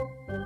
Peanuts! Peanuts!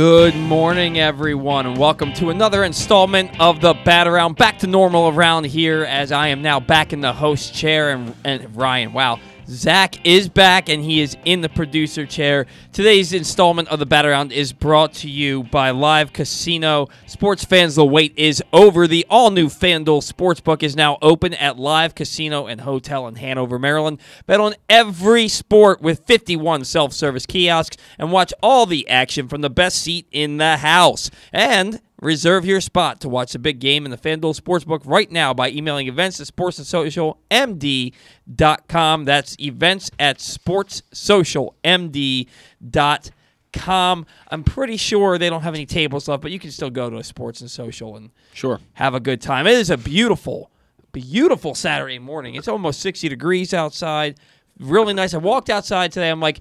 Good morning, everyone, and welcome to another installment of the Bat Around. Back to normal around here as I am now back in the host chair. And, and Ryan, wow, Zach is back and he is in the producer chair. Today's installment of the Bat Around is brought to you by Live Casino. Sports fans, the wait is over. The all new FanDuel Sportsbook is now open at Live Casino and Hotel in Hanover, Maryland. Bet on every sport with 51 self service kiosks and watch all the action from the best seat in the house. And Reserve your spot to watch the big game in the FanDuel Sportsbook right now by emailing events at sportsandsocialmd.com. That's events at sportssocialmd.com. I'm pretty sure they don't have any tables left, but you can still go to a Sports and Social and Sure. have a good time. It is a beautiful, beautiful Saturday morning. It's almost 60 degrees outside. Really nice. I walked outside today. I'm like,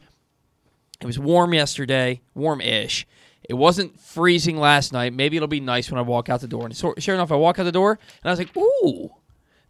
it was warm yesterday, warm ish. It wasn't freezing last night. Maybe it'll be nice when I walk out the door. And so, sure enough, I walk out the door and I was like, ooh,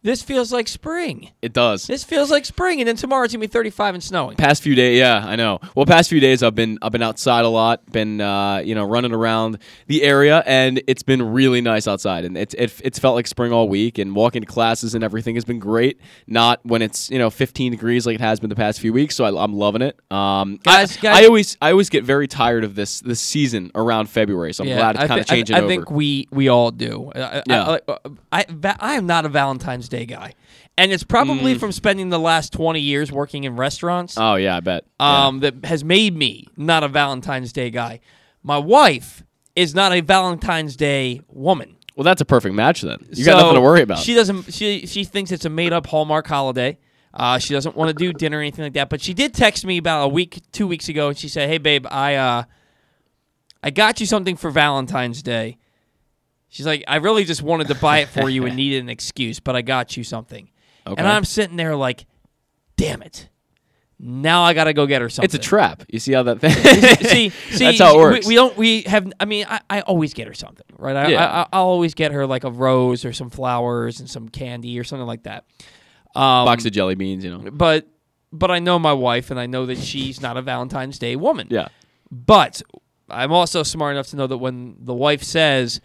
this feels like spring. It does. This feels like spring. And then tomorrow it's going to be 35 and snowing. past few days, yeah, I know. Well, past few days I've been I've been outside a lot, been uh, you know running around the area, and it's been really nice outside, and it's it, it's felt like spring all week, and walking to classes and everything has been great. Not when it's you know 15 degrees like it has been the past few weeks, so I, I'm loving it. Um, Guys- I, guys- I always I always get very tired of this this season around February, so I'm glad it's kind of I- changing I, over. think we we all do. I, I- Yeah. I, I, I, I am not a Valentine's Day guy, and it's probably Mm. from spending the last twenty years working in restaurants. oh yeah, I bet. Yeah. um, that has made me not a Valentine's Day guy. My wife is not a Valentine's Day woman. well, that's a perfect match then. You got nothing to worry about. She doesn't. She she thinks it's a made up Hallmark holiday. Uh, she doesn't want to do dinner or anything like that. But she did text me about a week, two weeks ago, and she said, "Hey, babe, I uh, I got you something for Valentine's Day." She's like, "I really just wanted to buy it for you and needed an excuse, but I got you something." Okay. And I'm sitting there like, "Damn it! Now I got to go get her something." it's a trap. You see how that thing? see, see, That's how it we- works. We, don't. We have. I mean, I, I always get her something, right? I, Yeah. I, I'll always get her like a rose or some flowers and some candy or something like that. Um, box of jelly beans, you know. but but I know my wife, and I know that she's not a Valentine's Day woman. Yeah. But I'm also smart enough to know that when the wife says,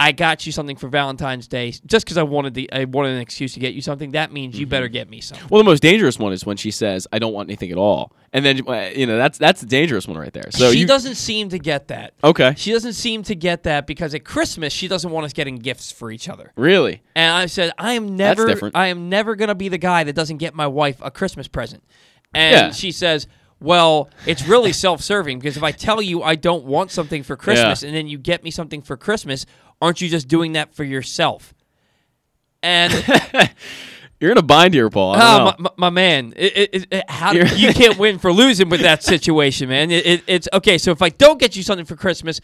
"I got you something for Valentine's Day," just because I wanted the I wanted an excuse to get you something, that means you Mm-hmm. better get me something. Well, the most dangerous one is when she says, "I don't want anything at all," and then uh, you know that's that's the dangerous one right there. So she you doesn't seem to get that. okay? She doesn't seem to get that because at Christmas she doesn't want us getting gifts for each other. Really? And I said, I am never. I am never gonna be the guy that doesn't get my wife a Christmas present. And Yeah. she says, Well, it's really self serving because if I tell you I don't want something for Christmas and then you get me something for Christmas, aren't you just doing that for yourself? And You're in a bind here, Paul. Know. my, my, man, it, it, it, how You're- can't win for losing with that situation, man. It, it, it's okay. So if I don't get you something for Christmas,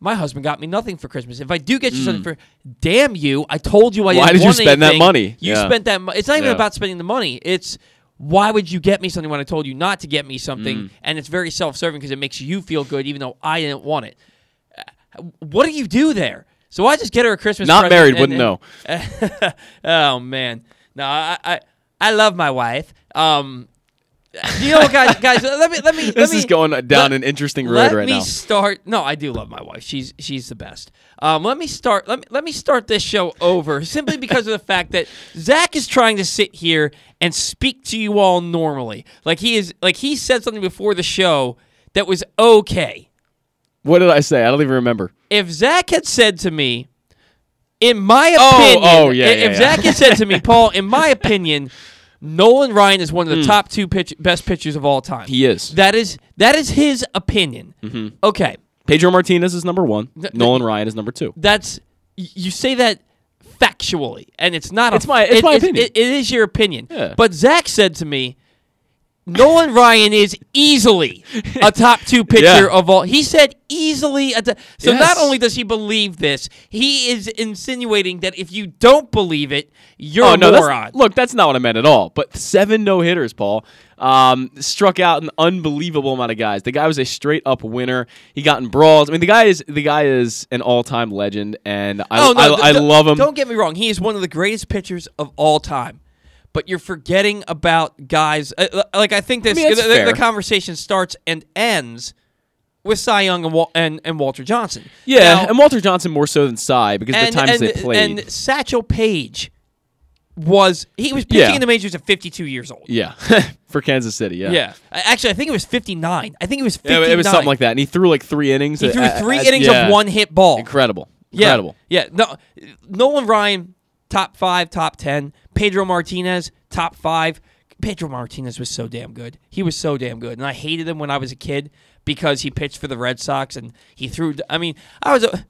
my husband got me nothing for Christmas. If I do get you something for, damn you! I told you I Mm. Why did you spend that money? You Yeah. spent that. Mo- it's not even Yeah. about spending the money. It's why would you get me something when I told you not to get me something? Mm. And it's very self-serving because it makes you feel good, even though I didn't want it. Uh, What do you do there? So I just get her a Christmas. Present? Not married, and- wouldn't and- know. oh man, no, I, I I love my wife. Um, you know, guys, guys, let me let me. This let me, is going down let- an interesting road right now. Let me start. No, I do love my wife. She's she's the best. Um, let me start. Let me let me start this show over simply because of the fact that Zach is trying to sit here and speak to you all normally, like he is like he said something before the show that was okay. What did I say? I don't even remember. If Zach had said to me, in my Oh, opinion, oh, yeah, if yeah, yeah. Zach had said to me, Paul, in my opinion, Nolan Ryan is one of the top two pitch, best pitchers of all time. He is. That is that is his opinion. Mm-hmm. Okay, Pedro Martinez is number one. th- Nolan Ryan is number two. that's you say that factually, and it's not. It's a, my- it's it- my opinion. it- it is your opinion. Yeah. But Zach said to me, Nolan Ryan is easily a top two pitcher Yeah. of all. He said easily. A so Yes. not only does he believe this, he is insinuating that if you don't believe it, you're Oh a no! moron. That's, look, that's not what I meant at all. But seven no hitters, Paul. Um, struck out an unbelievable amount of guys. The guy was a straight up winner. He got in brawls. I mean, the guy is the guy is an all time legend, and I, oh no, I, th- I th- love him. Don't get me wrong; he is one of the greatest pitchers of all time. But you're forgetting about guys uh, uh, like I think this mean, the, the- conversation starts and ends with Cy Young and, Wal- and, and Walter Johnson. Yeah, Now- and Walter Johnson more so than Cy because and, the times and, they played. and Satchel Paige was he was pitching Yeah. in the majors at 52 years old. yeah, for Kansas City. Yeah. Yeah, actually, I think it was 59. I think it was 59. Yeah, it was something like that, and he threw like three innings. He threw three uh, innings yeah. of one hit ball. Incredible, Yeah, incredible. Yeah, no, Nolan Ryan, top five, top ten. Pedro Martinez, top five. Pedro Martinez was so damn good. He was so damn good, and I hated him when I was a kid because he pitched for the Red Sox and he threw. I mean, I was a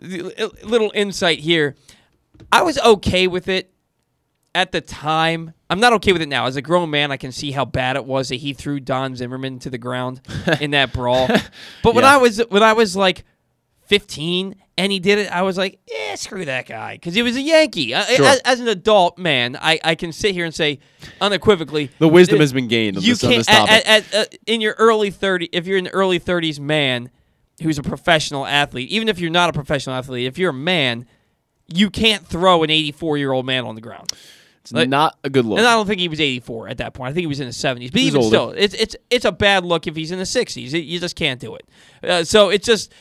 little insight here. I was okay with it at the time. I'm not okay with it now. As a grown man, I can see how bad it was that he threw Don Zimmerman to the ground in that brawl. But when Yeah. I was when I was like 15 and he did it, I was like, "Yeah, screw that guy," because he was a Yankee. I- As, as an adult man, I, I can sit here and say unequivocally, The wisdom uh, has been gained you this, can't this at, at, at, uh, in your early 30 if you're an early 30s man who's a professional athlete even if you're not a professional athlete if you're a man you can't throw an 84 year old man on the ground it's like- not a good look. and I don't think he was 84 at that point. I think he was in his 70s. But He's even older. still, it's it's it's a bad look if he's in the 60s. It- you just can't do it. Uh, so it's just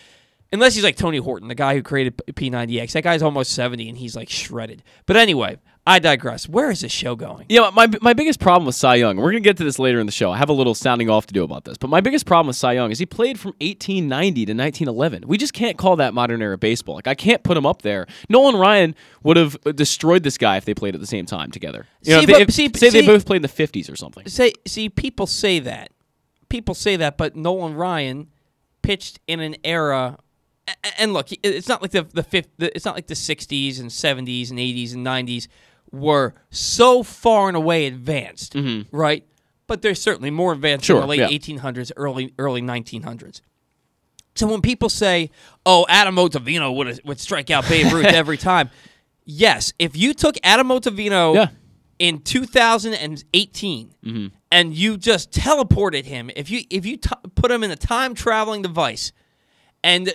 unless he's like Tony Horton, the guy who created P- P90X. That guy's almost 70 and he's like shredded. But anyway, I digress. Where is this show going? Yeah, my, my biggest problem with Cy Young, we're going to get to this later in the show. I have a little sounding off to do about this. But my biggest problem with Cy Young is he played from 1890 to 1911. We just can't call that modern era baseball. Like, I can't put him up there. Nolan Ryan would have uh, destroyed this guy if they played at the same time together. You know, See, if they, but- if- see- say they both played in the 50s or something. Say see people say that. People say that, but Nolan Ryan pitched in an era and look, it's not like the the fifth. It's not like the '60s and '70s and '80s and '90s were so far and away advanced, right? But they're certainly more advanced Sure, in the late yeah. 1800s, early early 1900s. So when people say, "Oh, Adam Ottavino would would strike out Babe Ruth every time," yes, if you took Adam Ottavino Yeah. in 2018 Mm-hmm. and you just teleported him, if you if you t- put him in a time traveling device and uh,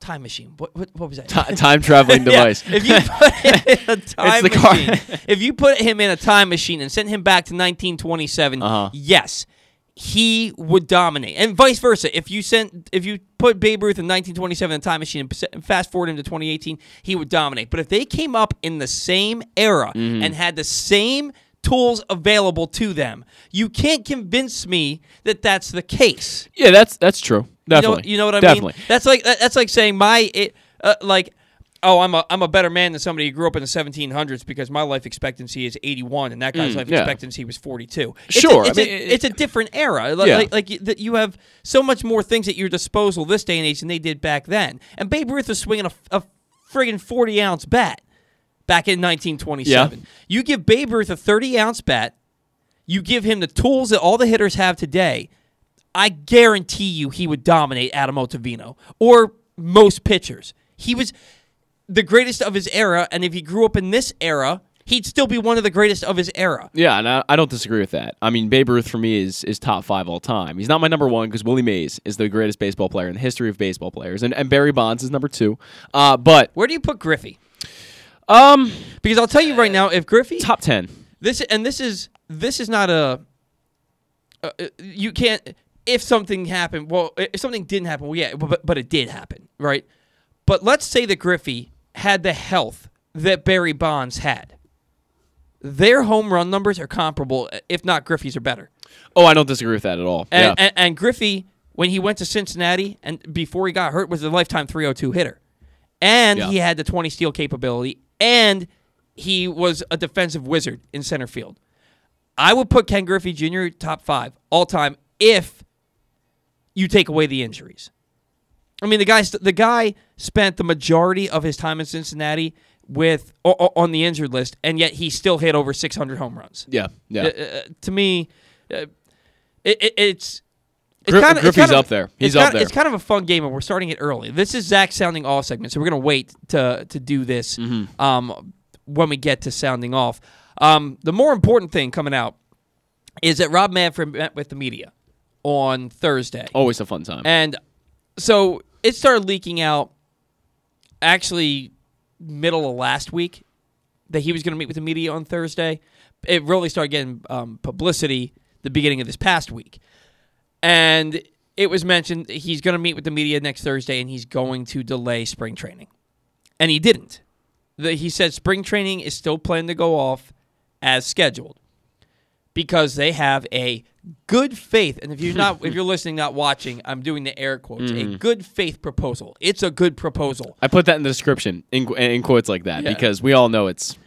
time machine, what what, what was that? Ti- time traveling Yeah, device. If you put him in a time the car. machine, if you put him in a time machine and sent him back to 1927, Uh-huh. yes, he would dominate, and vice versa. If you sent, if you put Babe Ruth in 1927 in a time machine and and fast forward him to 2018, he would dominate. But if they came up in the same era Mm-hmm. and had the same tools available to them, you can't convince me that that's the case. Yeah, that's that's true. You know, Definitely. you know what I Definitely. mean? That's like that's like saying my it, uh, like oh I'm a I'm a better man than somebody who grew up in the 1700s because my life expectancy is 81 and that guy's Mm, life yeah. expectancy was 42. It's Sure, a, it's, I a, mean, it- it's a different era. Like, Yeah. like, like you, that you have so much more things at your disposal this day and age than they did back then. And Babe Ruth was swinging a, a friggin' 40 ounce bat back in 1927. You give Babe Ruth a 30 ounce bat. You give him the tools that all the hitters have today. I guarantee you he would dominate Adam Ottavino or most pitchers. He was the greatest of his era, and if he grew up in this era, he'd still be one of the greatest of his era. Yeah, and I, I don't disagree with that. I mean, Babe Ruth for me is is top five all time. He's not my number one because Willie Mays is the greatest baseball player in the history of baseball players, and, and Barry Bonds is number two. Uh, but Where do you put Griffey? um, Because I'll tell you right now, if Griffey top ten. this and this is this is not a uh, uh, you can't if something happened. Well, if something didn't happen, well, yeah, but but it did happen, right? But let's say that Griffey had the health that Barry Bonds had. Their home run numbers are comparable, if not Griffey's are better. Oh, I don't disagree with that at all. And, yeah, and, and Griffey, when he went to Cincinnati and before he got hurt, was a lifetime 302 hitter. And Yeah. he had the 20 steal capability, and he was a defensive wizard in center field. I would put Ken Griffey Jr. top five all time if you take away the injuries. I mean, the guy the guy spent the majority of his time in Cincinnati with on the injured list, and yet he still hit over 600 home runs. yeah, yeah. Uh, uh, to me, uh, it, it, it's. It's Gri- kinda, it's Griffey's kinda- up there. He's up kinda, there. It's kind of a fun game, and we're starting it early. This is Zach sounding all segment, so we're gonna wait to to do this Mm-hmm. um, when we get to sounding off. Um, the more important thing coming out is that Rob Manfred met with the media on Thursday. Always a fun time. And so it started leaking out actually middle of last week that he was going to meet with the media on Thursday. It really started getting um, publicity the beginning of this past week. And it was mentioned he's going to meet with the media next Thursday and he's going to delay spring training. And he didn't. The, he said spring training is still planned to go off as scheduled because they have a good faith and if you're not if you're listening not watching i'm doing the air quotes a mm-hmm. good faith proposal it's a good proposal I put that in the description in, in quotes like that Yeah. because we all know it's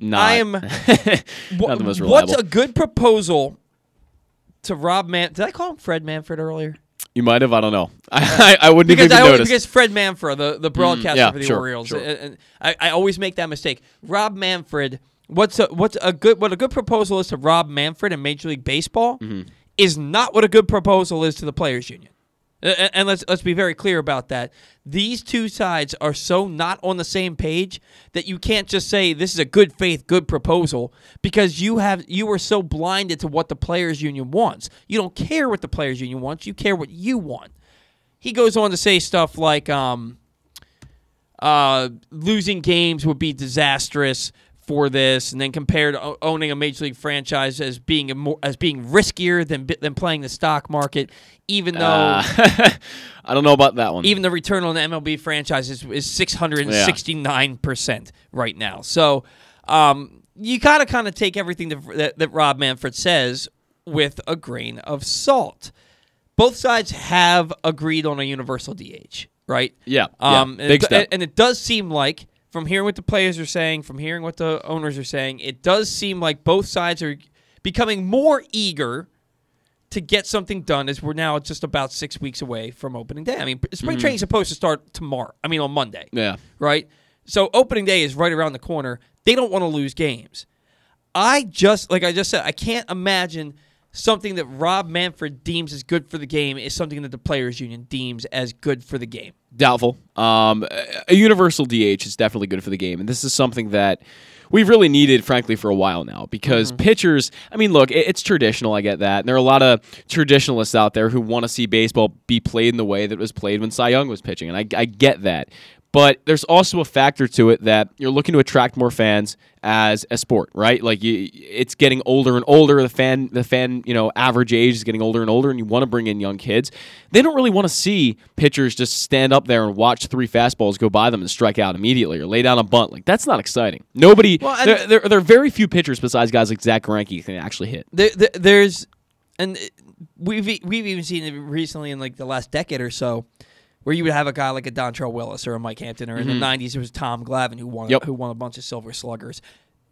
not. I am- not the most reliable. what's a good proposal to rob man did i call him fred manfred earlier you might have. I don't know. I, I, wouldn't because even I always, notice. because Fred Manfra, the, the mm, broadcaster yeah, for the sure, Orioles, sure. and, and I, I always make that mistake. Rob Manfred, what's a what's a good what a good proposal is to Rob Manfred in Major League Baseball Mm-hmm. is not what a good proposal is to the players' union. A- a- And let's let's be very clear about that. These two sides are so not on the same page that you can't just say this is a good faith, good proposal because you have you are so blinded to what the players' union wants. You don't care what the players' union wants. You care what you want he goes on to say stuff like um, uh, losing games would be disastrous for this, and then compared owning a major league franchise as being a more, as being riskier than than playing the stock market, even though Uh, I don't know about that one. even the return on the MLB franchise is, is 669% right now. So um, you got to kind of take everything that, that, that Rob Manfred says with a grain of salt. Both sides have agreed on a universal DH, right? Yeah, yeah. Um, and, Big it, step. and it does seem like, from hearing what the players are saying, from hearing what the owners are saying, it does seem like both sides are becoming more eager to get something done as we're now just about six weeks away from opening day. I mean, spring Mm-hmm. training's supposed to start tomorrow. I mean, on Monday, yeah. right? So opening day is right around the corner. They don't want to lose games. I just, like I just said, I can't imagine something that Rob Manfred deems as good for the game is something that the players' union deems as good for the game. Doubtful. Um, a- universal DH is definitely good for the game, and this is something that we've really needed, frankly, for a while now. Because pitchers, I mean, look, it's traditional. I get that. And there are a lot of traditionalists out there who want to see baseball be played in the way that it was played when Cy Young was pitching, and I, I get that. But there's also a factor to it that you're looking to attract more fans as a sport, right? Like you, it's getting older and older. The fan, the fan, you know, average age is getting older and older, and you want to bring in young kids. They don't really want to see pitchers just stand up there and watch three fastballs go by them and strike out immediately or lay down a bunt. Like that's not exciting. Nobody. Well, there, there, there are very few pitchers besides guys like Zack Greinke can actually hit. There, there, there's, and we've we've even seen it recently in like the last decade or so, where you would have a guy like a Dontrelle Willis or a Mike Hampton, or in the '90s it was Tom Glavine who won Mm-hmm. Yep. who won a bunch of Silver Sluggers.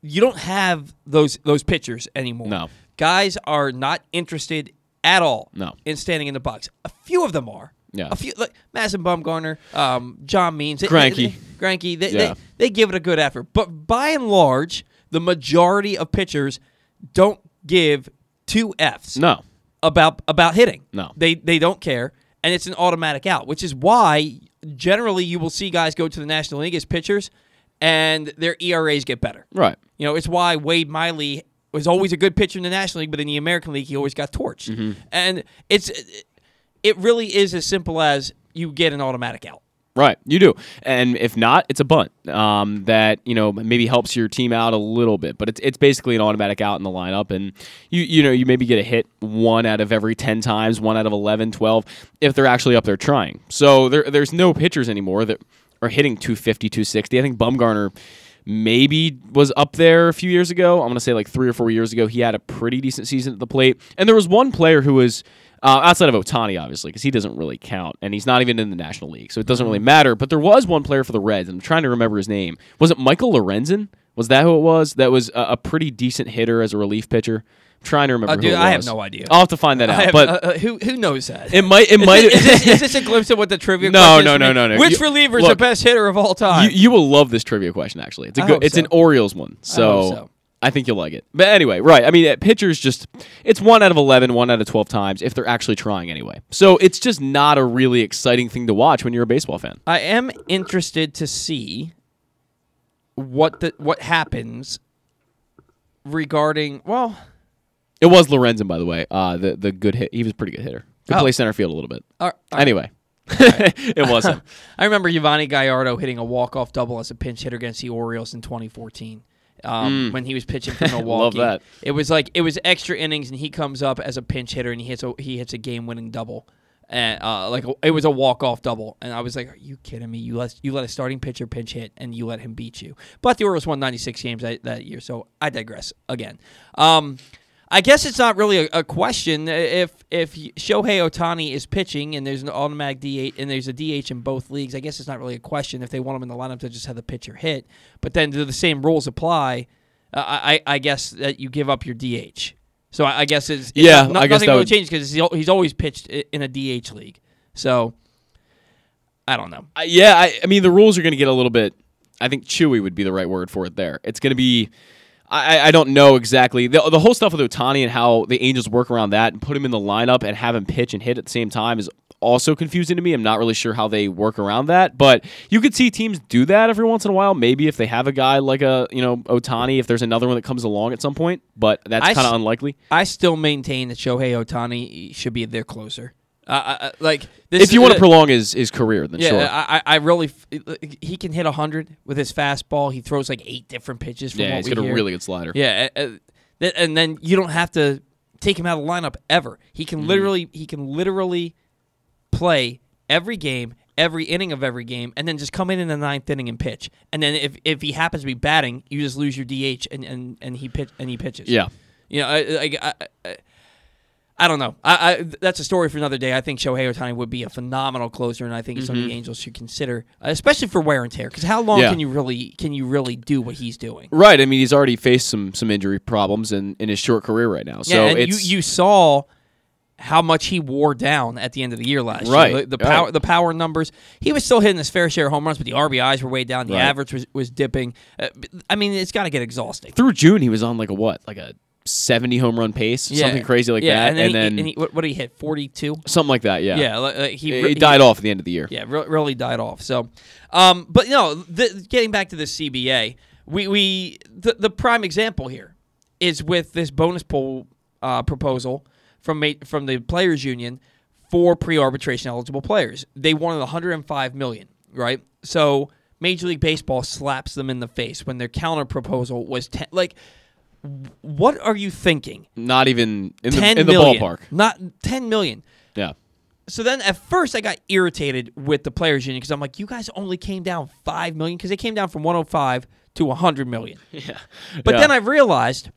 You don't have those those pitchers anymore. No. guys are not interested at all. No. in standing in the box. A few of them are. Yeah. a few like Madison Bumgarner, um, John Means, Greinke. they- They, Yeah. they, they give it a good effort, but by and large, the majority of pitchers don't give two Fs No. about about hitting. No. They they don't care and it's an automatic out, which is why generally you will see guys go to the National League as pitchers and their ERAs get better. Right. You know, it's why Wade Miley was always a good pitcher in the National League, but in the American League he always got torched. Mm-hmm. And it's it really is as simple as you get an automatic out. Right, you do, and if not, it's a bunt um, that you know maybe helps your team out a little bit, but it's it's basically an automatic out in the lineup, and you you know you maybe get a hit one out of every ten times, one out of 11, 12, if they're actually up there trying. So there there's no pitchers anymore that are hitting 250, 260. I think Bumgarner maybe was up there a few years ago. I'm to say like three or four years ago. He had a pretty decent season at the plate, and there was one player who was. Uh, outside of Ohtani, obviously, because he doesn't really count, and he's not even in the National League, so it doesn't really matter. But there was one player for the Reds, and I'm trying to remember his name. Was it Michael Lorenzen? Was that who it was? That was a, a pretty decent hitter as a relief pitcher. I'm trying to remember. Uh, who dude, I have no idea. I'll have to find that out. have- but uh, uh, who who knows that? it might. It might. is, this, is this a glimpse of what the trivia No, no, no, no, no. Which You- reliever is the best hitter of all time? you, you will love this trivia question. Actually, it's a good. It's so. an Orioles one. I So, hope so. I think you'll like it. But anyway, right. I mean, uh, pitchers just, it's one out of 11, one out of 12 times if they're actually trying anyway. So it's just not a really exciting thing to watch when you're a baseball fan. I am interested to see what the what happens regarding well It was Lorenzen, by the way. Uh, the the good hit. He was a pretty good hitter. Could Oh. play center field a little bit. uh, uh, Anyway, it wasn't. I remember Yovani Gallardo hitting a walk-off double as a pinch hitter against the Orioles in 2014. Um, when he was pitching for Milwaukee, Mm. that. it was like it was extra innings, and he comes up as a pinch hitter, and he hits a he hits a game-winning double, and uh, like it was a walk-off double, and I was like, "Are you kidding me? You let you let a starting pitcher pinch hit, and you let him beat you." But the Orioles won 96 games that, that year, so I digress again. Um, I guess it's not really a, a question if if Shohei Ohtani is pitching and there's an automatic DH and there's a DH in both leagues. I guess it's not really a question if they want him in the lineup to just have the pitcher hit. But then do the same rules apply? Uh, I I guess that you give up your DH. So I, I guess it's, it's Yeah, not- I guess nothing really would- changes because he's, he's always pitched in a DH league. So I don't know. Uh, yeah, I, I mean the rules are going to get a little bit. I think chewy would be the right word for it. There, it's going to be. I, I don't know exactly the, the whole stuff with Ohtani and how the Angels work around that and put him in the lineup and have him pitch and hit at the same time is also confusing to me. I'm not really sure how they work around that, but you could see teams do that every once in a while. Maybe if they have a guy like a you know Ohtani, if there's another one that comes along at some point, but that's kind of s- unlikely. I still maintain that Shohei Ohtani should be their closer. Uh, I, like this If you want to prolong his, his career, then Yeah, sure. I, I really he can hit hundred with his fastball. He throws like eight different pitches. From yeah, he's got a really good slider. yeah, and then you don't have to take him out of the lineup ever. He can Mm-hmm. literally he can literally play every game, every inning of every game, and then just come in in the ninth inning and pitch. And then if, if he happens to be batting, you just lose your DH and, and, and he pitch and he pitches. Yeah. You know, I, I, I, I, don't know. I, I that's a story for another day. I think Shohei Ohtani would be a phenomenal closer, and I think it's something the Angels should consider, especially for wear and tear. Because how long Mm-hmm. Yeah. can you really can you really do what he's doing? Right. I mean, he's already faced some some injury problems in, in his short career right now. So yeah, and you you saw how much he wore down at the end of the year last Right, year. The, the right. power the power numbers. He was still hitting his fair share of home runs, but the RBIs were way down. The Right. average was, was dipping. Uh, I mean, it's got to get exhausting. through June he was on like a what, like a seventy home run pace, something crazy like yeah, that, and then, and he, then and he, what, what did he hit? Forty two. something like that. Yeah. Yeah, like, he, He, he died off at the end of the year. Yeah, re- really died off. So, um, but no, the, getting back to the CBA, we we the, the prime example here is with this bonus pool uh, proposal from from the players union for pre-arbitration eligible players. They wanted 105 million, right? So Major League Baseball slaps them in the face when their counter proposal was 10 like what are you thinking? Not even in the, 10 in the million. ballpark. Not 10 million Yeah. so then at first I got irritated with the players union because I'm like, you guys only came down five million because they came down from 105 to 100 million. Yeah. But Yeah. then I realized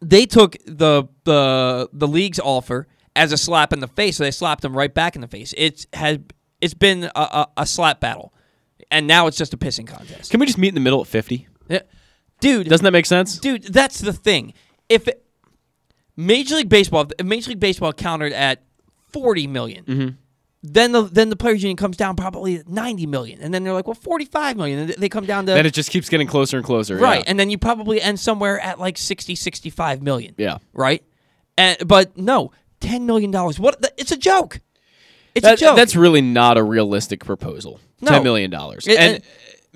they took the the the league's offer as a slap in the face, so they slapped them right back in the face. It's has it's been a, a, a slap battle, and now it's just a pissing contest. Can we just meet in the middle at fifty? Yeah. Dude, Doesn't that make sense? dude, that's the thing. If it, Major League Baseball, if Major League Baseball countered at 40 million, Mm-hmm. then the then the players union comes down probably at ninety million, and then they're like, well, forty five million, and they come down to Then it just keeps getting closer and closer. right, Yeah. and then you probably end somewhere at like 60, 65 million, yeah. right? And but no, ten million dollars. What? It's a joke. It's That- a joke. That's really not a realistic proposal. No. Ten million dollars. And it-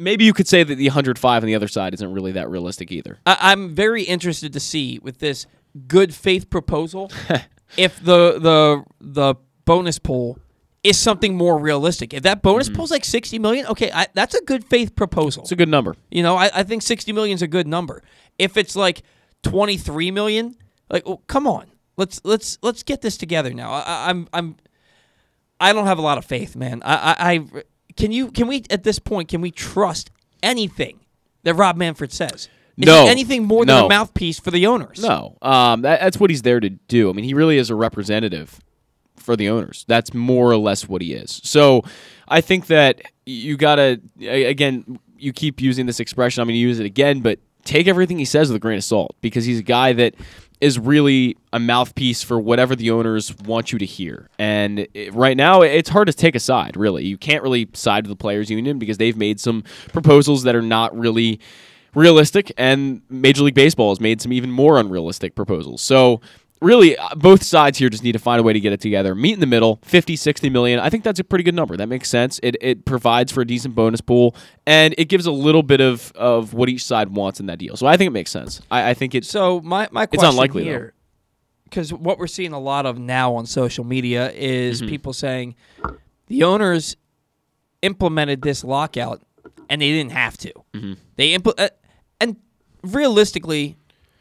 maybe you could say that the 105 on the other side isn't really that realistic either. I, I'm very interested to see with this good faith proposal if the the the bonus pool is something more realistic. If that bonus pool's like sixty million, okay, I, that's a good faith proposal. Mm-hmm. It's a good number. You know, I, I think sixty million is a good number. If it's like twenty three million, like oh, come on, let's let's let's get this together now. I, I- I'm I'm I don't have a lot of faith, man. I, I I can you can we at this point can we trust anything that Rob Manfred says? Is No. anything more than No. a mouthpiece for the owners? No, um, that, that's what he's there to do. I mean, he really is a representative for the owners. That's more or less what he is. So, I think that you gotta again. You keep using this expression. I'm going to use it again, but take everything he says with a grain of salt because he's a guy that is really a mouthpiece for whatever the owners want you to hear. And it, right now, it's hard to take a side. Really, you can't really side with the players' union because they've made some proposals that are not really realistic, and Major League Baseball has made some even more unrealistic proposals. So really uh, both sides here just need to find a way to get it together. Meet in the middle 50 60 million. I think that's a pretty good number. That makes sense. It, it provides for a decent bonus pool and it gives a little bit of, of what each side wants in that deal. So i think it makes sense. I, I think it's So my my It's question unlikely, here, because what we're seeing a lot of now on social media is Mm-hmm. people saying the owners implemented this lockout and they didn't have to. Mm-hmm. They impl- uh, and realistically,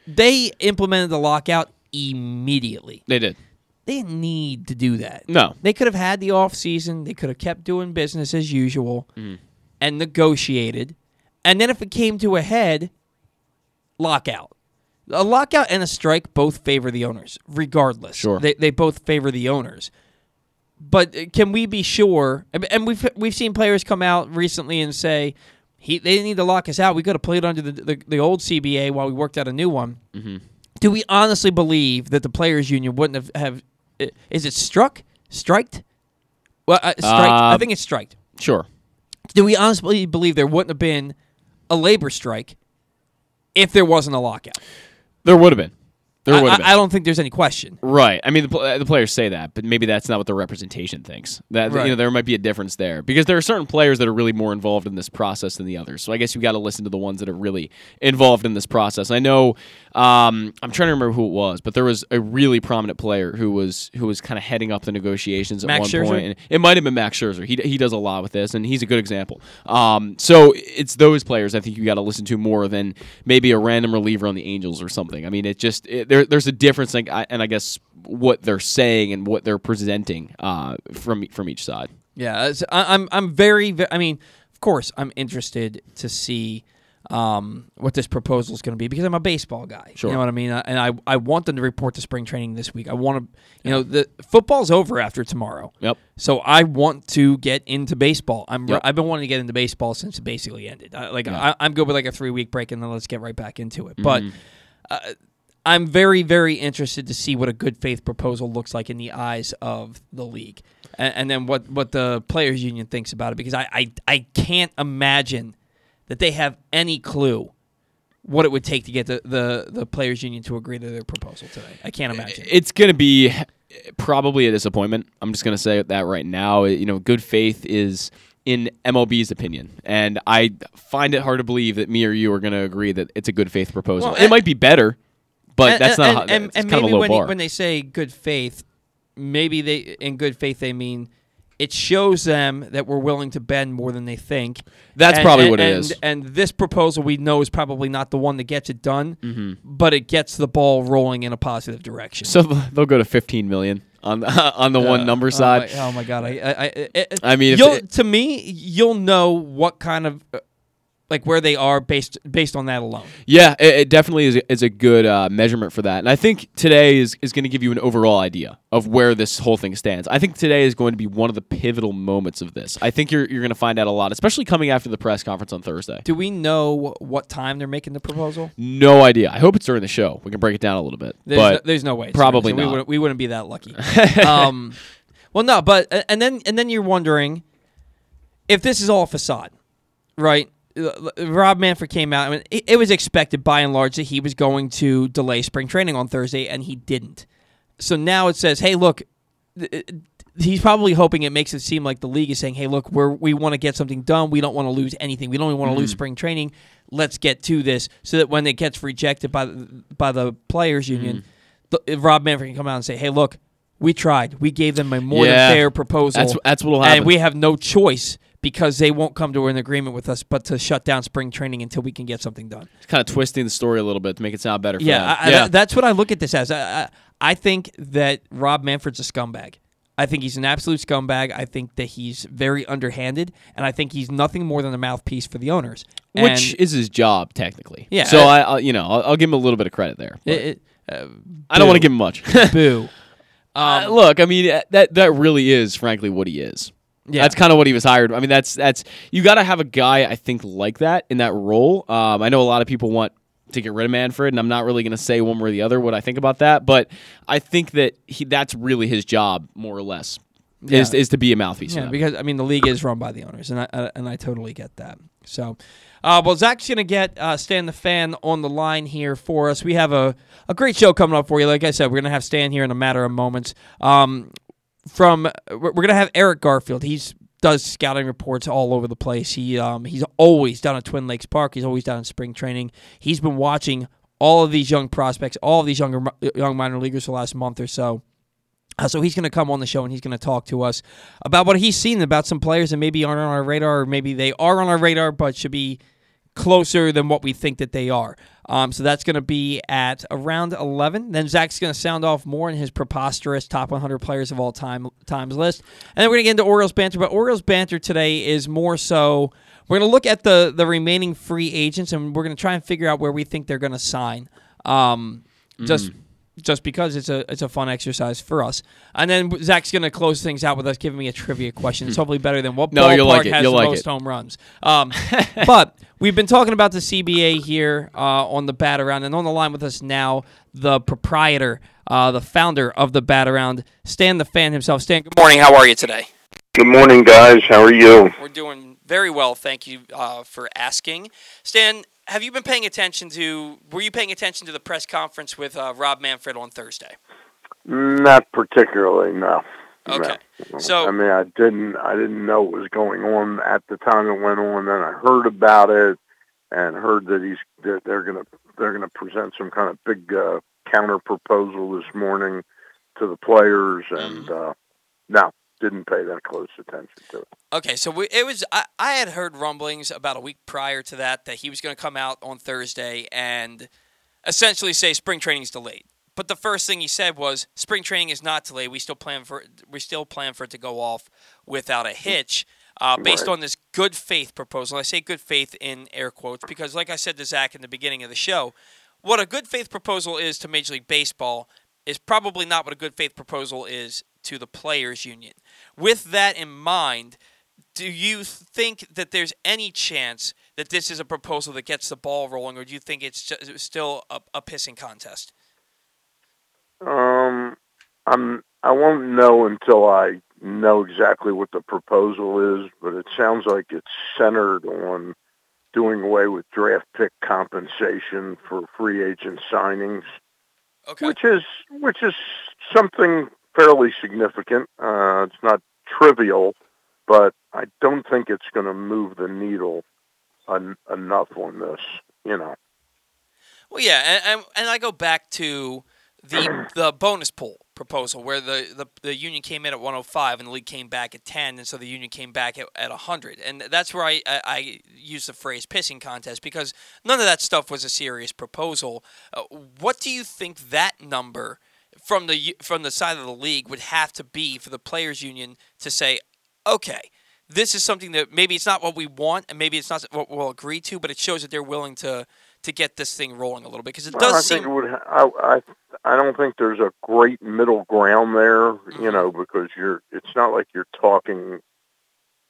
they implemented the lockout immediately. they did They didn't need to do that. no They could have had the off season. They could have kept doing business as usual Mm-hmm. and negotiated. And then if it came to a head, lockout. A lockout and a strike both favor the owners, regardless. Sure. They, they both favor the owners. But uh, can we be sure? and- And we've we've seen players come out recently and say, he, they need to lock us out. We could have played under the, the, the old CBA while we worked out a new one. Mm-hmm. Do we honestly believe that the players' union wouldn't have, have is it struck, striked? Well, uh, striked. I Uh, think it's striked. sure Do we honestly believe there wouldn't have been a labor strike if there wasn't a lockout? there would have been there I, would I- I don't think there's any question. Right. I mean, the, the players say that, but maybe that's not what the representation thinks. That Right. you know, there might be a difference there because there are certain players that are really more involved in this process than the others. So I guess you got to listen to the ones that are really involved in this process. I know. Um, I'm trying to remember who it was, but there was a really prominent player who was who was kind of heading up the negotiations at Max one Scherzer? point. And it might have been Max Scherzer. He he does a lot with this, and he's a good example. Um, so it's those players I think you got to listen to more than maybe a random reliever on the Angels or something. I mean, it just it, there, there's a difference, like, I, and I guess what they're saying and what they're presenting uh, from from each side. Yeah, it's- I, I'm I'm very, ve- I mean, of course, I'm interested to see um, what this proposal is going to be because I'm a baseball guy. Sure. You know what I mean? Uh, And I I want them to report to spring training this week. I want to, you know, the football's over after tomorrow. Yep. So I want to get into baseball. I'm Yep. I've been wanting to get into baseball since it basically ended. I, like I, I'm good with like a three week break and then let's get right back into it. But Mm-hmm. uh, I'm very very interested to see what a good faith proposal looks like in the eyes of the league, and, and then what what the players union thinks about it because I, I I can't imagine that they have any clue what it would take to get the, the, the players union to agree to their proposal today. I can't imagine. It's going to be probably a disappointment. I'm just going to say that right now. You know, good faith is in MLB's opinion, and I find it hard to believe that me or you are going to agree that it's a good faith proposal. Well, it might be better, but and, that's and, not. and, it's and kind maybe of a low when, bar. when they say good faith, maybe they in good faith they mean it shows them that we're willing to bend more than they think. That's And- probably and- what it and, is. And this proposal we know is probably not the one that gets it done, Mm-hmm. but it gets the ball rolling in a positive direction. so they'll go to 15 million on on the one Uh, number oh side. my- Oh my, god! I, I, I, it- I mean, you'll, it- to me, you'll know what kind of uh, like where they are based based on that alone. Yeah, it, it definitely is, is a good uh, measurement for that. And I think today is, is going to give you an overall idea of where this whole thing stands. I think today is going to be one of the pivotal moments of this. I think you're, you're going to find out a lot, especially coming after the press conference on Thursday. Do we know what time they're making the proposal? No idea. I hope it's during the show. We can break it down a little bit. There's, but no, there's no way. probably not. We wouldn't, we wouldn't be that lucky. um, well, no, but and then and then you're wondering if this is all facade, right? Rob Manfred came out. I mean, it, it was expected by and large that he was going to delay spring training on Thursday, and he didn't. So now it says, "Hey, look." th- He's probably hoping it makes it seem like the league is saying, "Hey, look, we're we want to get something done. We don't want to lose anything. We don't want to lose mm-hmm. spring training. Let's get to this, so that when it gets rejected by the, by the players' mm-hmm. union, the, Rob Manfred can come out and say, "Hey, look, we tried. We gave them a more Yeah. than fair proposal. That's- that's what'll happen. And we have no choice because they won't come to an agreement with us, but to shut down spring training until we can get something done." it's kind of twisting the story a little bit to make it sound better Yeah, them. I, I- that- that's what I look at this as. I, I, I think that Rob Manfred's a scumbag. I think he's an absolute scumbag. I think that he's very underhanded, and I think he's nothing more than a mouthpiece for the owners. Which And is his job, technically. Yeah, So I, I'll, you know, I'll, I'll give him a little bit of credit there. it, it, uh, I don't want to give him much. boo. Uh, look, I mean that that really is, frankly, what he is. Yeah. That's kind of what he was hired. I mean, that's that's you got to have a guy I think like that in that role. Um, I know a lot of people want to get rid of Manfred, and I'm not really going to say one way or the other what I think about that, but I think that he that's really his job more or less. is Yeah. is to be a mouthpiece. Yeah, because I mean the league is run by the owners, and I, I and I totally get that. So, uh, well, Zach's gonna get uh, Stan the fan on the line here for us. We have a, a great show coming up for you. Like I said, we're gonna have Stan here in a matter of moments. Um, from we're we're gonna have Eric Garfield. He's does scouting reports all over the place. He um, he's always down at Twin Lakes Park. He's always down in spring training. He's been watching all of these young prospects, all of these younger young minor leaguers for the last month or so. Uh, so he's going to come on the show and he's going to talk to us about what he's seen about some players that maybe aren't on our radar, or maybe they are on our radar but should be closer than what we think that they are. Um, so that's going to be at around 11. Then Zach's going to sound off more in his preposterous top 100 players of all time times list, and then we're going to get into Orioles banter. But Orioles banter today is more so we're going to look at the the remaining free agents and we're going to try and figure out where we think they're going to sign. Um, just just because it's a it's a fun exercise for us. And then Zach's going to close things out with us giving me a trivia question. It's hopefully better than what No, ballpark you'll like it. has You'll the like most it. home runs. Um, but we've been talking about the CBA here uh, on the Bat Around, and on the line with us now, the proprietor, uh, the founder of the Bat Around, Stan the fan himself. Stan, good morning. How are you today? Good morning, guys. How are you? We're doing very well. Thank you uh, for asking. Stan, have you been paying attention to? Were you paying attention to the press conference with uh, Rob Manfred on Thursday? Not particularly, no. Okay. No. So- I mean, I didn't, I didn't know what was going on at the time it went on. Then I heard about it and heard that he's, that they're gonna, they're gonna present some kind of big uh, counter proposal this morning to the players, and uh, no, didn't pay that close attention to it. Okay, so we, it was. I, I had heard rumblings about a week prior to that that he was going to come out on Thursday and essentially say spring training is delayed. But the first thing he said was spring training is not delayed. We still plan for we still plan for it to go off without a hitch, uh, based Right. on this good faith proposal. I say good faith in air quotes because, like I said to Zach in the beginning of the show, what a good faith proposal is to Major League Baseball is probably not what a good faith proposal is to the players union. With that in mind, do you think that there's any chance that this is a proposal that gets the ball rolling, or do you think it's still a, a pissing contest? Um, I'm. I won't know until I know exactly what the proposal is, but it sounds like it's centered on doing away with draft pick compensation for free agent signings, Okay. which is which is something fairly significant. Uh, it's not trivial, but I don't think it's going to move the needle en- enough on this. You know. Well, yeah, and, and, and I go back to the the bonus pool proposal where the, the, the union came in at 105 and the league came back at 10, and so the union came back at, at 100. And that's where I, I, I use the phrase pissing contest because none of that stuff was a serious proposal. Uh, what do you think that number from the from the side of the league would have to be for the players union to say, okay, this is something that maybe it's not what we want and maybe it's not what we'll agree to, but it shows that they're willing to to get this thing rolling a little bit because it does I think it would. I, I I don't think there's a great middle ground there. You Mhm. know, because you're. It's not like you're talking.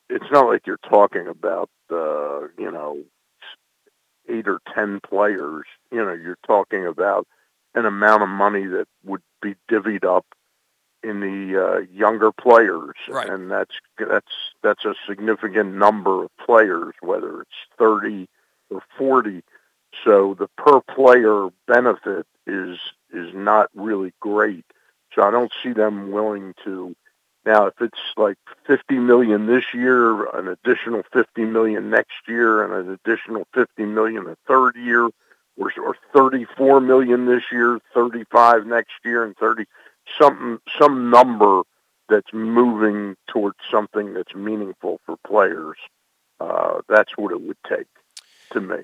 It's not like you're talking about uh, you know eight or ten players. You know, you're talking about an amount of money that would be divvied up in the uh, younger players, Right. and that's that's that's a significant number of players, whether it's thirty or forty. So the per player benefit is is not really great. So I don't see them willing to. Now, if it's like 50 million this year, an additional 50 million next year, and an additional 50 million the third year, or, or 34 million this year, 35 next year, and 30 something some number that's moving towards something that's meaningful for players. Uh, that's what it would take to me.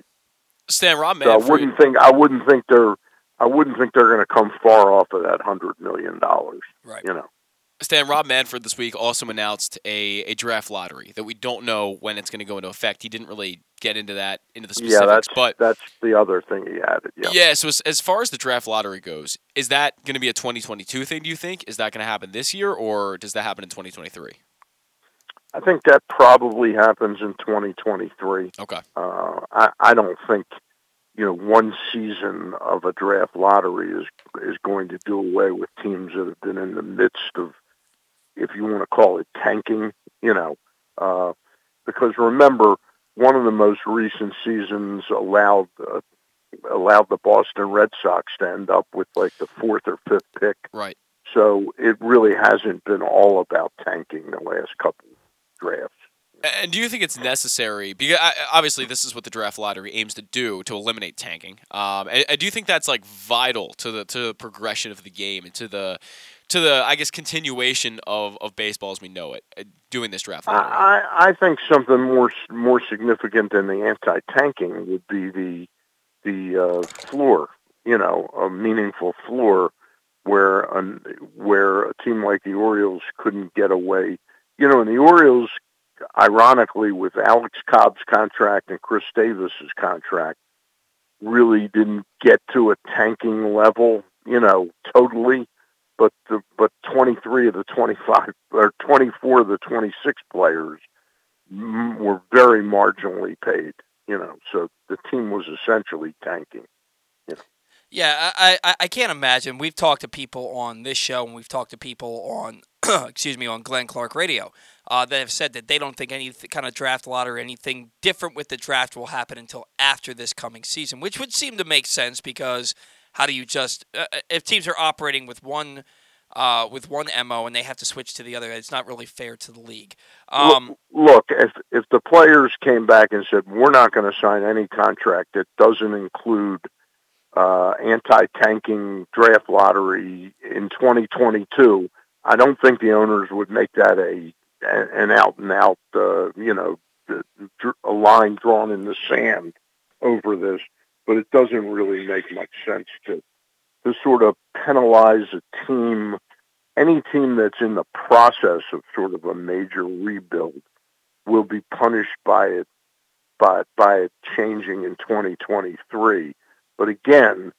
Stan Rob So I wouldn't think I wouldn't think they're I wouldn't think they're going to come far off of that hundred million dollars. right. You know, Stan Rob Manfred this week also announced a, a draft lottery that we don't know when it's going to go into effect. He didn't really get into that into the specifics, yeah, that's but that's the other thing he added. Yeah, yeah. So as, as far as the draft lottery goes, is that going to be a 2022 thing? Do you think is that going to happen this year, or does that happen in 2023? I think that probably happens in 2023. Okay. Uh, I I don't think you know one season of a draft lottery is is going to do away with teams that have been in the midst of if you want to call it tanking, you know, uh, because remember, one of the most recent seasons allowed uh, allowed the Boston Red Sox to end up with like the fourth or fifth pick. Right. So it really hasn't been all about tanking the last couple drafts. And do you think it's necessary? Because obviously, this is what the draft lottery aims to do to eliminate tanking. Um, and, do you think that's like vital to the to the progression of the game and to the to the I guess continuation of, of baseball as we know it? Uh, doing this draft lottery. I I think something more more significant than the anti-tanking would be the the uh, floor. You know, a meaningful floor where an, where a team like the Orioles couldn't get away. You know, and the Orioles ironically, with Alex Cobb's contract and Chris Davis's contract, really didn't get to a tanking level, you know, totally. But the, but 23 of the 25 or 24 of the 26 players were very marginally paid, you know. So the team was essentially tanking. Yeah, I, I, I can't imagine. We've talked to people on this show and we've talked to people on excuse me on Glenn Clark Radio uh, that have said that they don't think any kind of draft lottery, or anything different with the draft will happen until after this coming season, which would seem to make sense because how do you just uh, uh if teams are operating with one uh, with one mo and they have to switch to the other, it's not really fair to the league. Um, Look, if if the players came back and said we're not going to sign any contract that doesn't include uh, anti-tanking draft lottery in 2022, I don't think the owners would make that a an out and out, uh, you know, a line drawn in the sand over this. But it doesn't really make much sense to to sort of penalize a team, any team that's in the process of sort of a major rebuild will be punished by it by by it changing in 2023. But again,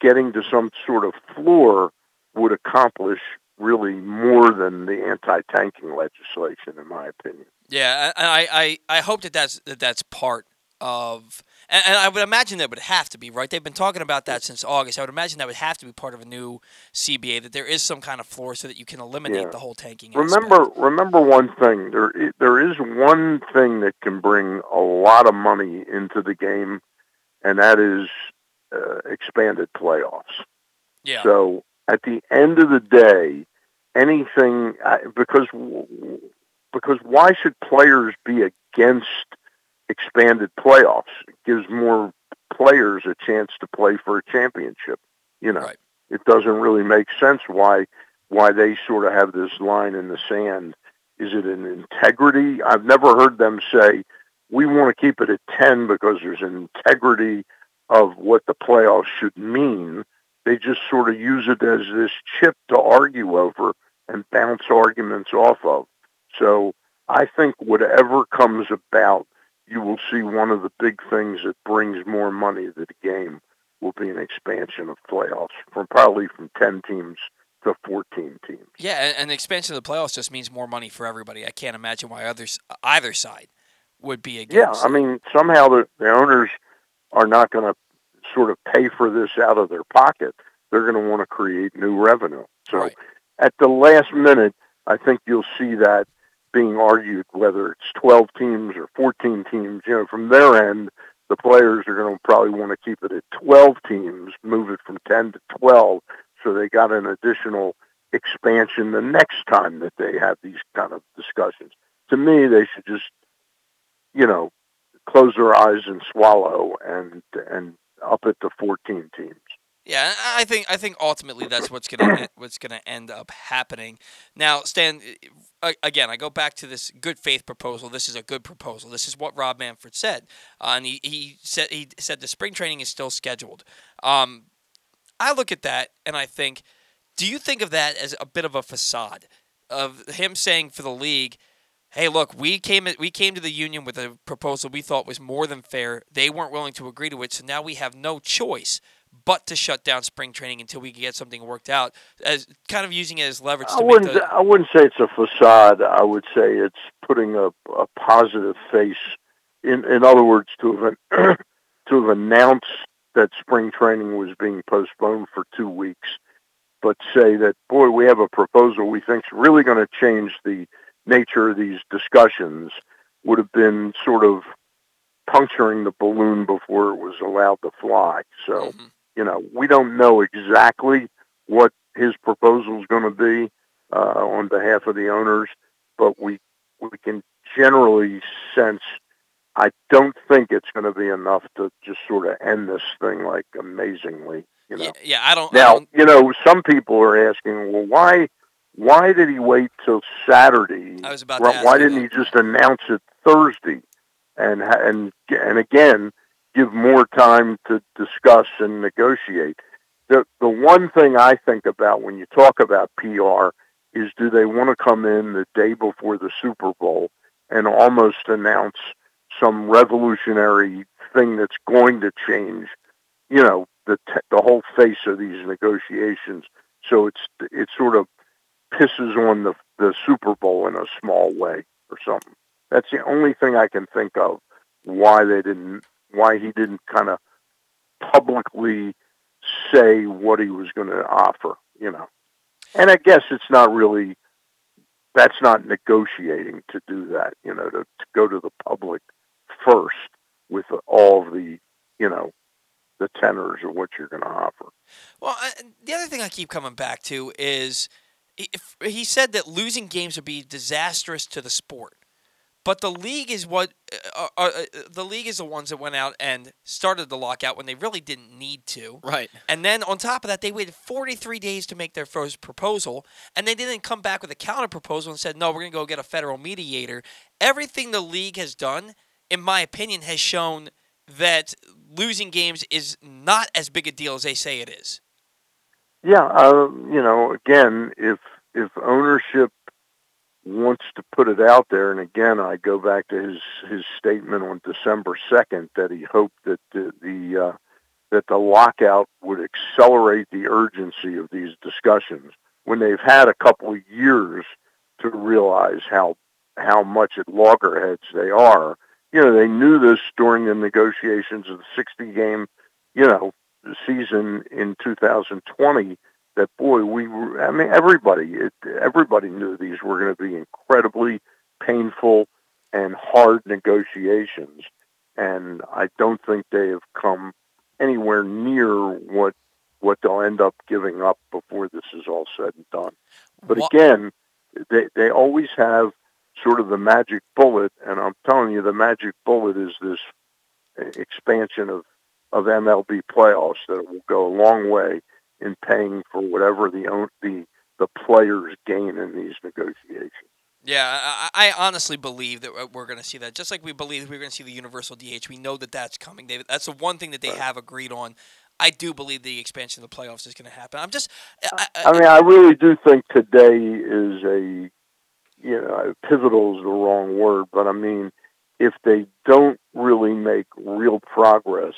getting to some sort of floor would accomplish really more than the anti-tanking legislation, in my opinion. Yeah, I I, I hope that that's that that's part of, and, and, I would imagine that would have to be right. They've been talking about that since August. I would imagine that would have to be part of a new CBA that there is some kind of floor so that you can eliminate yeah. the whole tanking. Remember, aspect. remember one thing. There there is one thing that can bring a lot of money into the game, and that is uh, expanded playoffs. Yeah. So at the end of the day, anything because because why should players be against expanded playoffs? It gives more players a chance to play for a championship. You know, right. it doesn't really make sense why why they sort of have this line in the sand. Is it an integrity? I've never heard them say we want to keep it at 10 because there's an integrity of what the playoffs should mean. They just sort of use it as this chip to argue over and bounce arguments off of. So I think whatever comes about, you will see one of the big things that brings more money to the game will be an expansion of playoffs from probably from 10 teams to 14 teams. Yeah, and the expansion of the playoffs just means more money for everybody. I can't imagine why others either side would be against. Yeah, I mean somehow the, the owners are not going to sort of pay for this out of their pocket. They're going to want to create new revenue. So right. at the last minute, I think you'll see that being argued whether it's 12 teams or 14 teams. You know, from their end, the players are going to probably want to keep it at 12 teams, move it from 10 to 12, so they got an additional expansion the next time that they have these kind of discussions. To me, they should just, you know, close their eyes and swallow and and up at the 14 teams. Yeah, I think I think ultimately that's what's gonna what's gonna end up happening. Now, Stan, again, I go back to this good faith proposal. This is a good proposal. This is what Rob Manfred said, uh, and he, he said he said the spring training is still scheduled. Um, I look at that and I think, do you think of that as a bit of a facade of him saying for the league? Hey, look, we came we came to the union with a proposal we thought was more than fair. They weren't willing to agree to it, so now we have no choice but to shut down spring training until we can get something worked out. As kind of using it as leverage. I wouldn't. The, I wouldn't say it's a facade. I would say it's putting a, a positive face. In in other words, to have to have announced that spring training was being postponed for two weeks, but say that boy, we have a proposal we think's really going to change the nature of these discussions would have been sort of puncturing the balloon before it was allowed to fly. So, mm-hmm. you know, we don't know exactly what his proposal is going to be uh, on behalf of the owners, but we we can generally sense. I don't think it's going to be enough to just sort of end this thing like amazingly. You know? Yeah, yeah I don't. Now, I don't... you know, some people are asking, well, why? Why did he wait till Saturday? I was about why, why didn't he just announce it Thursday? And and and again, give more time to discuss and negotiate. The the one thing I think about when you talk about PR is do they want to come in the day before the Super Bowl and almost announce some revolutionary thing that's going to change, you know, the te- the whole face of these negotiations. So it's it sort of pisses on the the Super Bowl in a small way or something. That's the only thing I can think of why they didn't why he didn't kind of publicly say what he was going to offer, you know. And I guess it's not really that's not negotiating to do that, you know, to, to go to the public first with all the, you know, the tenors of what you're going to offer. Well, the other thing I keep coming back to is if he said that losing games would be disastrous to the sport. But the league is what uh, uh, uh, the league is the ones that went out and started the lockout when they really didn't need to. Right. And then on top of that, they waited 43 days to make their first proposal, and they didn't come back with a counter proposal and said, "No, we're going to go get a federal mediator." Everything the league has done, in my opinion, has shown that losing games is not as big a deal as they say it is. Yeah, uh, you know, again, if if ownership wants to put it out there, and again, I go back to his his statement on December second that he hoped that the, the uh, that the lockout would accelerate the urgency of these discussions when they've had a couple of years to realize how how much at loggerheads they are. You know, they knew this during the negotiations of the 60 game, you know, season in 2020 that boy, we were, I mean, everybody, it, everybody knew these were going to be incredibly painful and hard negotiations. And I don't think they have come anywhere near what what they'll end up giving up before this is all said and done. But again, they they always have sort of the magic bullet, and I'm telling you, the magic bullet is this expansion of of MLB playoffs that will go a long way in paying for whatever the the the players gain in these negotiations. Yeah, I, I honestly believe that we're going to see that. Just like we believe we're going to see the universal DH, we know that that's coming. David, that's the one thing that they right. have agreed on. I do believe the expansion of the playoffs is going to happen. I'm just. I, I, I mean, I really do think today is a, you know, pivotal is the wrong word, but I mean, if they don't really make real progress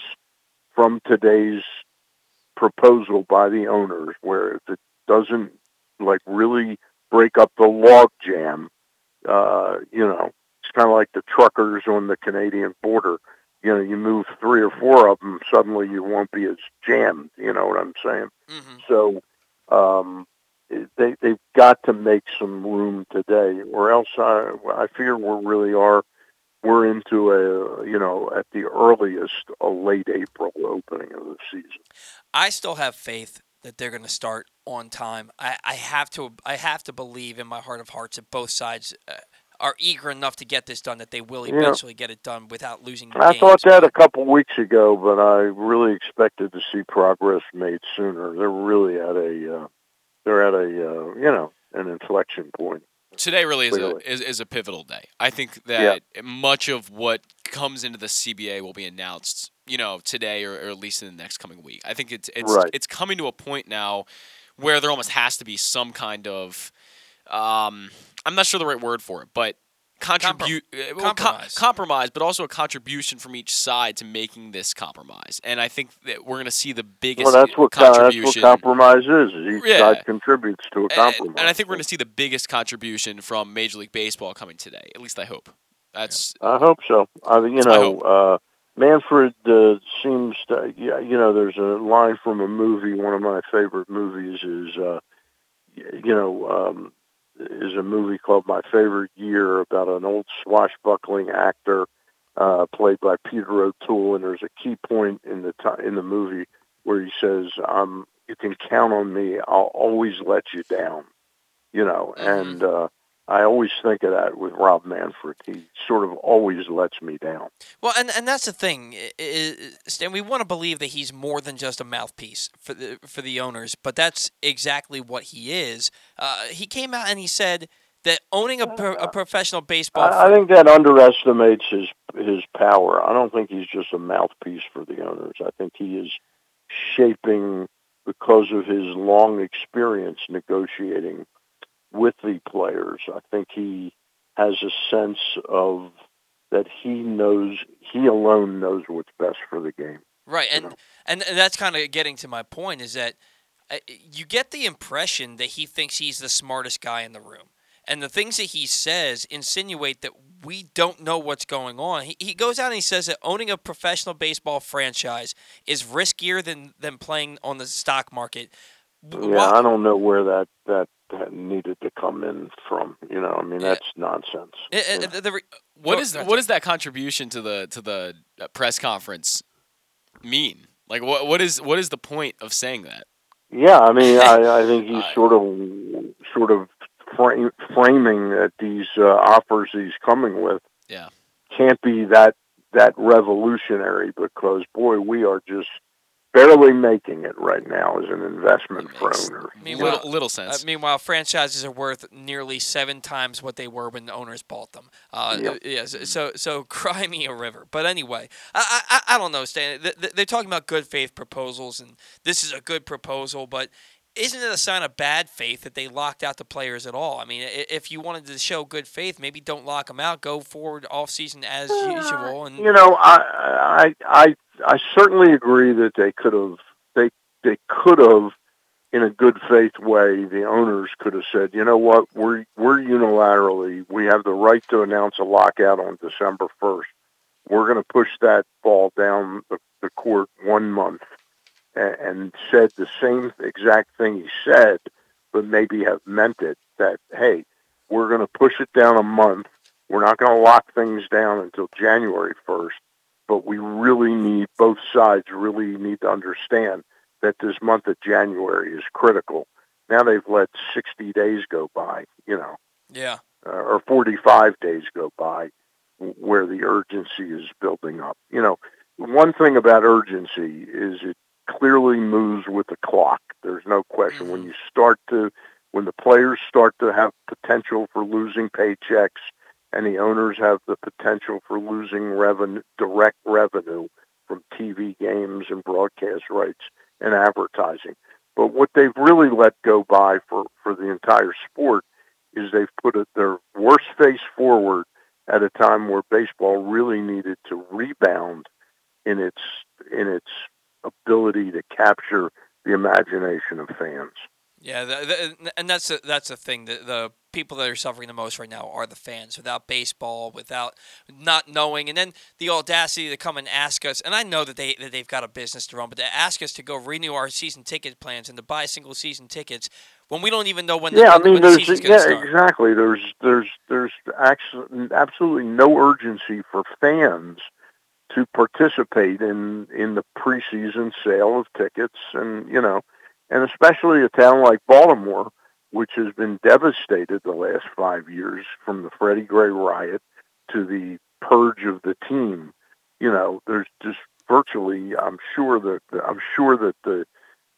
from today's proposal by the owners where if it doesn't like really break up the log jam, uh, you know, it's kind of like the truckers on the Canadian border. You know, you move three or four of them, suddenly you won't be as jammed. You know what I'm saying? Mm-hmm. So um, they they've got to make some room today, or else I I fear we really are we're into a you know at the earliest a late April opening of the season. I still have faith that they're going to start on time. I, I have to I have to believe in my heart of hearts that both sides uh, are eager enough to get this done that they will eventually yeah. get it done without losing. I games. thought that a couple weeks ago, but I really expected to see progress made sooner. They're really at a uh, they're at a uh, you know an inflection point today really is a is, is, a pivotal day. I think that yeah. much of what comes into the CBA will be announced, you know, today or, or at least in the next coming week. I think it's it's right. it's coming to a point now where there almost has to be some kind of um, I'm not sure the right word for it, but contribute Comprom- uh, well, compromise. Com- compromise, but also a contribution from each side to making this compromise. And I think that we're going to see the biggest. Well, that's what contribution. that's what compromise is. Each yeah. side contributes to a compromise. And, and I think we're going to see the biggest contribution from Major League Baseball coming today. At least I hope. That's. I hope so. I mean, you know, uh, Manfred uh, seems to, yeah, you know, there's a line from a movie. One of my favorite movies is, uh, you know, um, is a movie called My Favorite Year about an old swashbuckling actor uh, played by Peter O'Toole, and there's a key point in the t- in the movie where he says, um, "You can count on me. I'll always let you down." You know, mm-hmm. and uh, I always think of that with Rob Manfred. He sort of always lets me down. Well, and and that's the thing, Stan. We want to believe that he's more than just a mouthpiece for the for the owners, but that's exactly what he is. Uh, he came out and he said that owning a, pro, a professional baseball. I, I think that underestimates his his power. I don't think he's just a mouthpiece for the owners. I think he is shaping because of his long experience negotiating with the players. I think he has a sense of that he knows he alone knows what's best for the game. Right, and, and and that's kind of getting to my point is that uh, you get the impression that he thinks he's the smartest guy in the room. And the things that he says insinuate that we don't know what's going on. He, he goes out and he says that owning a professional baseball franchise is riskier than, than playing on the stock market. Yeah, I don't know where that, that needed to come in from. You know, I mean, that's yeah. nonsense. It, it, the, what is what does that contribution to the to the uh, press conference mean? Like, what what is what is the point of saying that? Yeah, I mean, I, I think he's sort of sort of frame, framing that these uh, offers he's coming with yeah. can't be that that revolutionary because boy, we are just barely making it right now as an investment for owners. Meanwhile, little, little sense. Uh, meanwhile, franchises are worth nearly seven times what they were when the owners bought them. Uh, yep. Yes, so so cry me a river. But anyway, I I, I don't know, Stan. They're talking about good faith proposals, and this is a good proposal, but isn't it a sign of bad faith that they locked out the players at all? I mean, if you wanted to show good faith, maybe don't lock them out. Go forward off season as uh, usual. And you know, I I I I certainly agree that they could have they they could have in a good faith way the owners could have said you know what we're we're unilaterally we have the right to announce a lockout on December 1st we're going to push that ball down the, the court one month and, said the same exact thing he said but maybe have meant it that hey we're going to push it down a month we're not going to lock things down until January 1st but we really need both sides really need to understand that this month of January is critical. Now they've let 60 days go by, you know. Yeah. Uh, or 45 days go by where the urgency is building up. You know, one thing about urgency is it clearly moves with the clock. There's no question mm-hmm. when you start to when the players start to have potential for losing paychecks and the owners have the potential for losing revenue, direct revenue from TV games and broadcast rights and advertising. But what they've really let go by for, for the entire sport is they've put a, their worst face forward at a time where baseball really needed to rebound in its in its ability to capture the imagination of fans. Yeah, the, the, and that's a, that's the thing. The, the people that are suffering the most right now are the fans. Without baseball, without not knowing, and then the audacity to come and ask us. And I know that they that they've got a business to run, but to ask us to go renew our season ticket plans and to buy single season tickets when we don't even know when. The, yeah, I mean, there's yeah, start. exactly. There's there's there's absolutely no urgency for fans to participate in in the preseason sale of tickets, and you know and especially a town like Baltimore, which has been devastated the last five years from the Freddie Gray riot to the purge of the team. You know, there's just virtually, I'm sure that I'm sure that the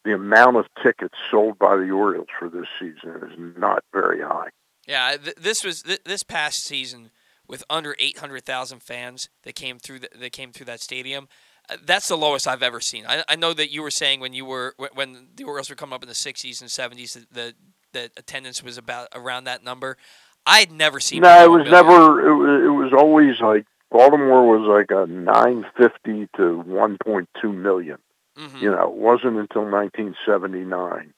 the amount of tickets sold by the Orioles for this season is not very high. Yeah, th- this was th- this past season with under 800,000 fans that came through the, that came through that stadium that's the lowest I've ever seen. I, I know that you were saying when you were when the Orioles were coming up in the 60s and 70s the the attendance was about around that number. I had never seen. No, it was never. It was, it was always like Baltimore was like a 950 to 1.2 million. Mm-hmm. You know, it wasn't until 1979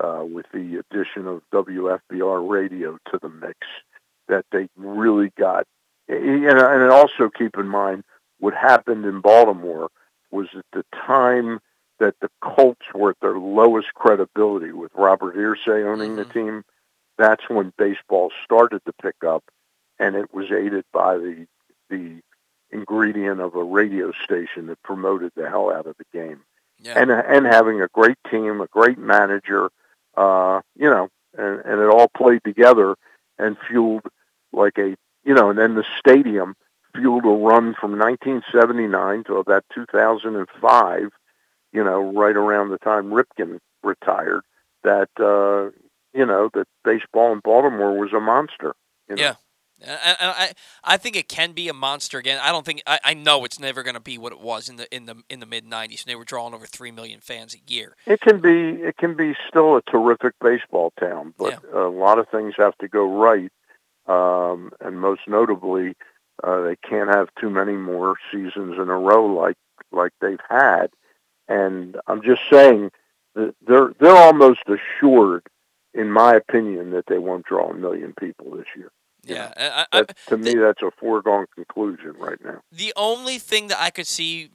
uh, with the addition of WFBR radio to the mix that they really got. And, and also keep in mind what happened in Baltimore was at the time that the Colts were at their lowest credibility with Robert Irsay owning mm-hmm. the team. That's when baseball started to pick up, and it was aided by the the ingredient of a radio station that promoted the hell out of the game, yeah. and and having a great team, a great manager, uh, you know, and, and it all played together and fueled like a you know, and then the stadium fueled a run from 1979 to about 2005, you know, right around the time Ripken retired, that, uh, you know, that baseball in Baltimore was a monster. You know? Yeah. I, I I think it can be a monster again. I don't think I, I know it's never going to be what it was in the in the in the mid '90s. And they were drawing over three million fans a year. It can be it can be still a terrific baseball town, but yeah. a lot of things have to go right, um, and most notably, uh, they can't have too many more seasons in a row like like they've had. And I'm just saying that they're they're almost assured, in my opinion, that they won't draw a million people this year. Yeah, I, I, that, to the, me, that's a foregone conclusion right now. The only thing that I could see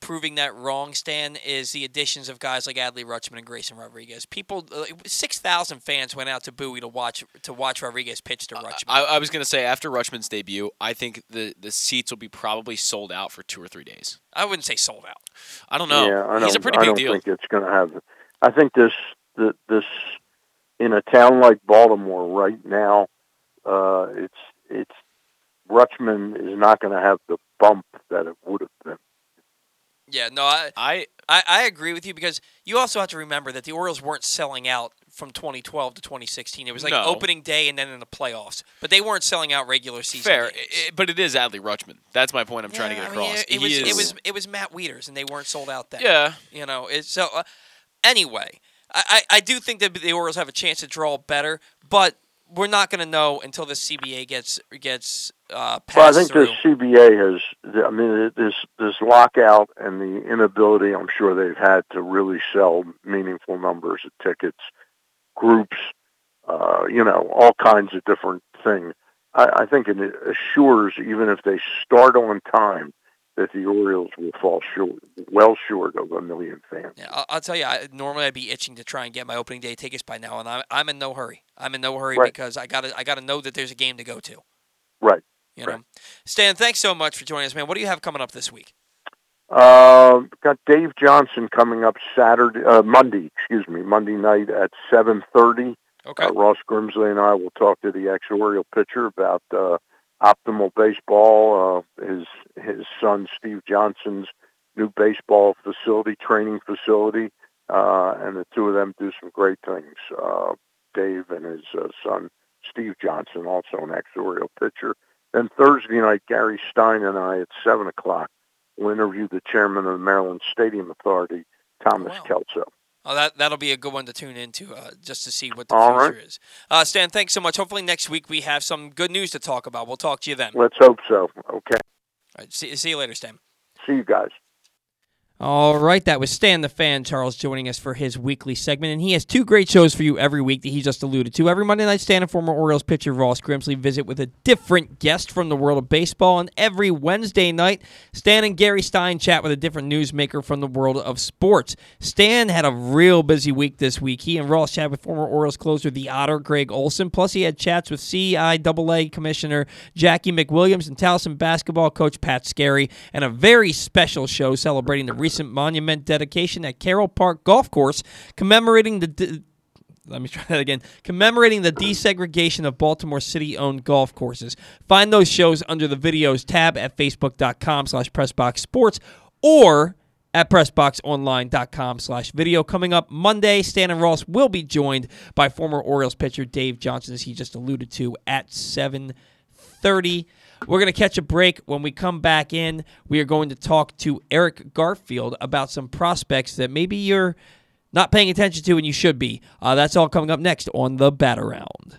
proving that wrong, Stan, is the additions of guys like Adley Rutschman and Grayson Rodriguez. People, uh, six thousand fans went out to Bowie to watch to watch Rodriguez pitch to Rutschman. I, I was going to say after Rutschman's debut, I think the the seats will be probably sold out for two or three days. I wouldn't say sold out. I don't know. Yeah, I He's a pretty big deal. I don't think it's going to have. I think this the, this in a town like Baltimore right now, uh, it's it's Rutschman is not going to have the bump that it would have been. Yeah, no, I, I, I I agree with you because you also have to remember that the Orioles weren't selling out from 2012 to 2016. It was like no. opening day and then in the playoffs, but they weren't selling out regular season. Fair, it, but it is Adley Rutschman. That's my point. I'm yeah, trying to get I across. Mean, it, it was is... it was it was Matt Wieters, and they weren't sold out then. Yeah, you know. It, so uh, anyway, I, I I do think that the Orioles have a chance to draw better, but we're not going to know until the CBA gets gets uh, well, I think through. the CBA has. I mean, this this lockout and the inability, I'm sure they've had to really sell meaningful numbers of tickets, groups, uh, you know, all kinds of different things. I, I think it assures, even if they start on time, that the Orioles will fall short, well short of a million fans. Yeah, I'll, I'll tell you. I, normally, I'd be itching to try and get my opening day tickets by now, and I'm I'm in no hurry. I'm in no hurry right. because I gotta I gotta know that there's a game to go to. Right. You right. know, Stan, thanks so much for joining us, man. What do you have coming up this week? Uh, got Dave Johnson coming up Saturday, uh, Monday, excuse me, Monday night at seven thirty. Okay. Uh, Ross Grimsley and I will talk to the ex-Oriole pitcher about uh, optimal baseball. Uh, his his son Steve Johnson's new baseball facility, training facility, uh, and the two of them do some great things. Uh, Dave and his uh, son Steve Johnson, also an ex-Oriole pitcher. Then Thursday night, Gary Stein and I at seven o'clock will interview the chairman of the Maryland Stadium Authority, Thomas wow. Kelso. Oh, that that'll be a good one to tune into, uh, just to see what the All future right. is. Uh, Stan, thanks so much. Hopefully next week we have some good news to talk about. We'll talk to you then. Let's hope so. Okay. All right. See, see you later, Stan. See you guys. All right, that was Stan the Fan Charles joining us for his weekly segment, and he has two great shows for you every week that he just alluded to. Every Monday night, Stan and former Orioles pitcher Ross Grimsley visit with a different guest from the world of baseball, and every Wednesday night, Stan and Gary Stein chat with a different newsmaker from the world of sports. Stan had a real busy week this week. He and Ross chat with former Orioles closer the Otter Gregg Olson, plus he had chats with CIAA Commissioner Jacqie McWilliams and Towson basketball coach Pat Skerry, and a very special show celebrating the recent monument dedication at Carroll Park Golf Course, commemorating the. De- let me try that again. Commemorating the desegregation of Baltimore City-owned golf courses. Find those shows under the videos tab at facebook.com slash pressboxsports or at pressboxonline.com slash video. Coming up Monday, Stan and Ross will be joined by former Orioles pitcher Dave Johnson, as he just alluded to, at 730. We're going to catch a break. When we come back in, we are going to talk to Eric Garfield about some prospects that maybe you're not paying attention to and you should be. Uh, that's all coming up next on the Bat Around.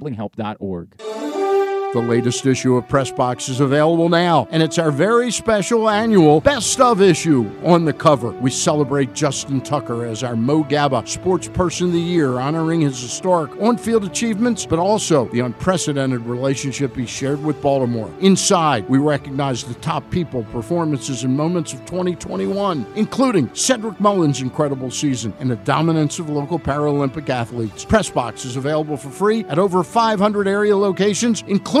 mdgamblinghelp.org. The latest issue of Press Box is available now, and it's our very special annual Best of issue on the cover. We celebrate Justin Tucker as our Mo Gaba Sports Person of the Year, honoring his historic on field achievements, but also the unprecedented relationship he shared with Baltimore. Inside, we recognize the top people, performances, and moments of 2021, including Cedric Mullins' incredible season and the dominance of local Paralympic athletes. Press Box is available for free at over 500 area locations, including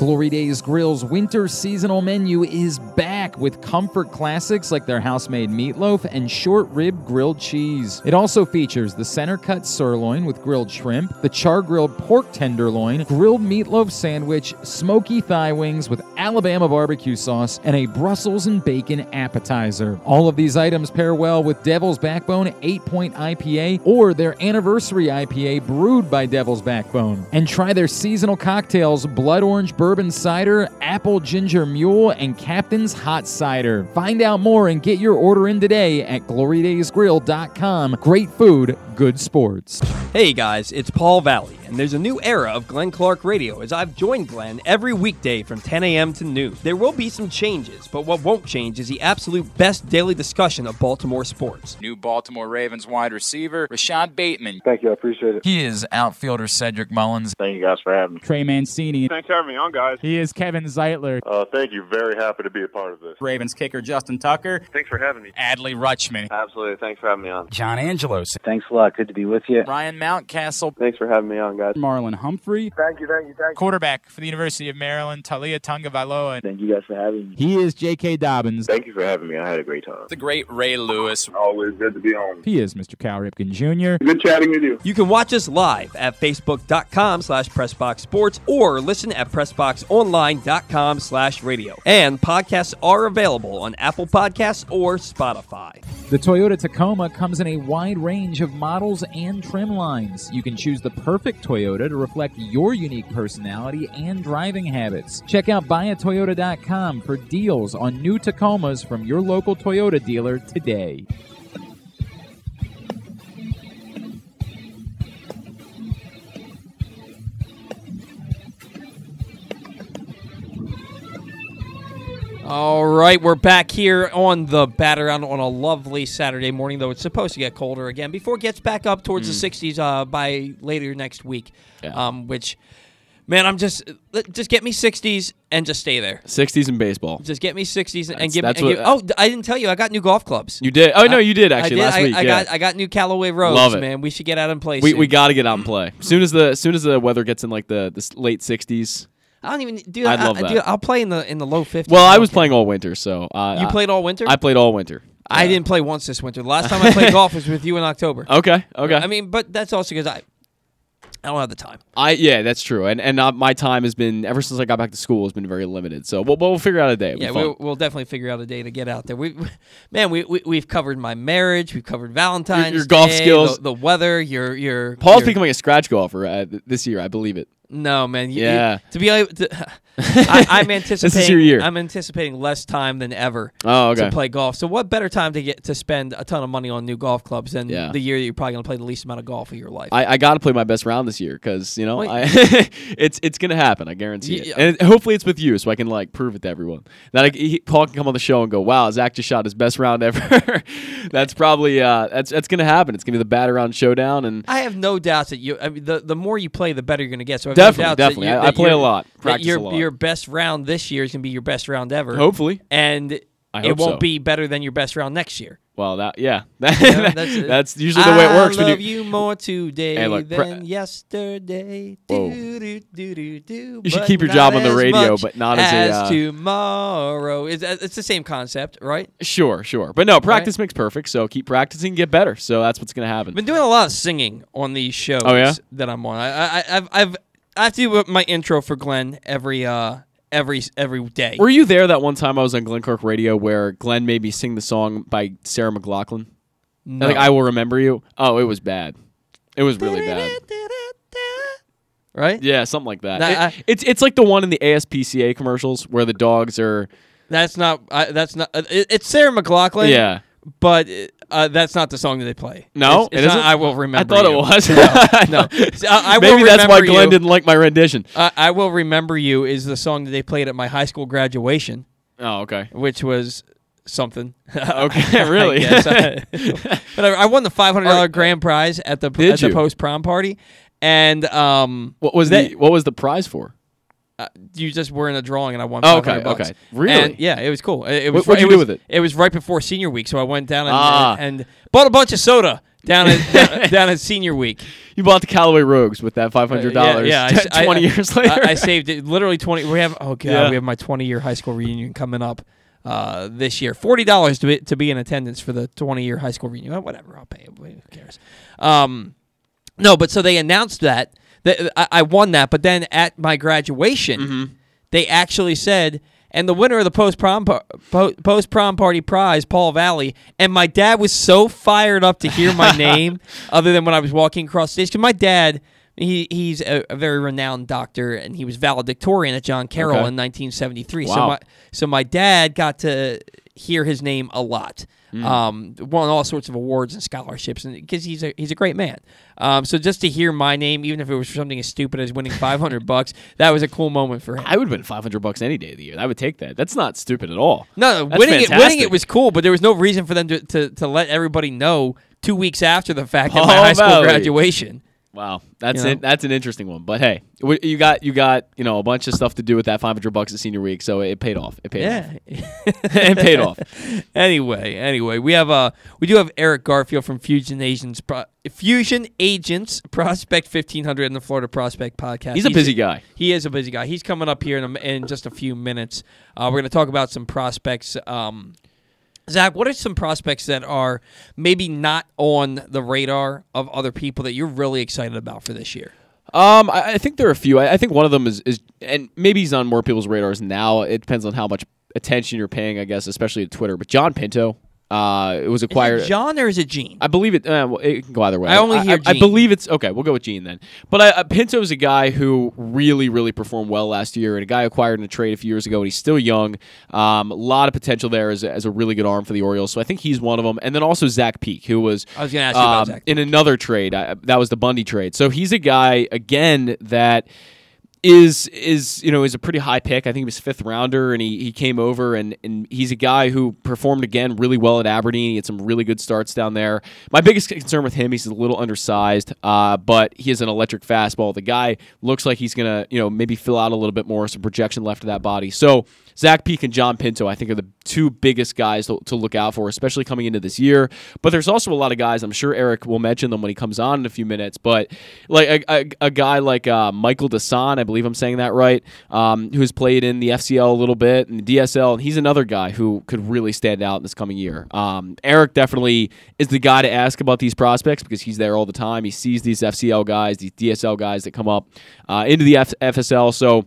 Glory Days Grill's winter seasonal menu is back with comfort classics like their house made meatloaf and short rib grilled cheese. It also features the center cut sirloin with grilled shrimp, the char grilled pork tenderloin, grilled meatloaf sandwich, smoky thigh wings with Alabama barbecue sauce, and a Brussels and bacon appetizer. All of these items pair well with Devil's Backbone 8 point IPA or their anniversary IPA brewed by Devil's Backbone. And try their seasonal cocktails Blood Orange Bourbon bourbon cider, apple ginger mule, and Captain's hot cider. Find out more and get your order in today at glorydaysgrill.com. Great food, good sports. Hey guys, it's Paul Valle, and there's a new era of Glenn Clark Radio as I've joined Glenn every weekday from 10 a.m. to noon. There will be some changes, but what won't change is the absolute best daily discussion of Baltimore sports. New Baltimore Ravens wide receiver, Rashod Bateman. Thank you, I appreciate it. He is outfielder Cedric Mullins. Thank you guys for having me. Trey Mancini. Thanks for having me on, guys. He is Kevin Zeitler. Uh, thank you. Very happy to be a part of this. Ravens kicker Justin Tucker. Thanks for having me. Adley Rutschman. Absolutely. Thanks for having me on. John Angelos. Thanks a lot. Good to be with you. Ryan Mountcastle. Thanks for having me on, guys. Marlon Humphrey. Thank you, thank you, thank you. Quarterback for the University of Maryland, Taulia Tagovailoa. Thank you guys for having me. He is J.K. Dobbins. Thank you for having me. I had a great time. The great Ray Lewis. Always good to be on. He is Mr. Cal Ripken Jr. Good chatting with you. You can watch us live at facebook.com slash pressboxsports or listen at pressboxonline.com slash radio. And podcasts are available on Apple Podcasts or Spotify. The Toyota Tacoma comes in a wide range of models and trim lines. You can choose the perfect Toyota to reflect your unique personality and driving habits. Check out buyatoyota.com for deals on new Tacomas from your local Toyota dealer today. All right, we're back here on the bat around on a lovely Saturday morning, though it's supposed to get colder again before it gets back up towards the 60s uh, by later next week. Yeah. Um, which, man, I'm just just get me 60s and just stay there. 60s in baseball. Just get me 60s and That's- give me. that's and what- give- oh, I didn't tell you, I got new golf clubs. You did? Oh no, you did actually I did. last I, week. I yeah. got I got new Callaway Rogues, Love it. man. We should get out and play. we soon. we got to get out and play. As soon as the as soon as the weather gets in like the, the late 60s. I don't even do. I'd I, love I, that. dude, I'll play in the in the low 50s. Well, I was playing all winter, so uh, You played all winter. I played all winter. I didn't play once this winter. The last time I played golf was with you in October. Okay, okay. I mean, but that's also because I I don't have the time. I yeah, that's true. And and uh, my time has been ever since I got back to school has been very limited. So we'll, we'll figure out a day. It'll Yeah, we'll, we'll definitely figure out a day to get out there. We, man, we, we we've covered my marriage, we've covered Valentine's, your golf Day, skills. the, the weather, your your. Paul's your, becoming a scratch golfer uh, this year, I believe it. No, man. You, Yeah. You, to be able to, I, I'm anticipating. this is your year. I'm anticipating less time than ever Oh, okay. to play golf. So, what better time to get to spend a ton of money on new golf clubs than Yeah. the year that you're probably going to play the least amount of golf of your life? I, I got to play my best round this year because you know Wait. I, it's it's gonna happen. I guarantee Yeah. it. And hopefully it's with you, so I can like prove it to everyone that I, he, Paul can come on the show and go, "Wow, Zach just shot his best round ever." that's probably uh, that's that's gonna happen. It's gonna be the bat around showdown, and I have no doubts that you. I mean, the the more you play, the better you're going to get. So I have Definitely, no definitely. That you, I- I play a lot, that practice a lot. Your best round this year is going to be your best round ever. hopefully, and I it won't so. be better than your best round next year. Well, that yeah, that, Yeah, that's, that's usually the way it works. I love you more today Hey, look, pre- than yesterday. Do, do, do, do, do, You should keep your job on the radio, but not as a, uh, tomorrow. It's, uh, it's the same concept, right? Sure, sure, but no, practice makes perfect. So keep practicing, get better. So that's what's gonna happen. I've been doing a lot of singing on these shows Oh, yeah? that I'm on. I, I, I've, I've, I have to do my intro for Glenn every, uh, every, every day. Were you there that one time I was on Glenn Clark Radio where Glenn made me sing the song by Sarah McLachlan? No. Like I will remember you. Oh, it was bad. It was really bad. right? Yeah, something like that. Nah, It- I- it's it's like the one in the ASPCA commercials where the dogs are. That's not. I, that's not. It, it's Sarah McLachlan. Yeah. but uh, that's not the song that they play. No, it's, it's it not? I will remember. I thought you. it was. no, no. I, Maybe that's why Glenn you. didn't like my rendition. I, I will remember you is the song that they played at my high school graduation, Oh, okay. which was something. Okay, really? I, I won the five hundred dollar grand prize at the Did at the post prom party, and um, What was that- what was the prize for? Uh, you just were in a drawing and I won. Oh, okay, bucks. okay. Really? And, yeah, it was cool. It, it was. What- what'd it you do was- with it? It was right before senior week, so I went down and, Ah. and, bought a bunch of soda down at down, down at senior week. You bought the Callaway Rogues with that five hundred dollars. Uh, Yeah, yeah. I- twenty I- years later. I, I saved it. Literally twenty. We have oh god, Yeah. we have my twenty year high school reunion coming up uh, this year. Forty dollars to be, to be in attendance for the twenty year high school reunion. Whatever, I'll pay it. Who cares? Um, no, but so they announced that that I, I won that, but then at my graduation, Mm-hmm. they actually said. And the winner of the post prom post prom party prize, Paul Valle, and my dad was so fired up to hear my name, other than when I was walking across stage. Because my dad, he he's a, a very renowned doctor, and he was valedictorian at John Carroll Okay. in 1973. So my so my dad got to hear his name a lot. Hmm. Um, won all sorts of awards and scholarships, and because he's a he's a great man. Um, so just to hear my name, even if it was for something as stupid as winning 500 bucks, that was a cool moment for him. I would win five hundred bucks any day of the year. I would take that. That's not stupid at all. No, no, That's winning it, winning it was cool, but there was no reason for them to, to, to let everybody know two weeks after the fact at my high school Valley. graduation. Wow, that's You know? it. That's an interesting one. But hey, you got you got you know a bunch of stuff to do with that five hundred bucks at senior week, so it paid off. It paid off. Yeah. off. it paid off. anyway, anyway, we have uh we do have Eric Garfield from Fusion Agents Pro- Fusion Agents Prospect 1500 in the Florida Prospect podcast. He's a busy guy. He is a busy guy. He's coming up here in, a, in just a few minutes. Uh, we're going to talk about some prospects. Um, Zach, what are some prospects that are maybe not on the radar of other people that you're really excited about for this year? Um, I, I think there are a few. I, I think one of them is, is, and maybe he's on more people's radars now. It depends on how much attention you're paying, I guess, especially to Twitter. But Jean Pinto, uh, it was acquired. Is it John or is it Gene? I believe it. Uh, well, it can go either way. I only hear I, Gene. believe it's okay. We'll go with Gene then. But I, uh, Pinto is a guy who really, really performed well last year, and a guy acquired in a trade a few years ago, and he's still young. Um, a lot of potential there as a, as a really good arm for the Orioles. So I think he's one of them. And then also Zach Peek, who was I was gonna ask you about um, Zach in another trade. I, that was the Bundy trade. So he's a guy again that is is you know is a pretty high pick. I think he was fifth rounder, and he, he came over and and he's a guy who performed again really well at Aberdeen. He had some really good starts down there. My biggest concern with him, he's a little undersized, uh, but he has an electric fastball. The guy looks like he's gonna you know maybe fill out a little bit more, some projection left of that body. So Zach Peek and Jean Pinto, I think, are the two biggest guys to, to look out for, especially coming into this year. But there's also a lot of guys. I'm sure Eric will mention them when he comes on in a few minutes. But like a, a, a guy like uh, Michael Desan, I believe I'm saying that right, um, who's played in the FCL a little bit and the DSL, and he's another guy who could really stand out in this coming year. Um, Eric definitely is the guy to ask about these prospects because he's there all the time. He sees these FCL guys, these DSL guys that come up uh, into the F- FSL. So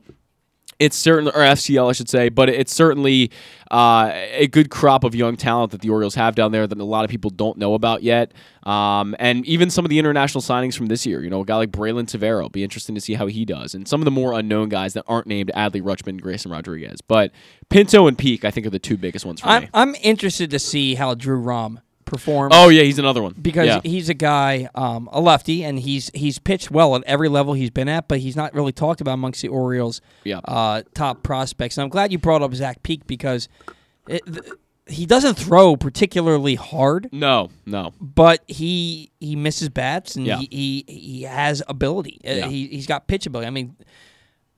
it's certainly or FCL I should say, but it's certainly uh, a good crop of young talent that the Orioles have down there that a lot of people don't know about yet. Um, and even some of the international signings from this year, you know, a guy like Braylin Tavera, be interesting to see how he does, and some of the more unknown guys that aren't named Adley Rutschman, Grayson Rodriguez, but Pinto and Peek I think are the two biggest ones for I'm, me. I'm interested to see how Drew Rom performs. Oh yeah, he's another one because yeah. he's a guy, um, a lefty, and he's he's pitched well at every level he's been at, but he's not really talked about amongst the Orioles' Yeah. uh, top prospects. And I'm glad you brought up Zach Peek because it, th- he doesn't throw particularly hard, no, no, but he he misses bats and Yeah. he, he he has ability. Uh. He he's got pitch ability. I mean.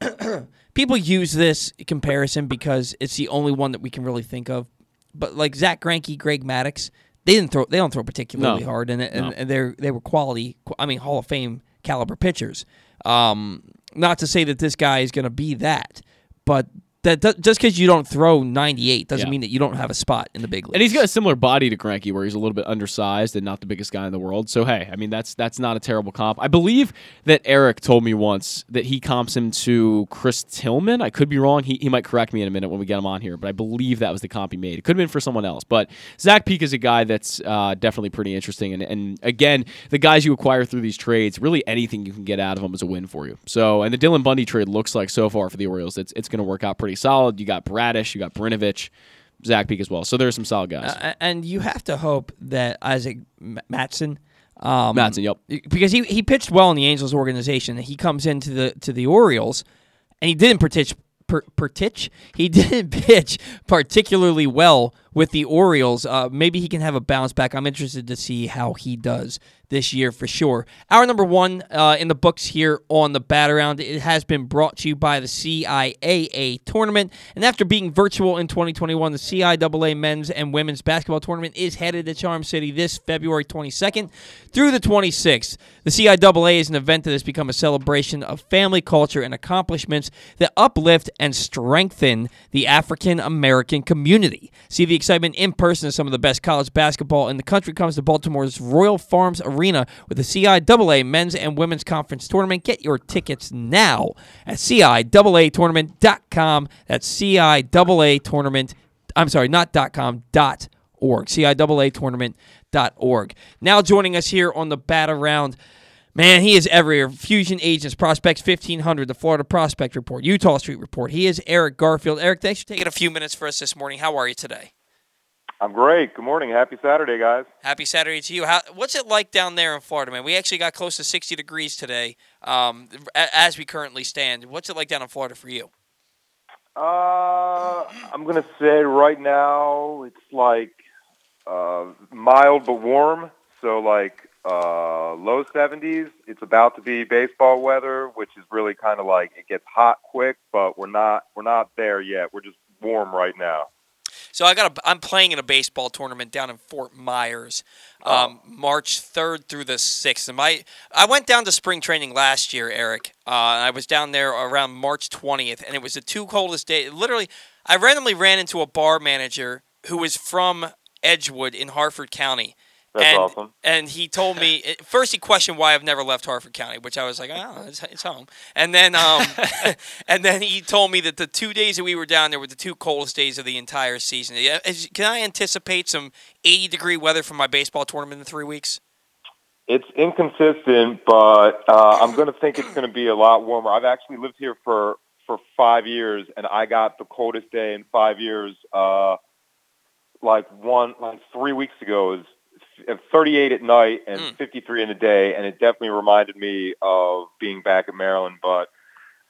People use this comparison because it's the only one that we can really think of. But like Zach Greinke, Greg Maddux, they didn't throw they don't throw particularly No. hard, and and, No. and they're they were quality. I mean, Hall of Fame caliber pitchers. Um, not to say that this guy is going to be that, but that do- just because you don't throw 98 doesn't Yeah. mean that you don't have a spot in the big leagues. And he's got a similar body to Greinke, where he's a little bit undersized and not the biggest guy in the world. So hey, I mean that's that's not a terrible comp. I believe that Eric told me once that he comps him to Chris Tillman. I could be wrong. He, he might correct me in a minute when we get him on here, but I believe that was the comp he made. It could have been for someone else. But Zach Peek is a guy that's uh, definitely pretty interesting. And, and again, the guys you acquire through these trades, really anything you can get out of them is a win for you. So and the Dylan Bundy trade looks like so far for the Orioles, it's it's going to work out pretty solid. You got Bradish, you got Brnovich. Zach Peek as well. So there's some solid guys. Uh, and you have to hope that Isaac Mattson, um, Mattson, yep. because he he pitched well in the Angels organization. He comes into the to the Orioles, and he didn't pitch. Per, he didn't pitch particularly well with the Orioles. Uh, maybe he can have a bounce back. I'm interested to see how he does this year for sure. Our number one uh, in the books here on the Bat Around. It has been brought to you by the CIAA tournament. And after being virtual in 2021, the CIAA men's and women's basketball tournament is headed to Charm City this February 22nd through the 26th. The CIAA is an event that has become a celebration of family culture and accomplishments that uplift and strengthen the African American community. See the excitement in person as some of the best college basketball in the country comes to Baltimore's Royal Farms Arena with the CIAA Men's and Women's Conference Tournament. Get your tickets now at CIAAtournament.com. That's CIAA Tournament. I'm sorry, not .com, dot org. CIAA. Now joining us here on the Bat Around. Man, he is everywhere. Fusion Agents, Prospects 1500, the Florida Prospect Report, Eutaw Street Report. He is Eric Garfield. Eric, thanks for taking a few minutes for us this morning. How are you today? I'm great. Good morning. Happy Saturday, guys. Happy Saturday to you. How, what's it like down there in Florida, man? We actually got close to 60 degrees today um, as we currently stand. What's it like down in Florida for you? Uh, I'm going to say right now it's like uh, mild but warm. So like uh, low 70s. It's about to be baseball weather, which is really kind of like it gets hot quick, but we're not we're not there yet. We're just warm right now. So I got a, I'm playing in a baseball tournament down in Fort Myers, um, March 3rd through the 6th. And my I went down to spring training last year, Eric. Uh, and I was down there around March 20th, and it was the two coldest days. Literally, I randomly ran into a bar manager who was from Edgewood in Harford County. That's and, awesome. And he told me first he questioned why I've never left Harford County, which I was like, oh, it's, it's home. And then, um, and then he told me that the two days that we were down there were the two coldest days of the entire season. Can I anticipate some 80 degree weather for my baseball tournament in three weeks? It's inconsistent, but uh, I'm going to think it's going to be a lot warmer. I've actually lived here for for five years, and I got the coldest day in five years. Uh, like one, like three weeks ago, it was 38 at night and Mm. 53 in the day, and it definitely reminded me of being back in Maryland. But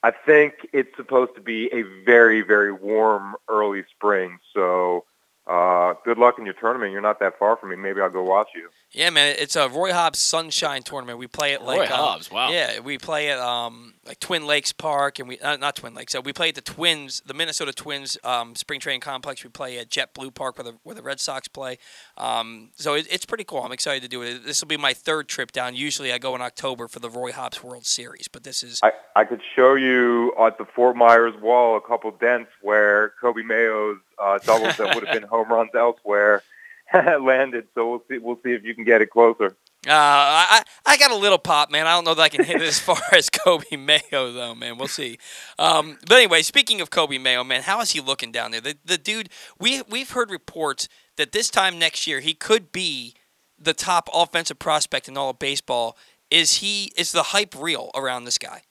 I think it's supposed to be a very, very warm early spring. So uh, good luck in your tournament. You're not that far from me. Maybe I'll go watch you. Yeah, man, it's a Roy Hobbs Sunshine Tournament. We play it like Roy um, Hobbs, wow. Yeah, we play at um like Twin Lakes Park, and we uh, not Twin Lakes. So we play at the Twins, the Minnesota Twins um, spring training complex. We play at JetBlue Park where the where the Red Sox play. Um, so it, it's pretty cool. I'm excited to do it. This will be my third trip down. Usually I go in October for the Roy Hobbs World Series, but this is I, I could show you at the Fort Myers wall a couple dents where Coby Mayo's uh, doubles that would have been home runs elsewhere landed. So we'll see. We'll see if you can get it closer. Uh, I I got a little pop, man. I don't know that I can hit it as far as Coby Mayo, though, man. We'll see. Um, but anyway, speaking of Coby Mayo, man, how is he looking down there? The the dude, we we've heard reports that this time next year he could be the top offensive prospect in all of baseball. Is he? Is the hype real around this guy?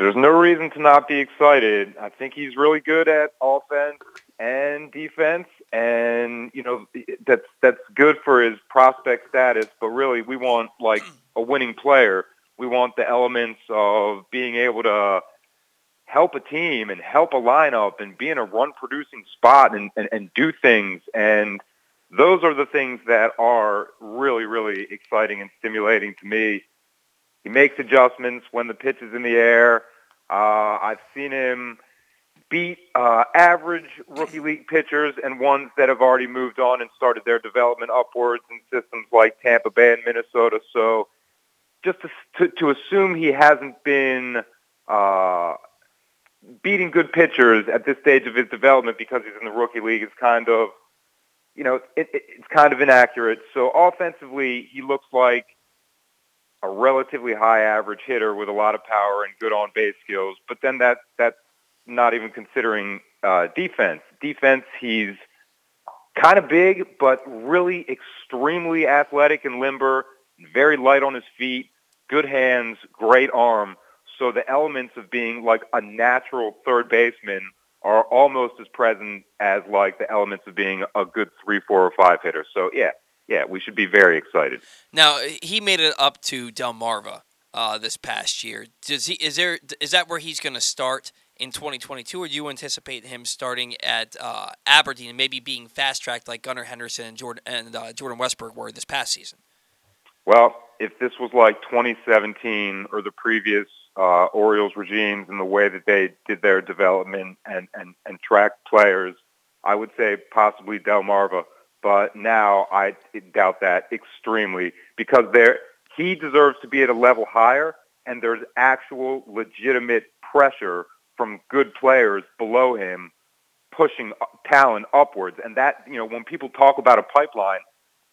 There's no reason to not be excited. I think he's really good at offense and defense, and you know that's that's good for his prospect status. But really, we want like a winning player. We want the elements of being able to help a team and help a lineup and be in a run-producing spot and, and, and do things. And those are the things that are really, really exciting and stimulating to me. He makes adjustments when the pitch is in the air. Uh, I've seen him beat uh, average rookie league pitchers and ones that have already moved on and started their development upwards in systems like Tampa Bay and Minnesota. So just to, to, to assume he hasn't been uh, beating good pitchers at this stage of his development because he's in the rookie league is kind of, you know, it, it, it's kind of inaccurate. So offensively, he looks like a relatively high average hitter with a lot of power and good on base skills. But then that that's not even considering uh, defense. Defense, he's kind of big, but really extremely athletic and limber, very light on his feet, good hands, great arm. So the elements of being like a natural third baseman are almost as present as like the elements of being a good three, four, or five hitter. So yeah, yeah, we should be very excited. Now he made it up to Delmarva uh, this past year. Does he? Is there? Is that where he's going to start in 2022, or do you anticipate him starting at uh, Aberdeen and maybe being fast tracked like Gunnar Henderson and Jordan and uh, Jordan Westburg were this past season? Well, if this was like 2017 or the previous uh, Orioles regimes and the way that they did their development and, and, and tracked players, I would say possibly Delmarva. But now I doubt that extremely because there he deserves to be at a level higher, and there's actual legitimate pressure from good players below him pushing talent upwards. And that, you know, when people talk about a pipeline,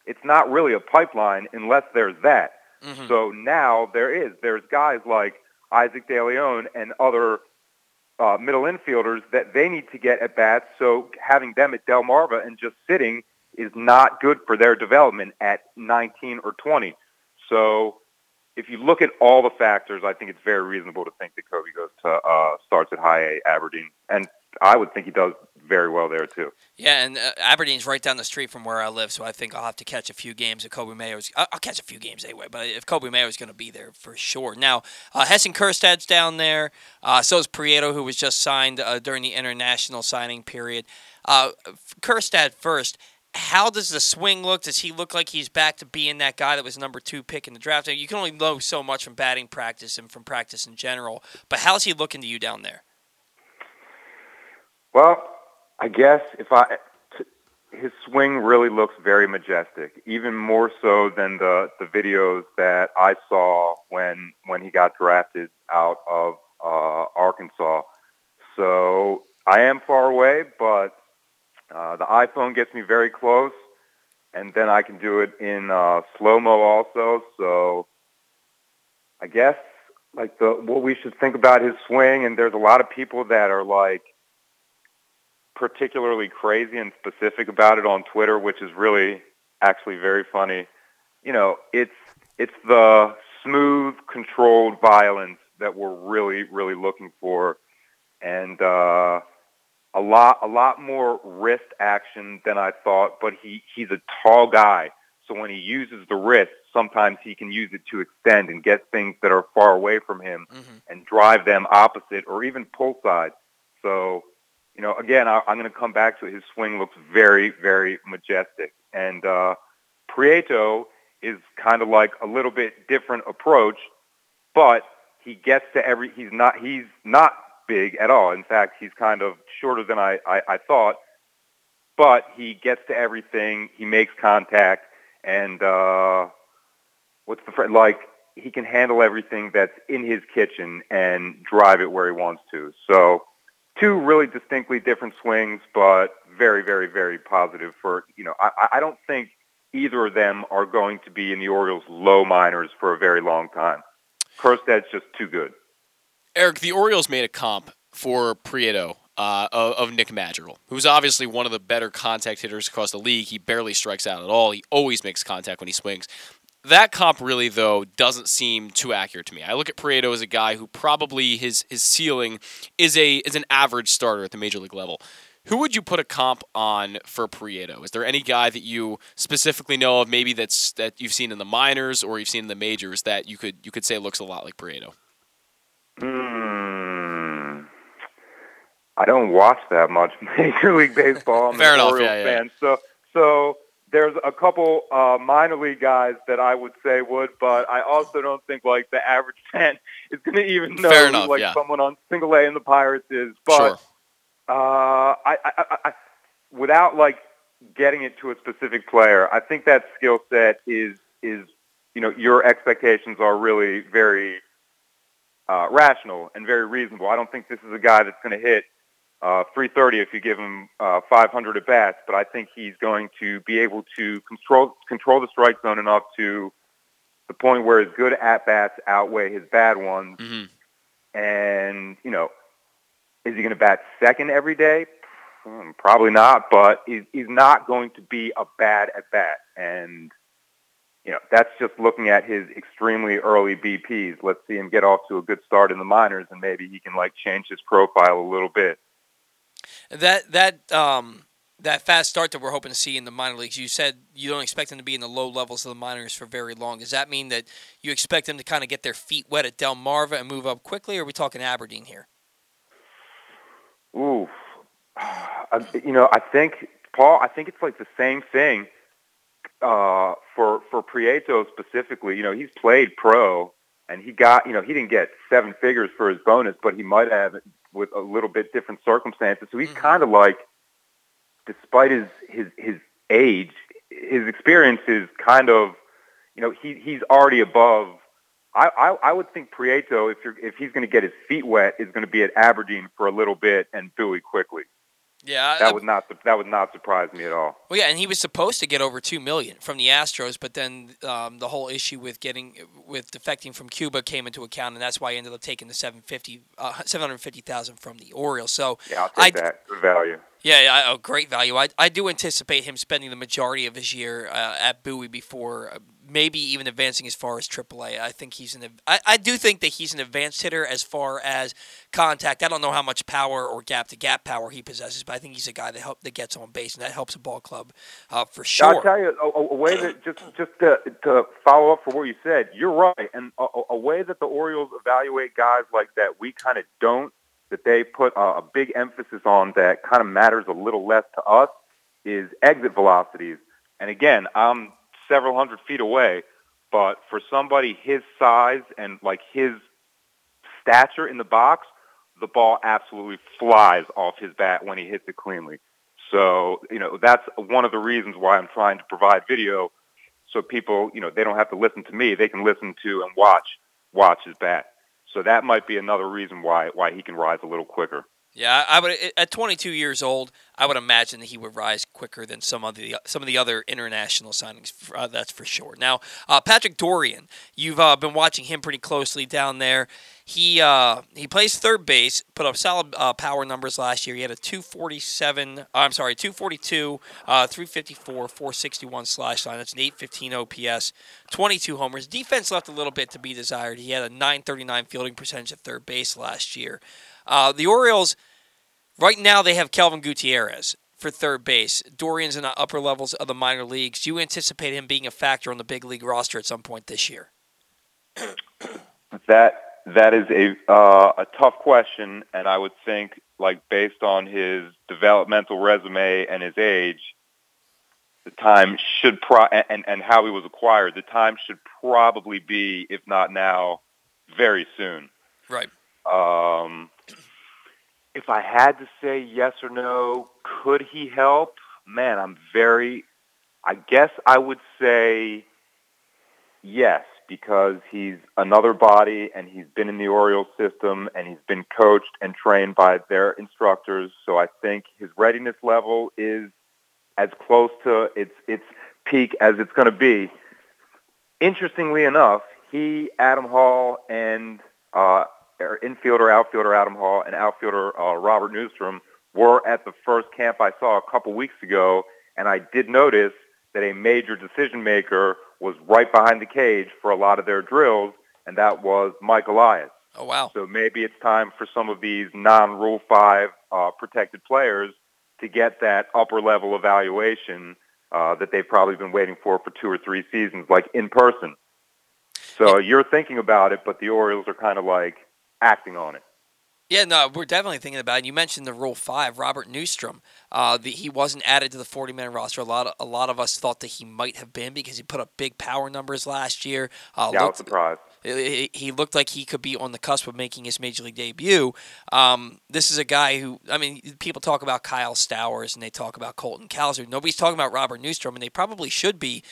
it's not really a pipeline unless there's that. Mm-hmm. So now there is. There's guys like Isaac De Leon and other uh, middle infielders that they need to get at bats. So having them at Delmarva and just sitting is not good for their development at 19 or 20. So if you look at all the factors, I think it's very reasonable to think that Coby goes to uh, starts at high A Aberdeen, and I would think he does very well there too. Yeah, and uh, Aberdeen's right down the street from where I live, so I think I'll have to catch a few games of Coby Mayo's. I'll, I'll catch a few games anyway, but if Coby Mayo is going to be there for sure. Now, uh, Heston Kjerstad's down there. Uh, so is Prieto, who was just signed uh, during the international signing period. Uh, Kjerstad first how does the swing look? Does he look like he's back to being that guy that was number two pick in the draft? You can only know so much from batting practice and from practice in general. But how's he looking to you down there? Well, I guess if I his swing really looks very majestic, even more so than the the videos that I saw when when he got drafted out of uh, Arkansas. So I am far away, but uh, the iPhone gets me very close, and then I can do it in uh, slow mo also. So I guess like the what we should think about his swing, and there's a lot of people that are like particularly crazy and specific about it on Twitter, which is really actually very funny. You know, it's it's the smooth, controlled violence that we're really, really looking for, and uh, a lot a lot more wrist action than I thought, but he he's a tall guy. So when he uses the wrist, sometimes he can use it to extend and get things that are far away from him mm-hmm. and drive them opposite or even pull side. So, you know, again, I, I'm going to come back to it. His swing looks very, very majestic. And uh, Prieto is kind of like a little bit different approach, but he gets to every. He's not. He's not big at all. In fact, he's kind of shorter than I, I, I thought, but he gets to everything. He makes contact, and uh, what's the phrase? Like he can handle everything that's in his kitchen and drive it where he wants to. So, two really distinctly different swings, but very, very, very positive. For you know, I, I don't think either of them are going to be in the Orioles' low minors for a very long time. Kjerstad's just too good. Eric, the Orioles made a comp for Prieto uh, of, of, Nick Madrigal, who's obviously one of the better contact hitters across the league. He barely strikes out at all. He always makes contact when he swings. That comp really, though, doesn't seem too accurate to me. I look at Prieto as a guy who probably his his ceiling is a is an average starter at the major league level. Who would you put a comp on for Prieto? Is there any guy that you specifically know of, maybe that's that you've seen in the minors or you've seen in the majors that you could you could say looks a lot like Prieto? Hmm. I don't watch that much Major League Baseball. I'm Fair an enough, Orioles yeah, yeah. fan, so so there's a couple uh, minor league guys that I would say would, but I also don't think like the average fan is going to even know Fair enough, like yeah. someone on single A in the Pirates is. But Sure. Uh, I, I, I, I, without like getting it to a specific player, I think that skill set is is you know your expectations are really very uh, rational and very reasonable. I don't think this is a guy that's going to hit uh, 330 if you give him uh, 500 at bats, but I think he's going to be able to control control the strike zone enough to the point where his good at bats outweigh his bad ones. Mm-hmm. And you know, is he going to bat second every day? Hmm, Probably not, but he's, he's not going to be a bad at bat. And you know, that's just looking at his extremely early BPs. Let's see him get off to a good start in the minors, and maybe he can like change his profile a little bit. That that um that fast start that we're hoping to see in the minor leagues. You said you don't expect him to be in the low levels of the minors for very long. Does that mean that you expect them to kind of get their feet wet at Delmarva and move up quickly, or are we talking Aberdeen here? Ooh, I, you know, I think Paul. I think it's like the same thing uh, for for Prieto specifically. You know, he's played pro, and he got you know he didn't get seven figures for his bonus, but he might have with a little bit different circumstances. So he's kind of like, despite his his his age, his experience is kind of, you know, he he's already above. I, I, I would think Prieto, if you're if he's going to get his feet wet, is going to be at Aberdeen for a little bit and Bowie quickly. Yeah, That would not that would not surprise me at all. Well, yeah, and he was supposed to get over two million from the Astros, but then um, the whole issue with getting with defecting from Cuba came into account, and that's why he ended up taking the 750, uh, 750,000 from the Orioles. So Yeah, I'll take I- that. Good value. Yeah, yeah, oh, great value. I, I do anticipate him spending the majority of his year uh, at Bowie before uh, maybe even advancing as far as AAA. I think he's an. I, I do think that he's an advanced hitter as far as contact. I don't know how much power or gap to gap power he possesses, but I think he's a guy that help that gets on base and that helps a ball club uh, for sure. I'll tell you a, a way that just just to, to follow up for what you said. You're right, and a, a- a way that the Orioles evaluate guys like that, we kind of don't. That they put a, big emphasis on that kind of matters a little less to us is exit velocities. And again, I'm several hundred feet away, but for somebody his size and like his stature in the box, the ball absolutely flies off his bat when he hits it cleanly. So, you know, that's one of the reasons why I'm trying to provide video so people, you know, they don't have to listen to me. They can listen to and watch watch his bat. So that might be another reason why why he can rise a little quicker. Yeah, I would at 22 years old, I would imagine that he would rise quicker than some of the some of the other international signings. Uh, that's for sure. Now, uh, Patrick Dorrian, you've uh, been watching him pretty closely down there. He uh, he plays third base, put up solid uh, power numbers last year. He had a 247, uh, I'm sorry, 242, uh, 354, 461 slash line. That's an 815 OPS, 22 homers. Defense left a little bit to be desired. He had a 939 fielding percentage at third base last year. The Orioles, right now, they have Kelvin Gutierrez for third base. Dorrian's in the upper levels of the minor leagues. Do you anticipate him being a factor on the big league roster at some point this year? That that is a uh, a tough question, and I would think, like based on his developmental resume and his age, the time should pro and and how he was acquired. The time should probably be, if not now, very soon. Right. Um, if I had to say yes or no, could he help? Man, I'm very. I guess I would say yes because he's another body and he's been in the Orioles system and he's been coached and trained by their instructors. So I think his readiness level is as close to its its peak as it's going to be. Interestingly enough, he, Adam Hall, and uh, infielder, outfielder Adam Hall, and outfielder uh, Robert Neustrom were at the first camp I saw a couple weeks ago, and I did notice that a major decision maker was right behind the cage for a lot of their drills, and that was Mike Elias. Oh wow! So maybe it's time for some of these non-Rule Five uh, protected players to get that upper level evaluation uh, that they've probably been waiting for for two or three seasons, like in person. So you're thinking about it, but the Orioles are kind of like acting on it. Yeah, no, we're definitely thinking about it. You mentioned the Rule Five, Robert Neustrom. Uh, the, he wasn't added to the 40-man roster. A lot, of, a lot of us thought that he might have been because he put up big power numbers last year. Uh, Yeah, I was surprised. He he looked like he could be on the cusp of making his major league debut. Um, this is a guy who, I mean, people talk about Kyle Stowers and they talk about Colton Cowser. Nobody's talking about Robert Neustrom, and they probably should be.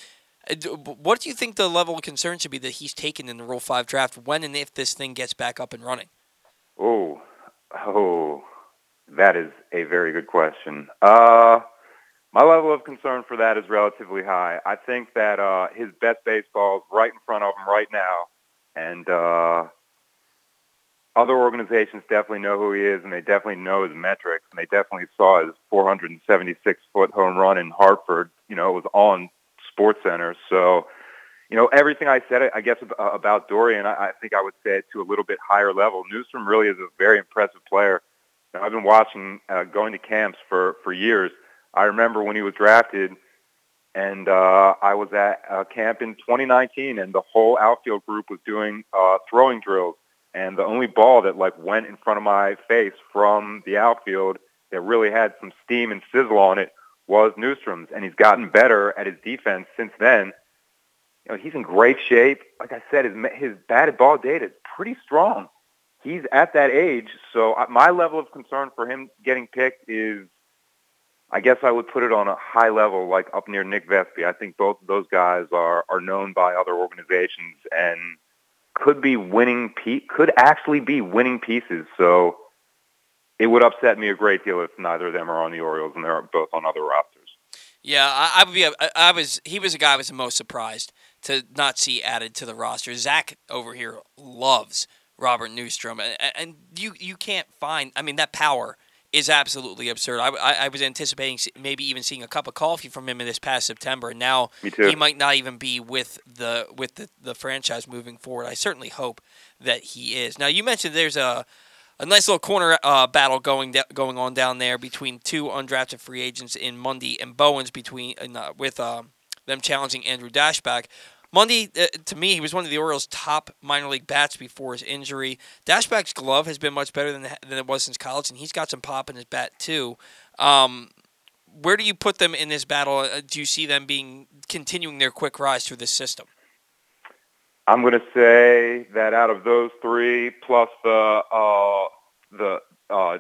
Uh, What do you think the level of concern should be that he's taken in the Rule 5 draft when and if this thing gets back up and running? Oh, oh, that is a very good question. Uh, my level of concern for that is relatively high. I think that uh, his best baseball is right in front of him right now, and uh, other organizations definitely know who he is, and they definitely know his metrics, and they definitely saw his 476 foot home run in Hartford. You know, it was on Sports Center, so you know, everything I said, I guess, about Dorrian, I, think I would say it to a little bit higher level. Neustrom really is a very impressive player. I've been watching, uh, going to camps for, for years. I remember when he was drafted, and uh, I was at a camp in 2019, and the whole outfield group was doing uh, throwing drills. And the only ball that like went in front of my face from the outfield that really had some steam and sizzle on it was Neustrom's, and he's gotten better at his defense since then you know, he's in great shape. Like I said, his his batted ball data is pretty strong. He's at that age, so my level of concern for him getting picked is, I guess I would put it on a high level, like up near Nick Vespi. I think both of those guys are are known by other organizations and could be winning pe- could actually be winning pieces. So it would upset me a great deal if neither of them are on the Orioles and they're both on other rosters. Yeah, I, I would be. I, I was. He was a guy I was the most surprised to not see added to the roster. Zach over here loves Robert Neustrom, and, and you you can't find. I mean, that power is absolutely absurd. I, I, I was anticipating maybe even seeing a cup of coffee from him in this past September, and now he might not even be with the with the, the franchise moving forward. I certainly hope that he is. Now, you mentioned there's a a nice little corner uh, battle going going on down there between two undrafted free agents in Mundy and Bowens between uh, with um them challenging Andrew Daschbach. Mundy, uh, to me, he was one of the Orioles' top minor league bats before his injury. Daschbach's glove has been much better than than it was since college, and he's got some pop in his bat too. Um, where do you put them in this battle? Uh, do you see them being continuing their quick rise through this system? I'm going to say that out of those three, plus the uh, the uh,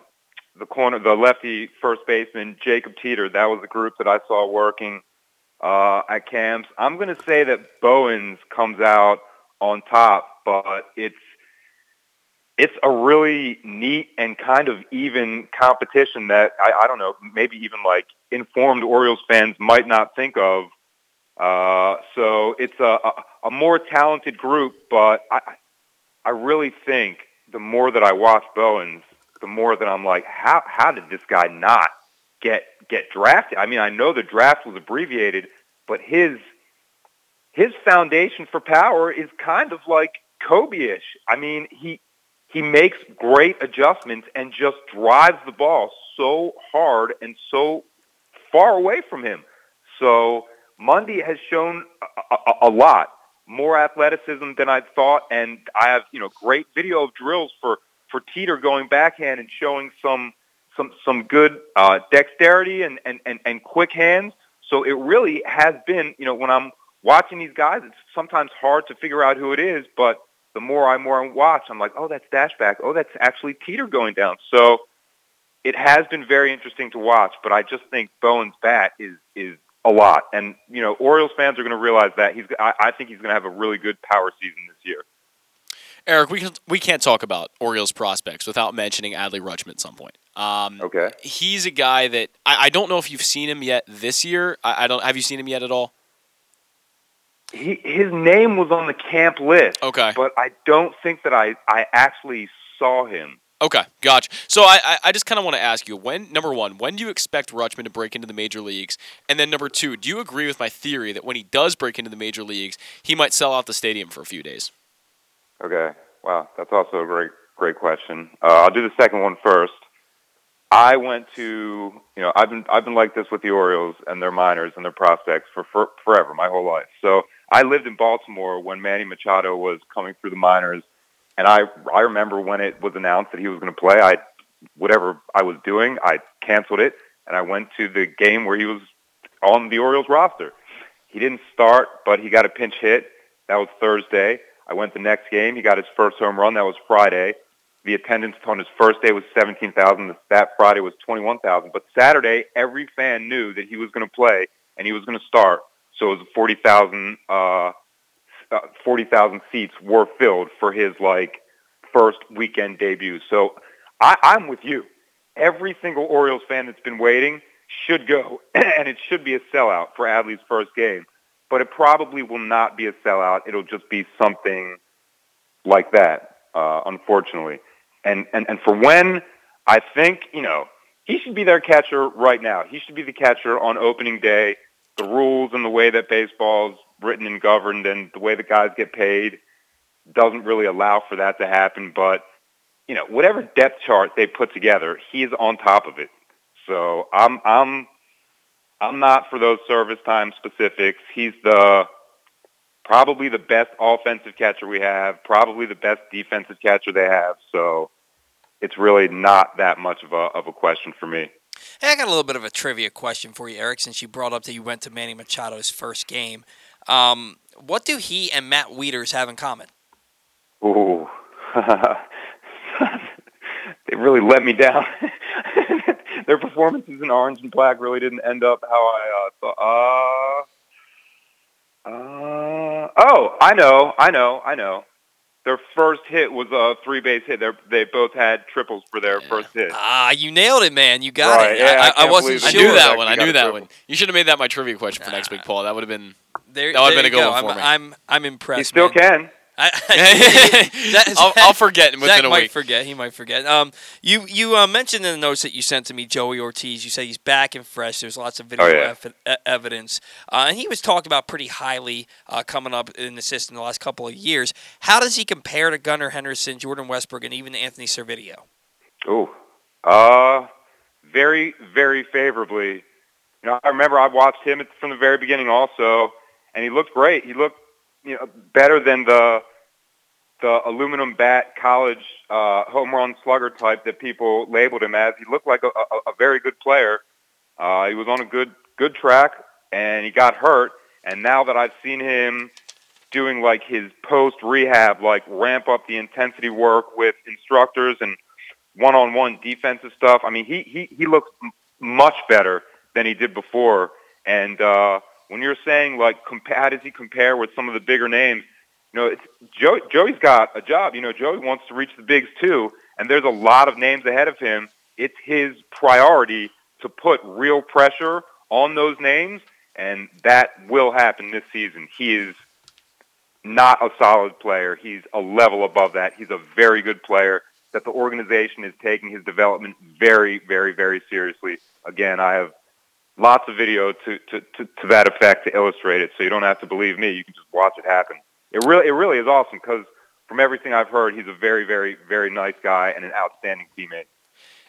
the corner, the lefty first baseman Jacob Teter, that was the group that I saw working uh, at camps. I'm going to say that Bowens comes out on top, but it's it's a really neat and kind of even competition that I, I don't know, maybe even like informed Orioles fans might not think of. Uh, so it's a, a, a more talented group, but I, I really think the more that I watch Bowens, the more that I'm like, how how did this guy not get get drafted? I mean, I know the draft was abbreviated, but his his foundation for power is kind of like Kobe-ish. I mean, he he makes great adjustments and just drives the ball so hard and so far away from him. So Mundy has shown a, a, a lot more athleticism than I thought, and I have you know great video of drills for for Teter going backhand and showing some some some good uh, dexterity and, and and and quick hands. So it really has been you know when I'm watching these guys, it's sometimes hard to figure out who it is, but the more I more I watch, I'm like, oh, that's Daschbach. Oh, that's actually Teter going down. So it has been very interesting to watch, but I just think Bowen's bat is is a lot, and you know, Orioles fans are going to realize that he's. I, I think he's going to have a really good power season this year. Eric, we can, we can't talk about Orioles prospects without mentioning Adley Rutschman at some point. Um, Okay. He's a guy that I, I don't know if you've seen him yet this year. I, I don't. Have you seen him yet at all? He his name was on the camp list, Okay. but I don't think that I I actually saw him. Okay, gotcha. So I, I, just kind of want to ask you when number one, when do you expect Rutschman to break into the major leagues? And then number two, do you agree with my theory that when he does break into the major leagues, he might sell out the stadium for a few days? Okay. Wow, that's also a great great question. Uh, I'll do the second one first. I went to you know I've been I've been like this with the Orioles and their minors and their prospects for, for forever, my whole life. So I lived in Baltimore when Manny Machado was coming through the minors, and I I remember when it was announced that he was going to play. I whatever I was doing, I canceled it and I went to the game where he was on the Orioles roster. He didn't start, but he got a pinch hit. That was Thursday. I went the next game. He got his first home run. That was Friday. The attendance on his first day was 17,000. That Friday was 21,000. But Saturday, every fan knew that he was going to play and he was going to start. So it was 40,000 uh, uh, 40,000 seats were filled for his like first weekend debut. So I, I'm with you. Every single Orioles fan that's been waiting should go, and it should be a sellout for Adley's first game. But it probably will not be a sellout. It'll just be something like that, uh, unfortunately. And, and and for when, I think you know he should be their catcher right now. He should be the catcher on opening day. The rules and the way that baseball's written and governed and the way the guys get paid doesn't really allow for that to happen. But, you know, whatever depth chart they put together, he's on top of it. So I'm, I'm, I'm not for those service time specifics. He's the, probably the best offensive catcher we have, probably the best defensive catcher they have. So it's really not that much of a, of a question for me. Hey, I got a little bit of a trivia question for you, Eric, since you brought up that you went to Manny Machado's first game. Um, what do he and Matt Wieters have in common? Ooh. they really let me down. Their performances in orange and black really didn't end up how I uh, thought. Uh, uh, oh, I know, I know, I know. Their first hit was a three base hit. They're, they both had triples for their yeah. first hit. Ah, you nailed it, man. You got right. it. Yeah, I, I, I wasn't I knew that one. I knew that one. You should have made that my trivia question for next week, Paul. That would have been there, that would have been a good go. one for I'm, me. I'm, I'm impressed. You still man. can. I, Zach, I'll, I'll forget within Zach a might week. forget. He might forget. Um, you you uh, mentioned in the notes that you sent to me, Joey Ortiz. You say he's back and fresh. There's lots of video Oh, yeah. ev- evidence, uh, and he was talked about pretty highly uh, coming up in the system the last couple of years. How does he compare to Gunnar Henderson, Jordan Westburg, and even Anthony Servideo? Oh, uh, very, very favorably. You know, I remember I watched him from the very beginning also, and he looked great. He looked, you know, better than the the aluminum bat college uh, home run slugger type that people labeled him as. He looked like a, a, a very good player. Uh, he was on a good good track, and he got hurt. And now that I've seen him doing like his post rehab, like ramp up the intensity work with instructors and one-on-one defensive stuff. I mean, he he he looks much better than he did before. And uh, when you're saying like, compa- how does he compare with some of the bigger names? You know, it's, Joe, Joey's got a job. You know, Joey wants to reach the bigs too, and there's a lot of names ahead of him. It's his priority to put real pressure on those names, and that will happen this season. He is not a solid player. He's a level above that. He's a very good player that the organization is taking his development very, very, very seriously. Again, I have lots of video to, to, to, to that effect to illustrate it, so you don't have to believe me. You can just watch it happen. It really, it really is awesome because from everything I've heard, he's a very, very, very nice guy and an outstanding teammate.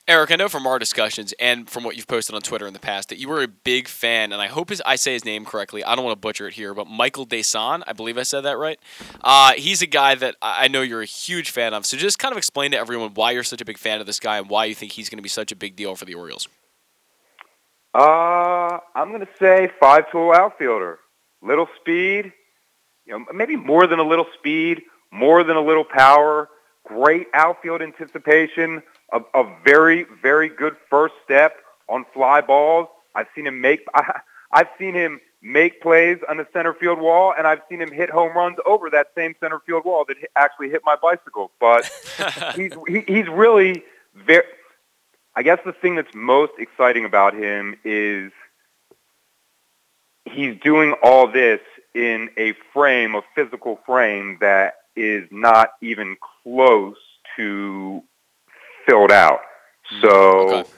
Eric, I know from our discussions and from what you've posted on Twitter in the past that you were a big fan, and I hope his, I say his name correctly. I don't want to butcher it here, but Michael Deson, I believe I said that right. Uh, he's a guy that I know you're a huge fan of. So just kind of explain to everyone why you're such a big fan of this guy and why you think he's going to be such a big deal for the Orioles. Uh, I'm going to say five-tool outfielder. Little speed, you know, maybe more than a little speed, more than a little power, great outfield anticipation, a, a very, very good first step on fly balls. I've seen him make, I, I've seen him make plays on the center field wall, and I've seen him hit home runs over that same center field wall that actually hit my bicycle. But he's he, he's really very. I guess the thing that's most exciting about him is he's doing all this in a frame, a physical frame that is not even close to filled out. Mm. So Okay.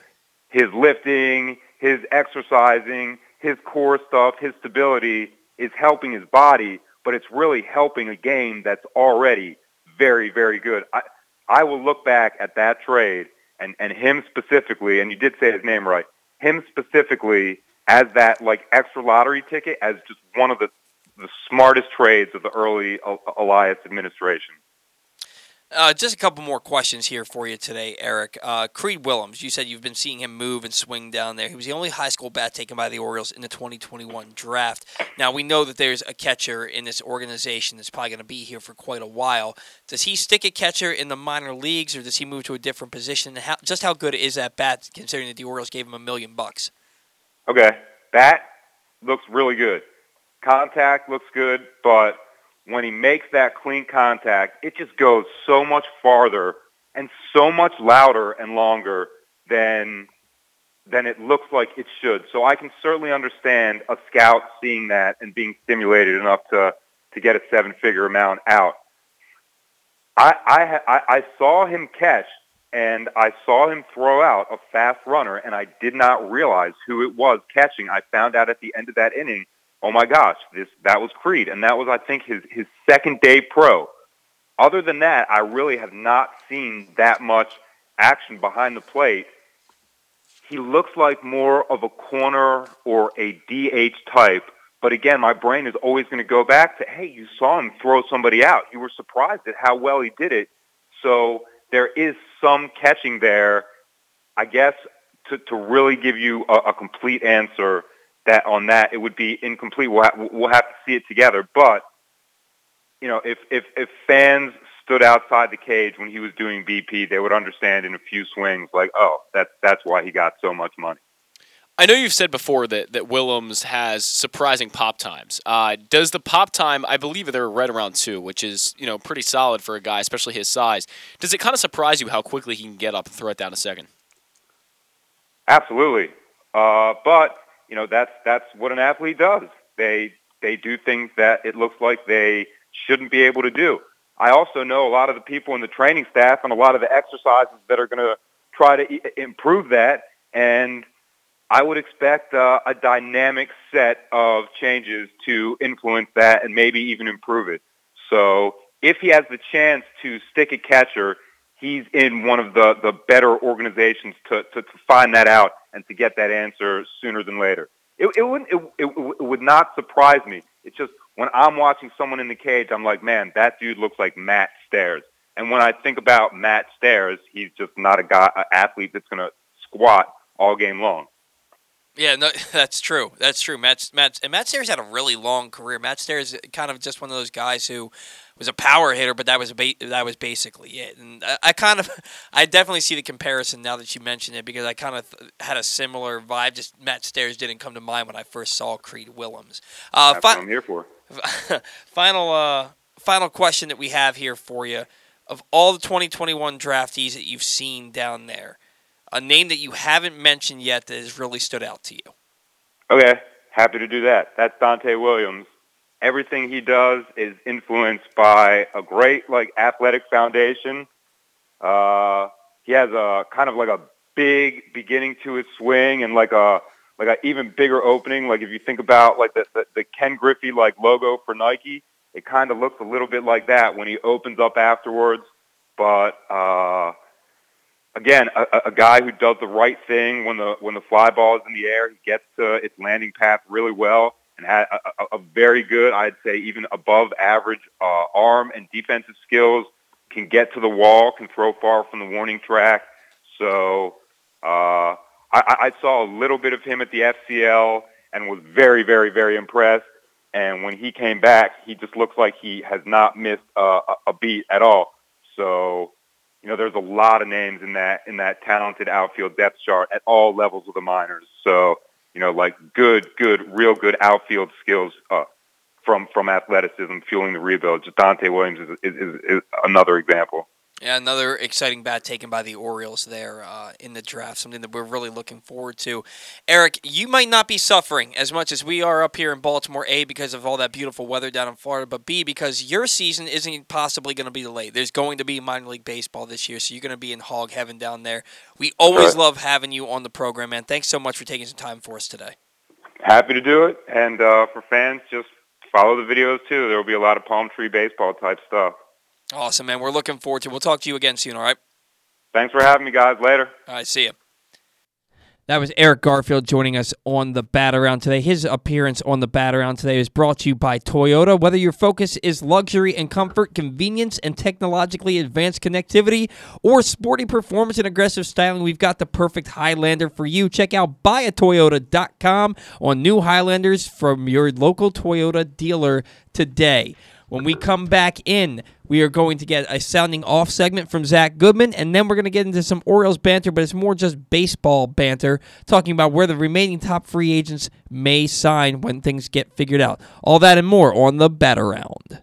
his lifting, his exercising, his core stuff, his stability is helping his body, but it's really helping a game that's already very, very good. I, I will look back at that trade and, and him specifically, and you did say his name right, him specifically as that like extra lottery ticket as just one of the, the smartest trades of the early El- Elias administration. Uh, just a couple more questions here for you today, Eric. Uh, Creed Willems, you said you've been seeing him move and swing down there. He was the only high school bat taken by the Orioles in the 2021 draft. Now, we know that there's a catcher in this organization that's probably going to be here for quite a while. Does he stick a catcher in the minor leagues, or does he move to a different position? How, just how good is that bat, considering that the Orioles gave him a million bucks? Okay, bat looks really good. Contact looks good, but when he makes that clean contact, it just goes so much farther and so much louder and longer than than it looks like it should. So I can certainly understand a scout seeing that and being stimulated enough to to get a seven-figure amount out. I I, I saw him catch and I saw him throw out a fast runner, and I did not realize who it was catching. I found out at the end of that inning oh my gosh, this that was Creed, and that was I think his his second day pro. Other than that, I really have not seen that much action behind the plate. He looks like more of a corner or a DH type, but again, my brain is always going to go back to, hey, you saw him throw somebody out. You were surprised at how well he did it. So there is some catching there. I guess to, to really give you a, a complete answer, that on that it would be incomplete. We'll, ha- we'll have to see it together. But you know, if if if fans stood outside the cage when he was doing BP, they would understand in a few swings, like, oh, that's that's why he got so much money. I know you've said before that, that Willems has surprising pop times. Uh, does the pop time, I believe they're right around two, which is you know pretty solid for a guy, especially his size. Does it kind of surprise you how quickly he can get up and throw it down a second? Absolutely, uh, but you know that's that's what an athlete does. They they do things that it looks like they shouldn't be able to do. I also know a lot of the people in the training staff and a lot of the exercises that are going to try to e- improve that. And I would expect uh, a dynamic set of changes to influence that and maybe even improve it. So if he has the chance to stick a catcher, he's in one of the, the better organizations to, to, to find that out and to get that answer sooner than later. It, it, wouldn't, it, it, it would not surprise me. It's just when I'm watching someone in the cage, I'm like, man, that dude looks like Matt Stairs. And when I think about Matt Stairs, he's just not a guy, an athlete that's going to squat all game long. Yeah, no, that's true. That's true. Matt, Matt, and Matt Stairs had a really long career. Matt Stairs kind of just one of those guys who was a power hitter, but that was ba- that was basically it. And I, I, kind of, I definitely see the comparison now that you mentioned it because I kind of th- had a similar vibe. Just Matt Stairs didn't come to mind when I first saw Creed Willems. Uh, That's fi- what I'm here for. final, uh, final question that we have here for you: of all the 2021 draftees that you've seen down there, a name that you haven't mentioned yet that has really stood out to you. Okay, happy to do that. That's Donta' Williams. Everything he does is influenced by a great like athletic foundation. Uh, he has a kind of like a big beginning to his swing and like a like an even bigger opening. Like if you think about like the, the, the Ken Griffey like logo for Nike, it kind of looks a little bit like that when he opens up afterwards. But uh, again, a, a guy who does the right thing when the when the fly ball is in the air, he gets to its landing path really well and had a, a, a very good, I'd say, even above average uh, arm and defensive skills. Can get to the wall, can throw far from the warning track. So uh, I, I saw a little bit of him at the FCL and was very, very, very impressed. And when he came back, he just looks like he has not missed uh, a beat at all. So, you know, there's a lot of names in that in that talented outfield depth chart at all levels of the minors. So, you know, like good, good, real good outfield skills uh, from from athleticism fueling the rebuild. Donta' Williams is, is, is another example. Yeah, another exciting bat taken by the Orioles there uh, in the draft, something that we're really looking forward to. Eric, you might not be suffering as much as we are up here in Baltimore, A, because of all that beautiful weather down in Florida, but B, because your season isn't possibly going to be delayed. There's going to be minor league baseball this year, so you're going to be in hog heaven down there. We always right. love having you on the program, man. Thanks so much for taking some time for us today. Happy to do it. And uh, for fans, just follow the videos, too. There will be a lot of palm tree baseball type stuff. Awesome, man. We're looking forward to it. We'll talk to you again soon, all right? Thanks for having me, guys. Later. All right, see you. That was Eric Garfield joining us on the Bat Around today. His appearance on the Bat Around today is brought to you by Toyota. Whether your focus is luxury and comfort, convenience and technologically advanced connectivity, or sporty performance and aggressive styling, we've got the perfect Highlander for you. Check out buyatoyota.com on new Highlanders from your local Toyota dealer today. When we come back in, we are going to get a sounding off segment from Zach Goodman, and then we're going to get into some Orioles banter, but it's more just baseball banter, talking about where the remaining top free agents may sign when things get figured out. All that and more on the Bat Around.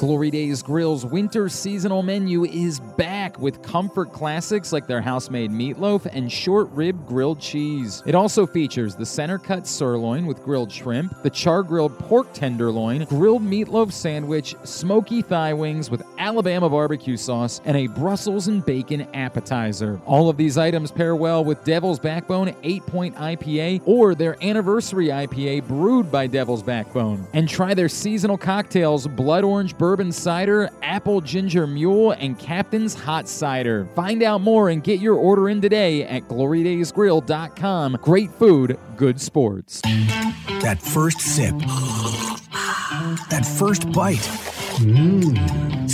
Glory Days Grill's winter seasonal menu is back with comfort classics like their house made meatloaf and short rib grilled cheese. It also features the center cut sirloin with grilled shrimp, the char grilled pork tenderloin, grilled meatloaf sandwich, smoky thigh wings with Alabama barbecue sauce, and a Brussels and bacon appetizer. All of these items pair well with Devil's Backbone 8 point IPA or their anniversary IPA brewed by Devil's Backbone. And try their seasonal cocktails Blood Orange Bourbon Urban cider, Apple Ginger Mule, and Captain's Hot Cider. Find out more and get your order in today at glorydaysgrill.com. Great food, good sports. That first sip. That first bite. Mmm.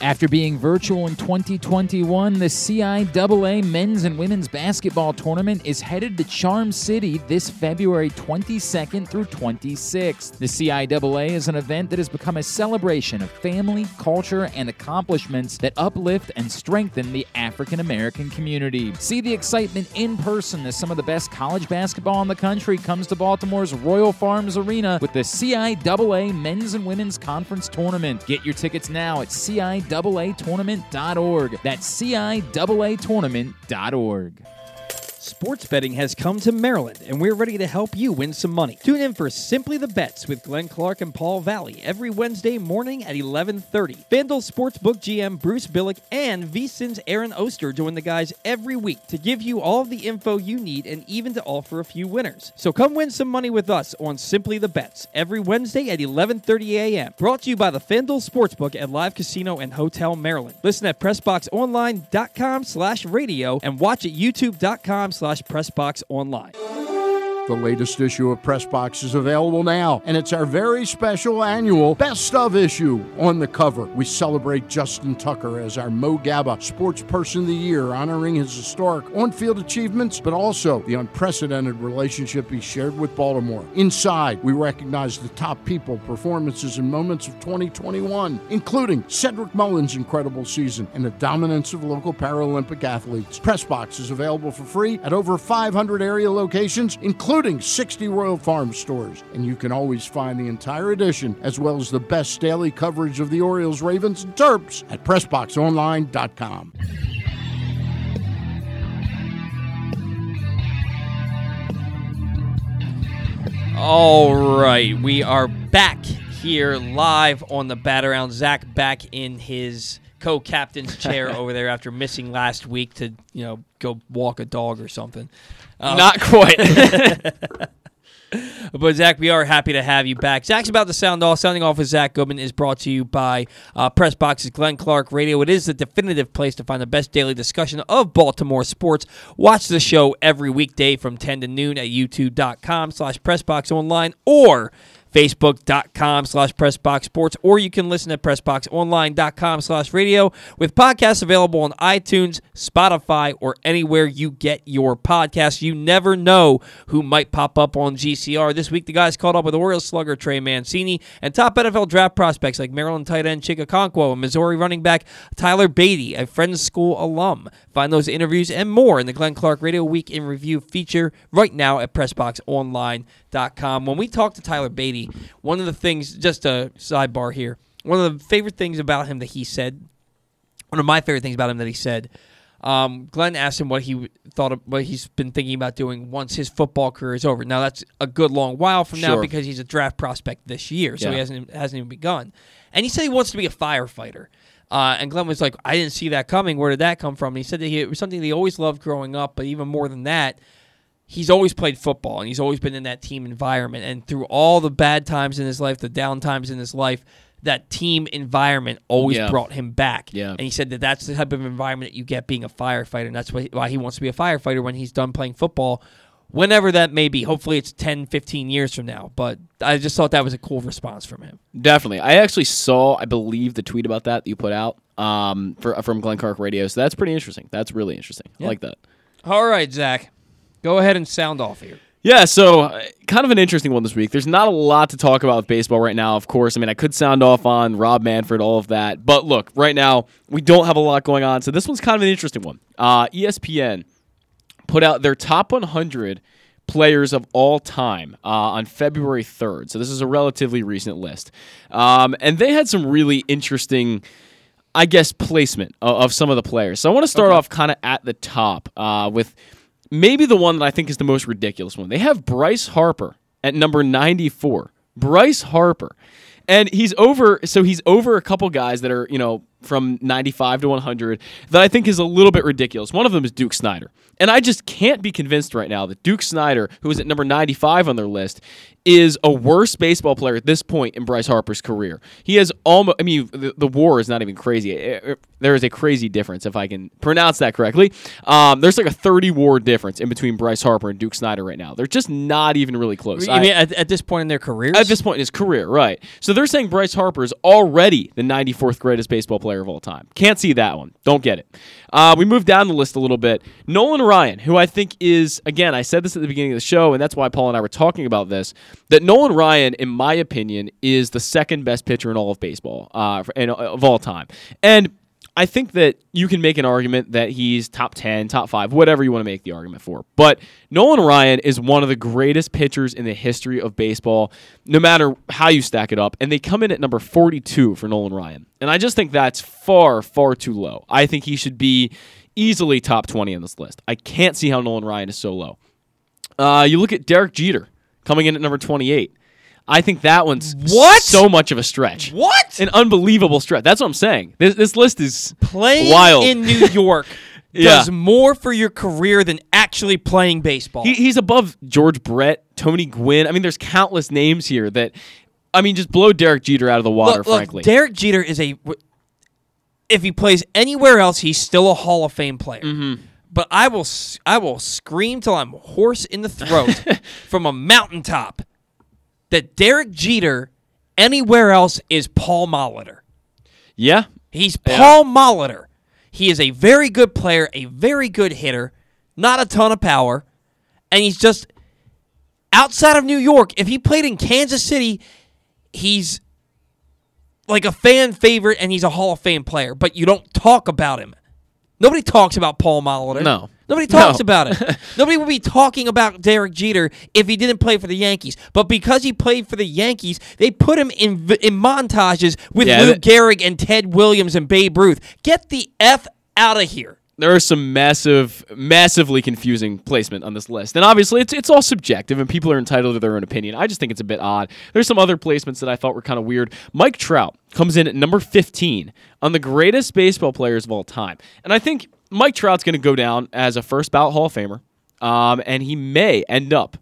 After being virtual in 2021, the CIAA men's and women's basketball tournament is headed to Charm City this February 22nd through 26th. The CIAA is an event that has become a celebration of family, culture, and accomplishments that uplift and strengthen the African American community. See the excitement in person as some of the best college basketball in the country comes to Baltimore's Royal Farms Arena with the CIAA Men's and Women's Conference Tournament. Get your tickets now at CIAA CIAAtournament.org. That's CIAAtournament.org. Sports betting has come to Maryland, and we're ready to help you win some money. Tune in for Simply the Bets with Glenn Clark and Paul Valle every Wednesday morning at 11:30. FanDuel Sportsbook GM Bruce Billick and VSIN's Aaron Oster join the guys every week to give you all the info you need and even to offer a few winners. So come win some money with us on Simply the Bets every Wednesday at 11:30 a.m. Brought to you by the FanDuel Sportsbook at Live Casino and Hotel Maryland. Listen at PressBoxOnline.com/radio and watch at YouTube.com slash pressbox online. The latest issue of Press Box is available now, and it's our very special annual Best of issue. On the cover, we celebrate Justin Tucker as our Mo Gaba Sports Person of the Year, honoring his historic on field achievements, but also the unprecedented relationship he shared with Baltimore. Inside, we recognize the top people, performances, and moments of 2021, including Cedric Mullins' incredible season and the dominance of local Paralympic athletes. Press Box is available for free at over 500 area locations, including including 60 Royal Farm stores. And you can always find the entire edition, as well as the best daily coverage of the Orioles, Ravens, and Terps at PressBoxOnline.com. All right, we are back here live on the Bat Around. Zach back in his co-captain's chair over there after missing last week to you know go walk a dog or something. Um, Not quite. but Zach, we are happy to have you back. Zach's about to sound off. Sounding off with Zach Goodman is brought to you by uh, Press Pressbox's Glenn Clark Radio. It is the definitive place to find the best daily discussion of Baltimore sports. Watch the show every weekday from 10 to noon at youtube.com slash pressboxonline or facebook.com slash pressboxsports or you can listen at pressboxonline.com slash radio with podcasts available on itunes spotify or anywhere you get your podcasts. You never know who might pop up on gcr this week the guys caught up with orioles slugger trey mancini and top nfl draft prospects like maryland tight end Chig Okonkwo and missouri running back tyler Badie a friends school alum. Find those interviews and more in the glenn clark radio week in review feature right now at pressboxonline.com when we talked to tyler Badie one of the things, just a sidebar here, one of the favorite things about him that he said, one of my favorite things about him that he said, Um, Glenn asked him what he thought of what he's been thinking about doing once his football career is over. Now that's a good long while from now because he's a draft prospect this year, so he hasn't hasn't even begun. And he said he wants to be a firefighter. Uh, and Glenn was like, "I didn't see that coming. Where did that come from?" And he said that he, it was something that he always loved growing up, but even more than that, he's always played football and he's always been in that team environment. And through all the bad times in his life, the down times in his life, that team environment always Yeah. brought him back. Yeah. And he said that that's the type of environment that you get being a firefighter. And that's why, why he wants to be a firefighter when he's done playing football, whenever that may be. Hopefully it's 10, 15 years from now. But I just thought that was a cool response from him. Definitely. I actually saw, I believe, the tweet about that that you put out um, for, from Glenn Clark Radio. So that's pretty interesting. That's really interesting. I like that. All right, Zach. Go ahead and sound off here. Yeah, so uh, kind of an interesting one this week. There's not a lot to talk about with baseball right now, of course. I mean, I could sound off on Rob Manfred, all of that. But look, right now, we don't have a lot going on. So this one's kind of an interesting one. Uh, ESPN put out their top 100 players of all time uh, on February 3rd. So this is a relatively recent list. Um, and they had some really interesting. I guess placement of, of some of the players. So I want to start off kind of at the top uh, with maybe the one that I think is the most ridiculous one. They have Bryce Harper at number 94. Bryce Harper. And he's over so he's over a couple guys that are, you know, from 95 to 100 that I think is a little bit ridiculous. One of them is Duke Snider. And I just can't be convinced right now that Duke Snider, who is at number 95 on their list, is a worse baseball player at this point in Bryce Harper's career. He has almost, I mean, the, the war is not even crazy. Eh, eh, There is a crazy difference, if I can pronounce that correctly. Um, there's like a 30 war difference in between Bryce Harper and Duke Snider right now. They're just not even really close. You I- mean at, at this point in their careers? at this point in his career, right. So they're saying Bryce Harper is already the 94th greatest baseball player of all time. Can't see that one. Don't get it. Uh, we move down the list a little bit. Nolan Ryan, who I think is, again, I said this at the beginning of the show, and that's why Paul and I were talking about this, that Nolan Ryan, in my opinion, is the second best pitcher in all of baseball, uh, and, of all time. And I think that you can make an argument that he's top 10, top 5, whatever you want to make the argument for. But Nolan Ryan is one of the greatest pitchers in the history of baseball, no matter how you stack it up. And they come in at number 42 for Nolan Ryan. And I just think that's far, far too low. I think he should be easily top 20 on this list. I can't see how Nolan Ryan is so low. Uh, you look at Derek Jeter coming in at number 28. I think that one's What? so much of a stretch. What? An unbelievable stretch. That's what I'm saying. This, this list is Playing wild. in New York Yeah. does more for your career than actually playing baseball. He, he's above George Brett, Tony Gwynn. I mean, there's countless names here that, I mean, just blow Derek Jeter out of the water, look, look, frankly. Derek Jeter is a. If he plays anywhere else, he's still a Hall of Fame player. Mm-hmm. But I will, I will scream till I'm hoarse in the throat from a mountaintop that Derek Jeter anywhere else is Paul Molitor. yeah. He's Paul Molitor. He is a very good player, a very good hitter, not a ton of power, and he's just outside of New York. If he played in Kansas City, he's like a fan favorite and he's a Hall of Fame player, but you don't talk about him. Nobody talks about Paul Molitor. No. Nobody talks No. about it. Nobody would be talking about Derek Jeter if he didn't play for the Yankees. But because he played for the Yankees, they put him in in montages with Yeah, Lou that- Gehrig and Ted Williams and Babe Ruth. Get the f out of here. There are some massive, massively confusing placement on this list. And obviously, it's, it's all subjective, and people are entitled to their own opinion. I just think it's a bit odd. There's some other placements that I thought were kind of weird. Mike Trout comes in at number 15 on the greatest baseball players of all time. And I think Mike Trout's going to go down as a first ballot Hall of Famer, um, and he may end up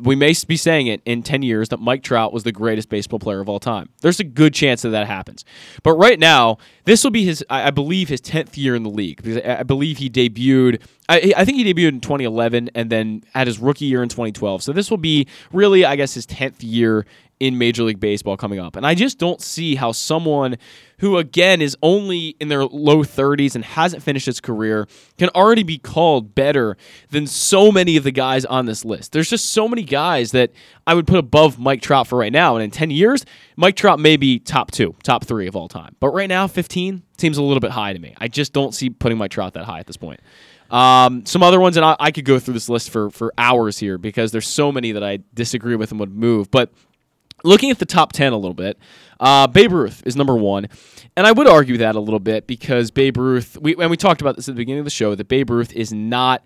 we may be saying it in 10 years that Mike Trout was the greatest baseball player of all time. There's a good chance that that happens. But right now, this will be his, I believe, his 10th year in the league because I I believe he debuted, I, I think he debuted in 2011 and then had his rookie year in 2012. So this will be really, I guess, his 10th year in Major League Baseball coming up. And I just don't see how someone who, again, is only in their low 30s and hasn't finished his career can already be called better than so many of the guys on this list. There's just so many guys that I would put above Mike Trout for right now. And in 10 years, Mike Trout may be top two, top three of all time. But right now, 15 seems a little bit high to me. I just don't see putting Mike Trout that high at this point. Um, some other ones, and I, I could go through this list for, for hours here because there's so many that I disagree with and would move. But looking at the top 10 a little bit, uh, Babe Ruth is number one. And I would argue that a little bit because Babe Ruth, we, and we talked about this at the beginning of the show, that Babe Ruth is not.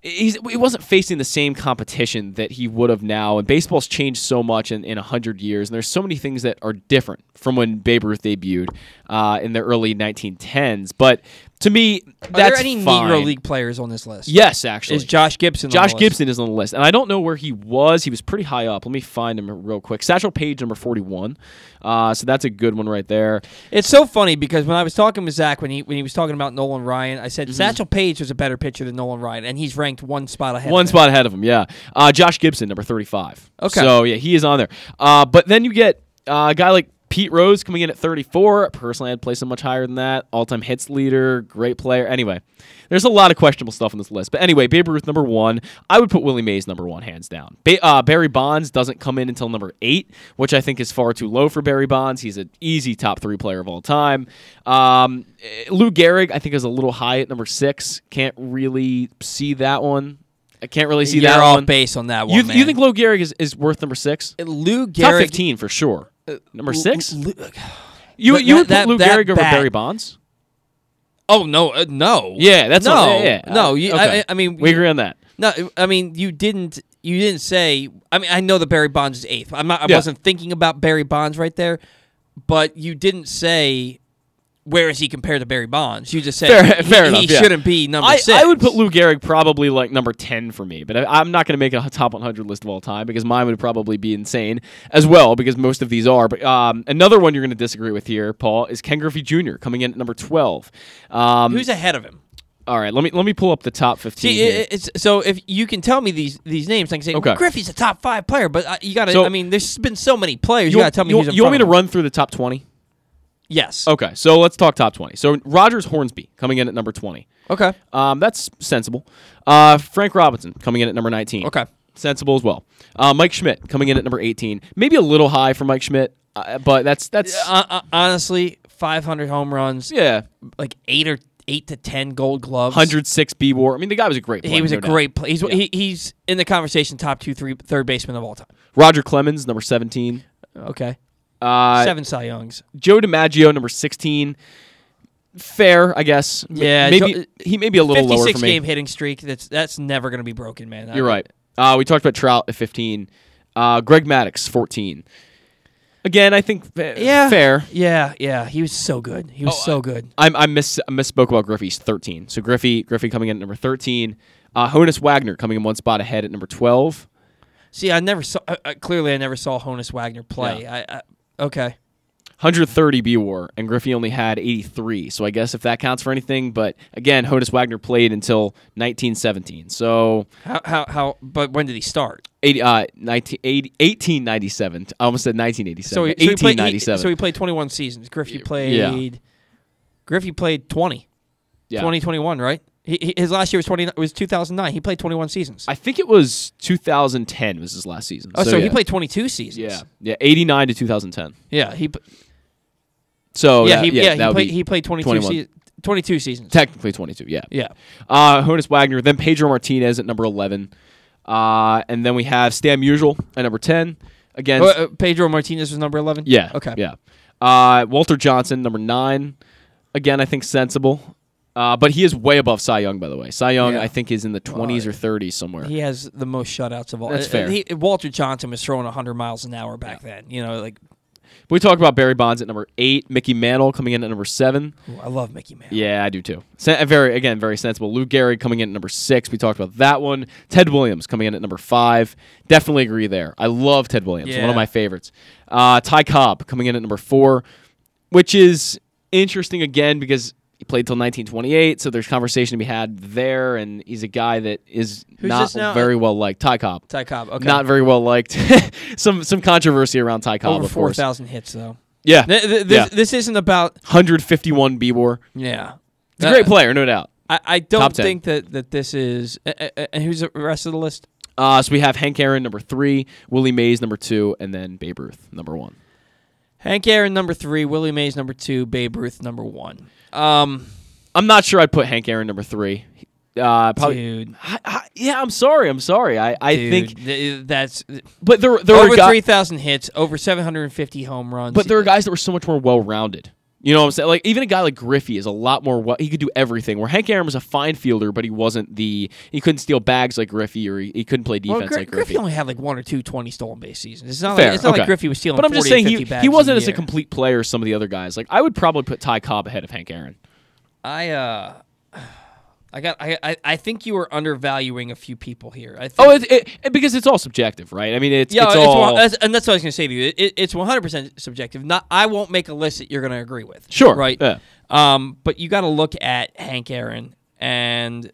He's, he wasn't facing the same competition that he would have now. And baseball's changed so much in, in 100 years. And there's so many things that are different from when Babe Ruth debuted uh, in the early 1910s. But to me, Are that's there any fine. Negro League players on this list? Yes, actually. Is Josh Gibson? on Josh the list? Gibson is on the list, and I don't know where he was. He was pretty high up. Let me find him real quick. Satchel Paige, number forty-one. Uh, so that's a good one right there. It's so funny because when I was talking with Zach when he when he was talking about Nolan Ryan, I Mm-hmm. said Satchel Paige was a better pitcher than Nolan Ryan, and he's ranked one spot ahead. One of him. spot ahead of him, yeah. Uh, Josh Gibson, number thirty-five. Okay. So yeah, he is on there. Uh, but then you get uh, a guy like Pete Rose coming in at 34. Personally, I'd place him much higher than that. All-time hits leader, great player. Anyway, there's a lot of questionable stuff on this list. But anyway, Babe Ruth number one. I would put Willie Mays number one, hands down. Ba- uh, Barry Bonds doesn't come in until number eight, which I think is far too low for Barry Bonds. He's an easy top three player of all time. Um, eh, Lou Gehrig, I think, is a little high at number six. Can't really see that one. I can't really see You're that off one. base on that one, You, man. you think Lou Gehrig is, is worth number six? Lou Gehrig, Top fifteen for sure. Number six. Lou- you But you that- would put that- Lou that Gehrig over bat- Barry Bonds? Oh no, uh, no. Yeah, that's no, what- yeah, yeah. no. You, Okay. I, I mean, We you- agree on that. No, I mean you didn't. You didn't say. I mean, I know that Barry Bonds is eighth. I'm not. I Yeah. wasn't thinking about Barry Bonds right there, but you didn't say where is he compared to Barry Bonds. You just said Fair, he, fair he enough. yeah. shouldn't be number I, six. I would put Lou Gehrig probably like number ten for me, but I, I'm not going to make a top 100 list of all time because mine would probably be insane as well because most of these are. But um, another one you're going to disagree with here, Paul, is Ken Griffey Jr. coming in at number 12. Um, Who's ahead of him? all right, let me let me pull up the top 15. See, here. it, it's so if you can tell me these these names, I can say Okay. well, Griffey's a top five player, but uh, you got to. So- I mean, there's been so many players. you, You, got to tell me you, you want me to run through the top 20? Yes. Okay, so let's talk top 20. So Rogers Hornsby coming in at number 20. Okay. Um, that's sensible. Uh, Frank Robinson coming in at number 19. Okay. Sensible as well. Uh, Mike Schmidt coming in at number 18. Maybe a little high for Mike Schmidt, uh, but that's that's Uh, uh, honestly, 500 home runs. yeah. Like eight or eight to ten Gold Gloves. 106 B war. I mean, the guy was a great player. He was no a doubt. great player. He's, Yeah. he, he's in the conversation, top two, three, third baseman of all time. Roger Clemens, number 17. Okay. Uh, Seven Cy Youngs. Joe DiMaggio, number 16. Fair, I guess. Yeah, maybe Jo- he may be a little lower 56 for me. game hitting streak. That's that's never going to be broken, man. You're right. Uh, we talked about Trout at 15. Uh, Greg Maddux, 14. Again, I think fa- Yeah. fair. Yeah, yeah. He was so good. He was Oh, so good. I, I miss I misspoke about Griffey's 13. So Griffey Griffey coming in at number 13. Uh, Honus Wagner coming in one spot ahead at number 12. See, I never saw. Uh, uh, clearly, I never saw Honus Wagner play. I, I okay. 130 B WAR, and Griffey only had 83. So I guess if that counts for anything, but again, Honus Wagner played until 1917. So How how how? But when did he start? 80, uh, 19, 80, 1897. I almost said 1987. So he, so he played. so he played 21 seasons. Griffey played. Yeah. Griffey played 20. Yeah. 2021, right? He, he- his last year was 20 was 2009. He played 21 seasons. I think it was 2010 was his last season. oh, so, he yeah. played 22 seasons. Yeah, yeah, 89 to 2010. Yeah, he So yeah, that- he, yeah, yeah, he played he played 22 21. se- 22 seasons. Technically 22, yeah. Yeah. Uh, Honus Wagner, then Pedro Martinez at number 11. Uh, and then we have Stan Musial at number 10. Again, Oh, uh, Pedro Martinez was number 11? yeah. Okay. Yeah. Uh, Walter Johnson, number 9. Again, I think sensible. Uh, but he is way above Cy Young, by the way. Cy Young, Yeah. I think, is in the 20s or 30s somewhere. He has the most shutouts of all. That's uh, fair. He, Walter Johnson was throwing 100 miles an hour back then. You know, like we talked about Barry Bonds at number 8. Mickey Mantle coming in at number 7. ooh, I love Mickey Man. Yeah, I do too. Sen- very again, very sensible. Lou Gehrig coming in at number six. We talked about that one. Ted Williams coming in at number five. Definitely agree there. I love Ted Williams. One of my favorites. Uh, Ty Cobb coming in at number four, which is interesting again because he played till 1928. So there's conversation to be had there, and he's a guy that is Who's not very well liked. Ty Cobb. Ty Cobb. Okay. Not very well liked. some some controversy around Ty Cobb. over of course. 4,000 hits though. Yeah. Th- th- this, yeah. this isn't about 151 B war. yeah. He's a great player, no doubt. I, I don't 10. think that, that this is. Uh, uh, and who's the rest of the list? Uh, so we have Hank Aaron number three, Willie Mays number two, and then Babe Ruth number one. Hank Aaron number three, Willie Mays number two, Babe Ruth number one. Um, I'm not sure I'd put Hank Aaron number three. Uh, probably. Dude. I- I- yeah, I'm sorry. I'm sorry. I, I Dude, think, th- that's but there there over were guys, three thousand hits, over seven hundred and fifty home runs. but there are guys that were so much more well rounded. You know what I'm saying? Like even a guy like Griffey is a lot more. He could do everything. Where Hank Aaron was a fine fielder, but he wasn't the. He couldn't steal bags like Griffey, or he, he couldn't play Well, defense like Griffey Griffey. only had like one or two 20 stolen base seasons. It's not Fair. like it's not okay. like Griffey was stealing. But I'm just saying he he wasn't as a complete player as some of the other guys. Like I would probably put Ty Cobb ahead of Hank Aaron. I uh, I got I, I I think you are undervaluing a few people here. I think. Oh, it, it, because it's all subjective, right? I mean, it's yeah, it's, it's all one- and that's what I was going to say to you. It, it's 100 percent subjective. Not I won't make a list that you're going to agree with. Sure, right? yeah. Um, but you got to look at Hank Aaron and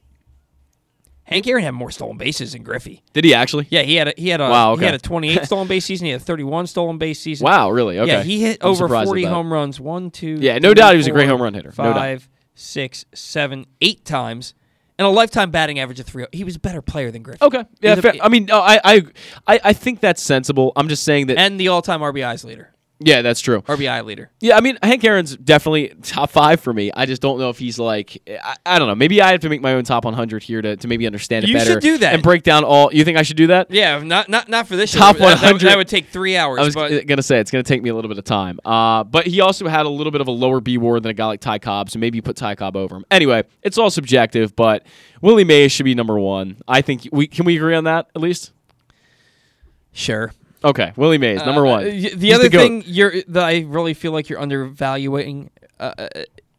Hank Aaron had more stolen bases than Griffey. Did he actually? Yeah, he had a, he had a Wow, okay. he had a 28 stolen base season. He had a 31 stolen base season. Wow, really? Okay. Yeah, he hit I'm over 40 home runs. One, two. Yeah, no three, doubt he was a great home run hitter. No doubt. Five, six, seven, eight times, and a lifetime batting average of three. Oh. He was a better player than Griffey. Okay. Yeah, fair. I mean, no, I, I I I think that's sensible. I'm just saying that. and the all-time RBIs leader, yeah, that's true. RBI leader. Yeah, I mean, Hank Aaron's definitely top five for me. I just don't know if he's like, I, I don't know. Maybe I have to make my own top 100 here to, to maybe understand it better. You better. should do that. and break down all. You think I should do that? Yeah, not not not for this Top. That- that- 100. That, would take three hours. I was but g- gonna say it's gonna take me a little bit of time. Uh, but he also had a little bit of a lower B war than a guy like Ty Cobb, so maybe you put Ty Cobb over him. Anyway, it's all subjective, but Willie Mays should be number one. I think we can we agree on that at least. sure. Okay, Willie Mays number Uh, one. y- He's The other goat. thing you're that I really feel like you're undervaluing uh, uh,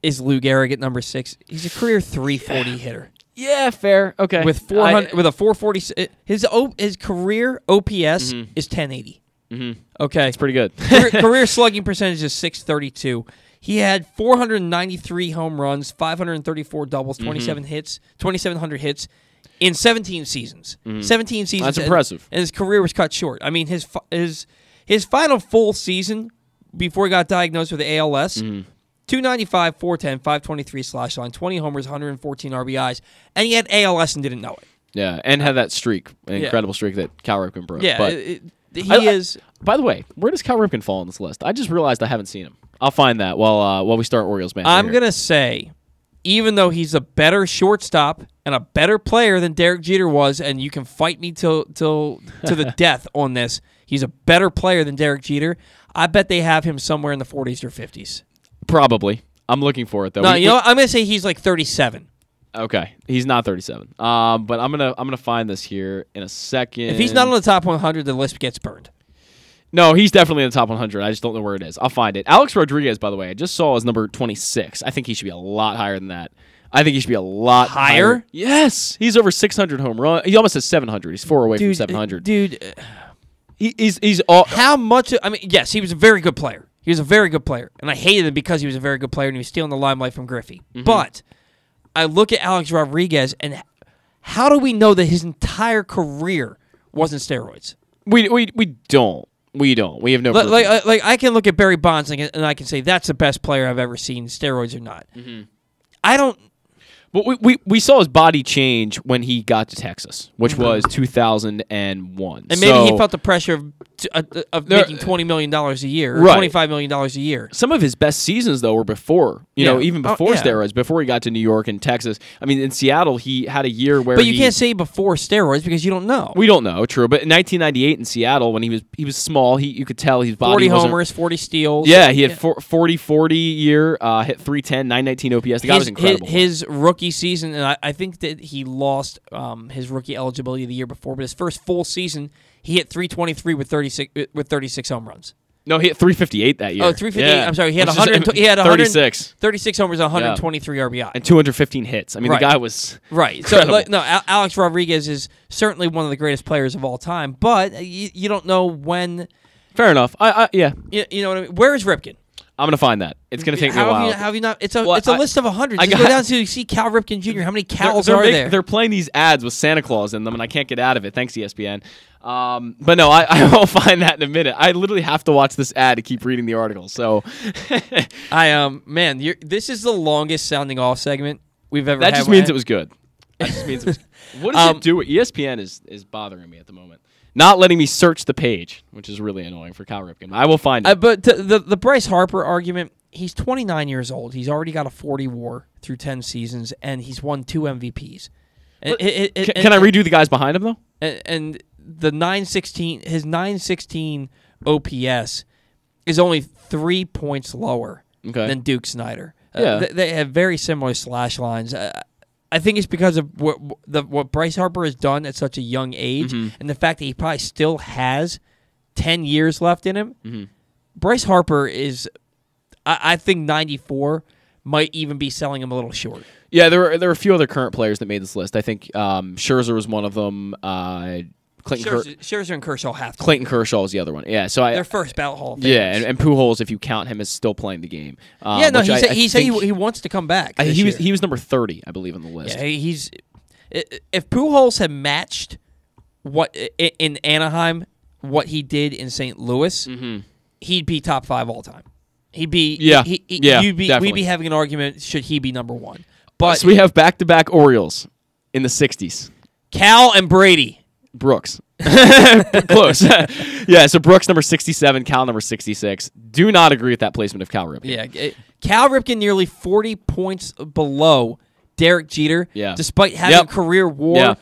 is Lou Gehrig at number six. He's a career 340 hitter. yeah, fair. Okay, with 400 with a 440 his o, his career OPS is 1080. Mhm. Okay. It's pretty good. career, career slugging percentage is 632. He had 493 home runs, 534 doubles, Mm-hmm. 27 hits, 2700 hits in 17 seasons. 17 seasons. That's and- impressive. And, his career was cut short. I mean, his his his final full season before he got diagnosed with ALS. Mm-hmm. 295, 410, 523 slash line, 20 homers, 114 RBIs, and he had ALS and didn't know it. yeah, and had that streak, an Yeah. incredible streak that Cal Ripken broke. Yeah, but it- it- he I- I- is. By the way, where does Cal Ripken fall on this list? I just realized I haven't seen him. I'll find that while uh, while we start Orioles man. I'm gonna say, even though he's a better shortstop and a better player than Derek Jeter was, and you can fight me till till to the death on this, he's a better player than Derek Jeter. I bet they have him somewhere in the 40s or 50s. probably. I'm looking for it though. No, We- you know, what? I'm gonna say he's like 37. Okay, he's not 37. Um, but I'm gonna I'm gonna find this here in a second. If he's not on the top 100, the list gets burned. No, he's definitely in the top 100. I just don't know where it is. I'll find it. Alex Rodriguez, by the way, I just saw is number 26. I think he should be a lot higher than that. I think he should be a lot Higher? Yes, he's over 600 home run. He almost has 700. He's four away from Dude, 700. dude, uh, He, he's he's all. how much? I mean, yes, he was a very good player. He was a very good player, and I hated him because he was a very good player and he was stealing the limelight from Griffey. Mm-hmm. But I look at Alex Rodriguez, and how do we know that his entire career wasn't steroids? We we we don't. We don't. We have no. Like, like. I- like I can look at Barry Bonds and I can- and I can say that's the best player I've ever seen, steroids or not. Mm-hmm. I don't. But we, we, we saw his body change when he got to Texas, which was 2001. And maybe he felt the pressure of, t- uh, of There- making twenty million dollars a year, or Right. twenty five million dollars a year. some of his best seasons though were before you know Yeah. even Oh, before yeah. steroids before he got to new york and texas i mean in seattle he had a year where But you he- can't say before steroids because you don't know. we don't know true but in 1998 in seattle when he was he was small he you could tell his body Forty wasn't- homers, forty steals. yeah he had four- 40 40 year uh hit 310 919 ops the guy was his, incredible his, his rookie season, and I, I think that he lost um, his rookie eligibility the year before, but his first full season, he hit 323 with 36 with 36 home runs. no he hit 358 that year Oh, 358. Yeah. I'm sorry, he had Which is 100. He had 36 36 homers, and 123 RBI. and 215 hits i mean Right. the guy was Right. So Incredible. like, no, Alex Rodriguez is certainly one of the greatest players of all time, but you, you don't know when. fair enough i, I yeah You, you know what I mean? Where is Ripken? I'm gonna find that it's gonna take me how a while Have you, how have you not? It's a Well, it's a I- list of hundred. I Just go down to see Cal Ripken Jr. How many cows they're, are make- there? They're playing these ads with Santa Claus in them, and I can't get out of it. Thanks, ESPN. Um, but no, I, I will find that in a minute. I literally have to watch this ad to keep reading the article. So I um man, you're, this is the longest sounding off segment we've ever. that just means it was good. That just means it was. What does Um, it do? ESPN is is bothering me at the moment. Not letting me search the page, which is really annoying for Cal Ripken. I will find it. Uh, but the the Bryce Harper argument, he's 29 years old. He's already got a 40 WAR through 10 seasons, and he's won two MVPs. It- it- Can, can I redo the guys behind him though? and, and the 916 his 916 OPS is only 3 points lower Okay. than Duke Snider. Uh, Yeah. they have very similar slash lines. Uh, I think it's because of what the what Bryce Harper has done at such a young age Mm-hmm. and the fact that he probably still has 10 years left in him. Mm-hmm. Bryce Harper is I, I think 94 might even be selling him a little short. Yeah, there were there were a few other current players that made this list. I think um, Scherzer was one of them. Uh, Clayton Ker- Scherzer, Scherzer and Kershaw have to. Clayton Kershaw is the other one. Yeah, so I Their first ballot Hall of yeah, and, and Pujols, if you count him, is still playing the game. Um, yeah, no, he I- said I he said he, he wants to come back. I- he was he was number thirty, I believe, on the list. Yeah, he's if Pujols had matched what in Anaheim what he did in St. Louis, he'd be top five all time. He'd be Mm-hmm. Yeah, he, he- yeah, you'd be, definitely. We'd be having an argument should he be number one. But so we have back to back Orioles in the '60s. Cal and Brady. Brooks. Close. yeah, so Brooks number 67, Cal number 66. Do not agree with that placement of Cal Ripken. Yeah, it- Cal Ripken nearly forty points below Derek Jeter. Yeah. despite having Yep. career WAR Yeah.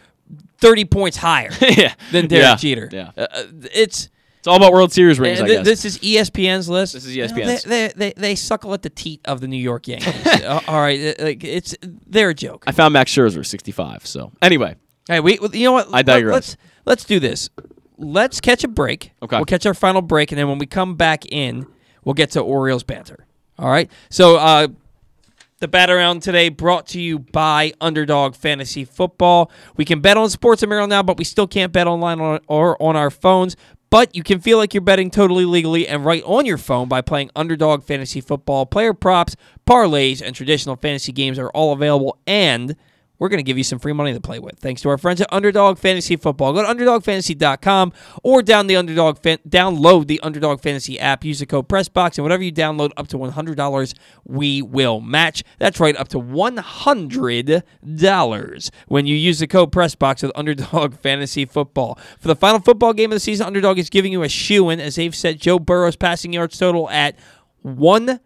thirty points higher yeah. than Derek Yeah. Jeter. Yeah. Uh, uh, it's It's all about World Series rings, I th- guess. This is ESPN's list. This is E You know, ESPN's. They, they, they, they suckle at the teat of the New York Yankees. Uh, all right, uh, like it's they're a joke. I found Max Scherzer 65. So anyway, Hey, we you know what? I digress. Let's let's do this. Let's catch a break. Okay. We'll catch our final break, and then when we come back in, we'll get to Orioles banter. All right. So uh, the bat around today brought to you by Underdog Fantasy Football. We can bet on sports in Maryland now, but we still can't bet online on, or on our phones. But you can feel like you're betting totally legally and right on your phone by playing Underdog Fantasy Football. Player props, parlays, and traditional fantasy games are all available, and we're going to give you some free money to play with. Thanks to our friends at Underdog Fantasy Football. Go to underdogfantasy.com or down the Underdog fan- download the Underdog Fantasy app. Use the code PressBox, and whatever you download up to $100, we will match. That's right, up to $100 when you use the code PressBox with Underdog Fantasy Football. For the final football game of the season, Underdog is giving you a shoe in as they've set Joe Burrow's passing yards total at one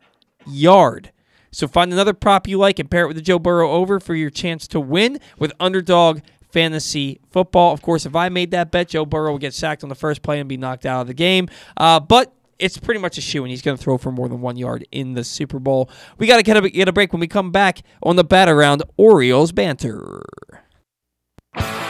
yard. So find another prop you like and pair it with the Joe Burrow over for your chance to win with Underdog Fantasy Football. Of course, if I made that bet, Joe Burrow would get sacked on the first play and be knocked out of the game. Uh, but it's pretty much a shoe, and he's going to throw for more than one yard in the Super Bowl. We got to get a, get a break when we come back on the bat around Orioles banter.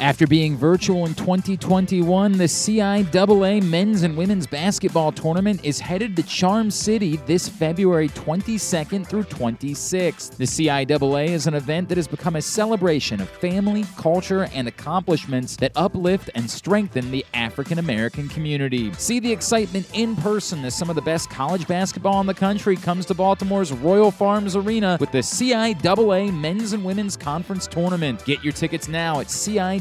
After being virtual in 2021, the CIAA men's and women's basketball tournament is headed to Charm City this February 22nd through 26th. The CIAA is an event that has become a celebration of family, culture, and accomplishments that uplift and strengthen the African American community. See the excitement in person as some of the best college basketball in the country comes to Baltimore's Royal Farms Arena with the CIAA Men's and Women's Conference Tournament. Get your tickets now at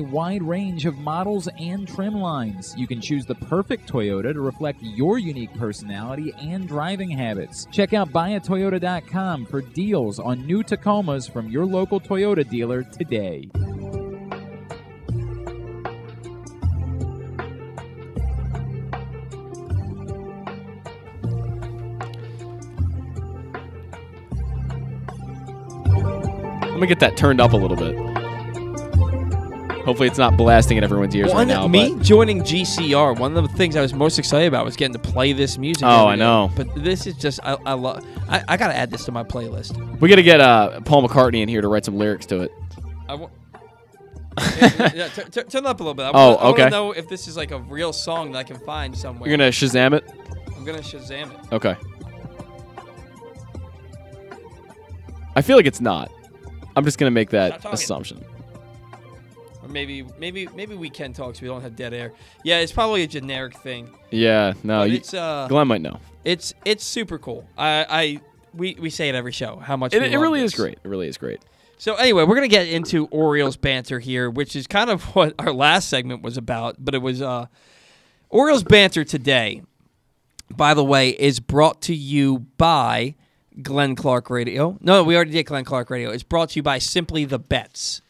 wide range of models and trim lines. You can choose the perfect Toyota to reflect your unique personality and driving habits. Check out buyatoyota.com for deals on new Tacomas from your local Toyota dealer today. Let me get that turned up a little bit. Hopefully, it's not blasting in everyone's ears One, right now. me but- joining GCR, one of the things I was most excited about was getting to play this music. Oh, every I day. know. But this is just I, I love. I, I gotta add this to my playlist. we got to get uh, Paul McCartney in here to write some lyrics to it. I wa- yeah, t- t- turn it up a little bit. I Oh, wanna, I wanna know if this is like a real song that I can find somewhere. You're gonna Shazam it? I'm gonna Shazam it. Okay. I feel like it's not. I'm just gonna make that talking. assumption. Maybe maybe maybe we can talk so we don't have dead air. Yeah, it's probably a generic thing. Yeah, no. You- it's uh Glenn might know. It's it's super cool. I I we, we say it every show how much It, it really is great. It really is great. So anyway, we're gonna get into Orioles banter here, which is kind of what our last segment was about. But it was uh, Orioles banter today. By the way, is brought to you by Glenn Clark Radio. No, we already did Glenn Clark Radio. It's brought to you by Simply the Bets.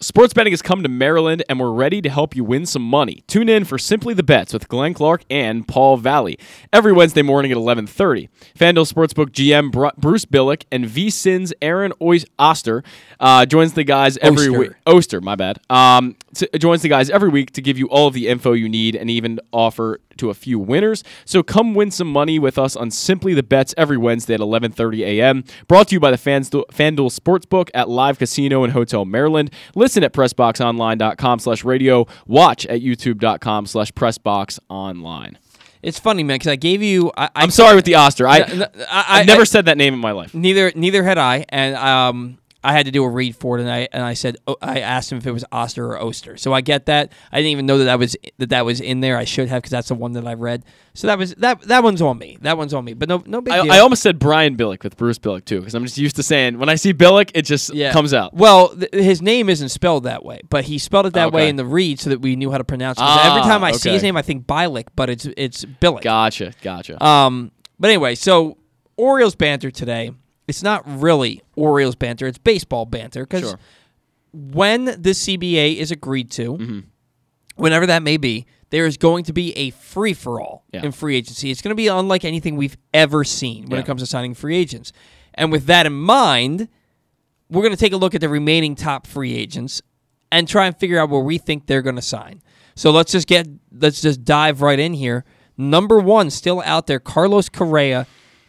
Sports betting has come to Maryland, and we're ready to help you win some money. Tune in for Simply the Bets with Glenn Clark and Paul Valle every Wednesday morning at 11:30. FanDuel Sportsbook GM Bruce Billick and VSIN's Aaron Oster uh, joins the guys every Oster. week. Oster, my bad. Um, t- joins the guys every week to give you all of the info you need and even offer to a few winners. So come win some money with us on Simply the Bets every Wednesday at 11:30 a.m. Brought to you by the FanDuel, FanDuel Sportsbook at Live Casino and Hotel Maryland. Listen at PressBoxOnline.com/radio. Watch at YouTube.com/PressBoxOnline. It's funny, man, because I gave you. I, I I'm sorry with the Oster. I, I- I've I- never I- said that name in my life. Neither neither had I, and um, I had to do a read for it, and I and I said oh, I asked him if it was Oster or Oster. So I get that. I didn't even know that that was that that was in there. I should have because that's the one that I read. So that was that that one's on me. That one's on me. But no no big deal. I, I almost said Brian Billick with Bruce Billick too, because I'm just used to saying when I see Billick, it just Yeah. comes out. Well, th- his name isn't spelled that way, but he spelled it that way in the read so that we knew how to pronounce it. Ah, every time I see his name, I think Bilick, but it's it's Billick. Gotcha, gotcha. Um, but anyway, so Orioles banter today. It's not really Orioles banter; it's baseball banter because Sure. when the CBA is agreed to, Mm-hmm. whenever that may be, there is going to be a free for all Yeah. in free agency. It's going to be unlike anything we've ever seen when Yeah. it comes to signing free agents. And with that in mind, we're going to take a look at the remaining top free agents and try and figure out where we think they're going to sign. So let's just get let's just dive right in here. Number one, still out there, Carlos Correa.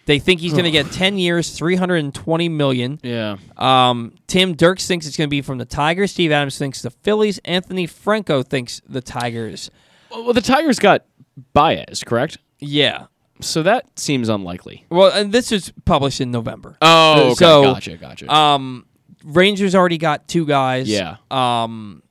They think he's going to get ten years, three hundred and twenty million. Yeah. Um, Tim Dierkes thinks it's going to be from the Tigers. Steve Adams thinks the Phillies. Anthony Franco thinks the Tigers. Well, the Tigers got Baez, correct? Yeah. So that seems unlikely. Well, and this is published in November. Oh, okay. so, Gotcha, gotcha. Um, Rangers already got two guys. Yeah. Um,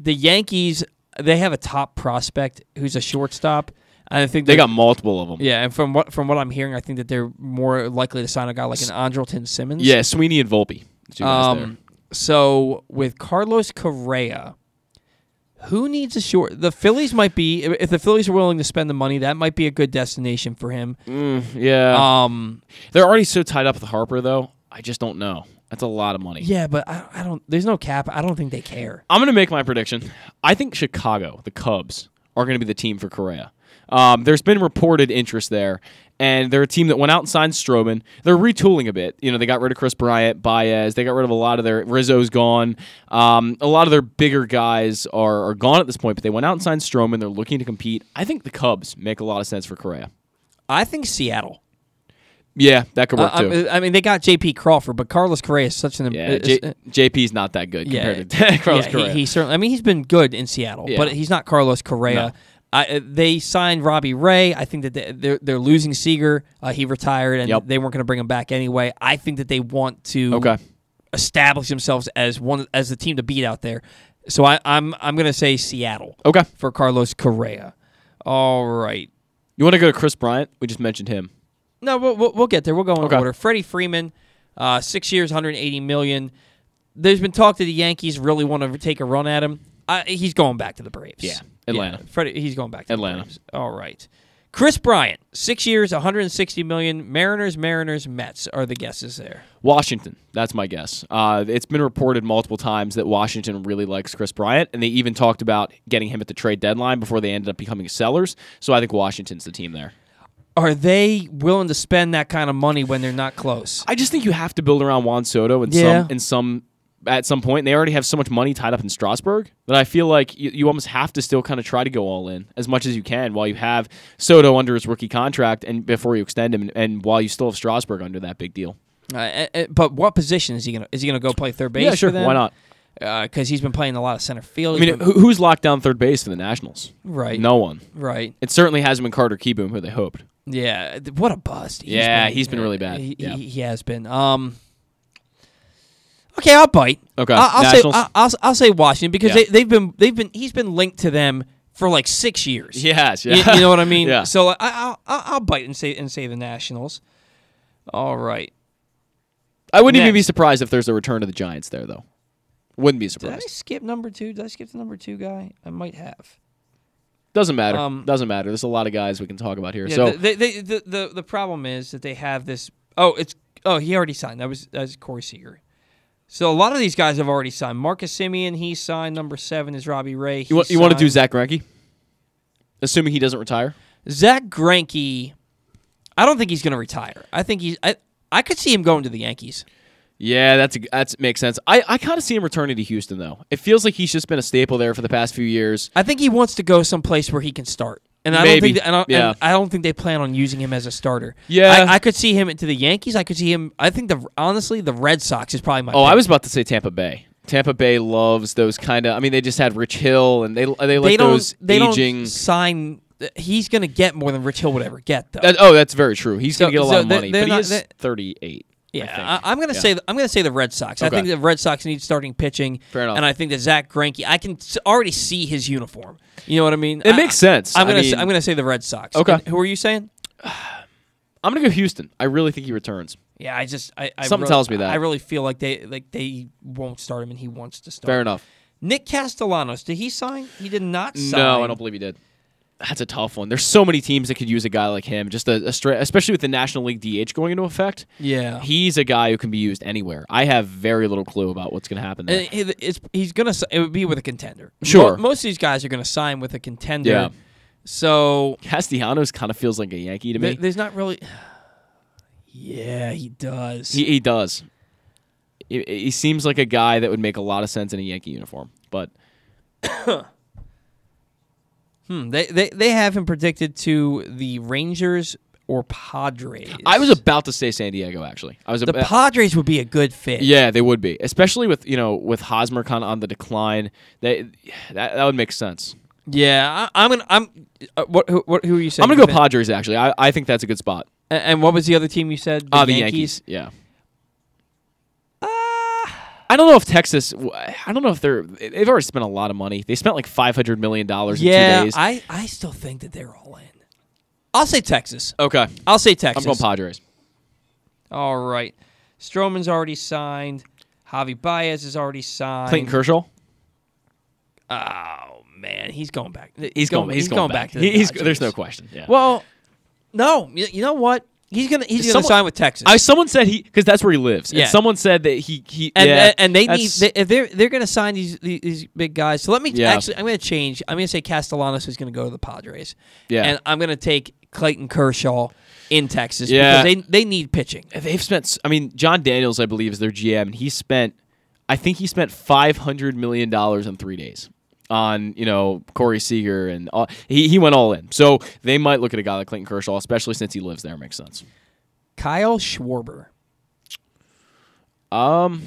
the Yankees they have a top prospect who's a shortstop. I think They got multiple of them. Yeah, and from what from what I'm hearing, I think that they're more likely to sign a guy like an Andrelton Simmons. Yeah, Sweeney and Volpe. the two guys there. Um, so with Carlos Correa, who needs a short? The Phillies might be if the Phillies are willing to spend the money, that might be a good destination for him. Mm, yeah. Um, They're already so tied up with Harper, though. I just don't know. That's a lot of money. yeah, but I, I don't. There's no cap. I don't think they care. I'm going to make my prediction. I think Chicago, the Cubs, are going to be the team for Correa. Um, there's been reported interest there, and they're a team that went out and signed Stroman. They're retooling a bit. You know, they got rid of Kris Bryant, Baez. They got rid of a lot of their Rizzo's gone. Um, a lot of their bigger guys are, are gone at this point, but they went out and signed Stroman. They're looking to compete. I think the Cubs make a lot of sense for Correa. I think Seattle. Yeah, that could work Uh, too. I, I mean, they got J.P. Crawford, but Carlos Correa is such an. yeah, J- JP's not that good yeah, compared to Carlos yeah, Correa. He, he certainly. I mean, he's been good in Seattle, Yeah. but he's not Carlos Correa. No. I, uh, they signed Robbie Ray. I think that they, they're they're losing Seager. Uh, he retired, and Yep. they weren't going to bring him back anyway. I think that they want to Okay. establish themselves as one as the team to beat out there. So I, I'm I'm gonna say Seattle. Okay. For Carlos Correa. All right. You want to go to Kris Bryant? We just mentioned him. No, we'll, we'll, we'll get there. We'll go in Okay. order. Freddie Freeman, uh, six years, 180 million. There's been talk that the Yankees really want to take a run at him. Uh, he's going back to the Braves. Yeah, Atlanta. Freddie, he's going back to Atlanta. All right. Kris Bryant, six years, 160 million. Mariners, Mariners, Mets are the guesses there. Washington. That's my guess. Uh, it's been reported multiple times that Washington really likes Kris Bryant, and they even talked about getting him at the trade deadline before they ended up becoming sellers. So I think Washington's the team there. Are they willing to spend that kind of money when they're not close? I just think you have to build around Juan Soto in Yeah. some in some at some point. And they already have so much money tied up in Strasburg that I feel like you, you almost have to still kind of try to go all in as much as you can while you have Soto under his rookie contract and before you extend him, and, and while you still have Strasburg under that big deal. Uh, uh, uh, but what position is he gonna? Is he gonna go play third base? Yeah, sure. Why not? Because he's been playing a lot of center field. I mean, been- who's locked down third base for the Nationals? Right. No one. Right. It certainly hasn't been Carter Kieboom, who they hoped. Yeah, what a bust. Yeah, he's been really bad. He, Yeah. he, he has been. Um. Okay, I'll bite. Okay, I'll, I'll say Nationals? I'll, I'll, I'll say Washington because Yeah. they, they've been they've been he's been linked to them for like six years. Yes, You- yeah. You, know what I mean? Yeah. So I, I'll, I'll I'll bite and say and say the Nationals. All right. I wouldn't even be Next. surprised if there's a return to the Giants there, though. Wouldn't be surprised. Did I surprised. skip number two? Did I skip the number two guy? I might have. Doesn't matter. Um, Doesn't matter. There's a lot of guys we can talk about here. Yeah, so the, they, the, the the problem is that they have this. Oh, it's oh he already signed. That was that was Corey Seager. So a lot of these guys have already signed. Marcus Semien, he signed. Number seven is Robbie Ray. you, want you want to do. Zack Greinke? Assuming he doesn't retire. Zack Greinke? I don't think he's going to retire. I think he's. I I could see him going to the Yankees. Yeah, that's a, that's makes sense. I, I kind of see him returning to Houston though. It feels like he's just been a staple there for the past few years. I think he wants to go someplace where he can start. And I Maybe. don't think. I don't, Yeah. and I don't think they plan on using him as a starter. Yeah. I, I could see him into the Yankees. I could see him. I think the honestly the Red Sox is probably my. Oh, I pick. was about to say Tampa Bay. Tampa Bay loves those kind of. I mean, they just had Rich Hill, and they they like they don't. those they aging. don't sign. He's going to get more than Rich Hill would ever get, though. That- oh, that's very true. He's So- gonna get a lot so of they- money, they're but he not- is they- 38. Yeah, I, am to Yeah. say I'm going to say the Red Sox. I think the Red Sox need starting pitching, Fair enough. and I think that Zack Greinke. I can already see his uniform. You know what I mean? It I- makes sense. I'm I to mean- I'm going to say the Red Sox. Okay. And who are you saying? I'm gonna go Houston. I really think he returns. Yeah, I just I, I Something really- tells me that. I really feel like they like they won't start him, and he wants to start. Fair enough. Nick Castellanos, did he sign? He did not sign. No, I don't believe he did. That's a tough one. There's so many teams that could use a guy like him. Just a, a straight, especially with the National League DH going into effect. Yeah. he's a guy who can be used anywhere. I have very little clue about what's going to happen there. And it- it's he's gonna it would be with a contender. Sure. Mo- most of these guys are gonna sign with a contender. Yeah. So Castellanos kind of feels like a Yankee to me. there's not really. Yeah, he does. He, he does. He, he seems like a guy that would make a lot of sense in a Yankee uniform. But hmm. They, they they have him predicted to the Rangers or Padres. I was about to say San Diego. Actually, I was the Padres would be a good fit. Yeah, they would be, especially with you know with Hosmer kind of on the decline. They that that would make sense. Yeah, I, I'm gonna. I'm. Uh, what, who, what? Who are you saying? I'm gonna go Padres. Actually, I, I think that's a good spot. And, and what was the other team you said? Ah, the Yankees. Yeah. I don't know if Texas. I don't know if they're. They've already spent a lot of money. They spent like five hundred million dollars in Yeah, two days. I, I still think that they're all in. I'll say Texas. okay, I'll say Texas. I'm going Padres. All right. Stroman's already signed. Javy Baez is already signed. Clayton Kershaw. Oh man, he's going back. He's going. He's, going, back. to the he's, there's no question. Yeah. Well, no. You, you know what? He's gonna he's gonna sign with Texas. I someone said he because that's where he lives. Yeah. And someone said that he he and yeah, and, and they need they, if they're they're gonna sign these, these these big guys. So let me Yeah. actually I'm gonna change. I'm gonna say Castellanos is gonna go to the Padres. Yeah. and I'm gonna take Clayton Kershaw in Texas Yeah. because they they need pitching. they've spent. I mean, Jon Daniels, I believe, is their GM, and he spent. I think he spent five hundred million dollars in three days on you know Corey Seager and all, he he went all in. So they might look at a guy like Clayton Kershaw, especially since he lives there. Makes sense. Kyle Schwarber. Um.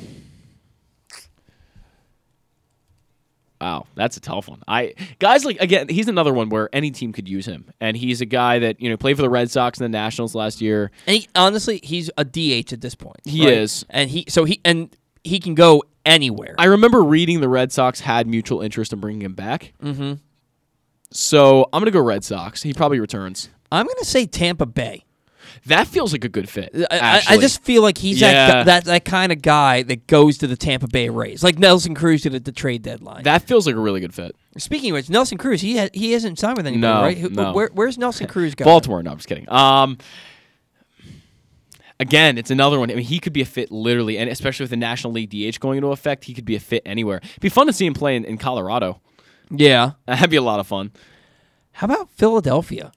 Wow, that's a tough one. I guys like again, he's another one where any team could use him, and he's a guy that you know played for the Red Sox and the Nationals last year. And he, honestly, he's a DH at this point. He right? is. and he so he and he can go anywhere. I remember reading the Red Sox had mutual interest in bringing him back. mm-hmm. So I'm gonna go Red Sox. He probably returns. I'm gonna say Tampa Bay. That feels like a good fit. I, I, just feel like he's Yeah. that, that that kind of guy that goes to the Tampa Bay Rays, like Nelson Cruz did at the trade deadline. that feels like a really good fit. Speaking of which, Nelson Cruz, he ha- he hasn't signed with anybody, No, right? Who- no. Where, where's Nelson Cruz going? Baltimore. No, I'm just kidding. Um, again, it's another one. I mean, he could be a fit literally, and especially with the National League DH going into effect, he could be a fit anywhere. It'd be fun to see him play in, in Colorado. Yeah. That'd be a lot of fun. How about Philadelphia?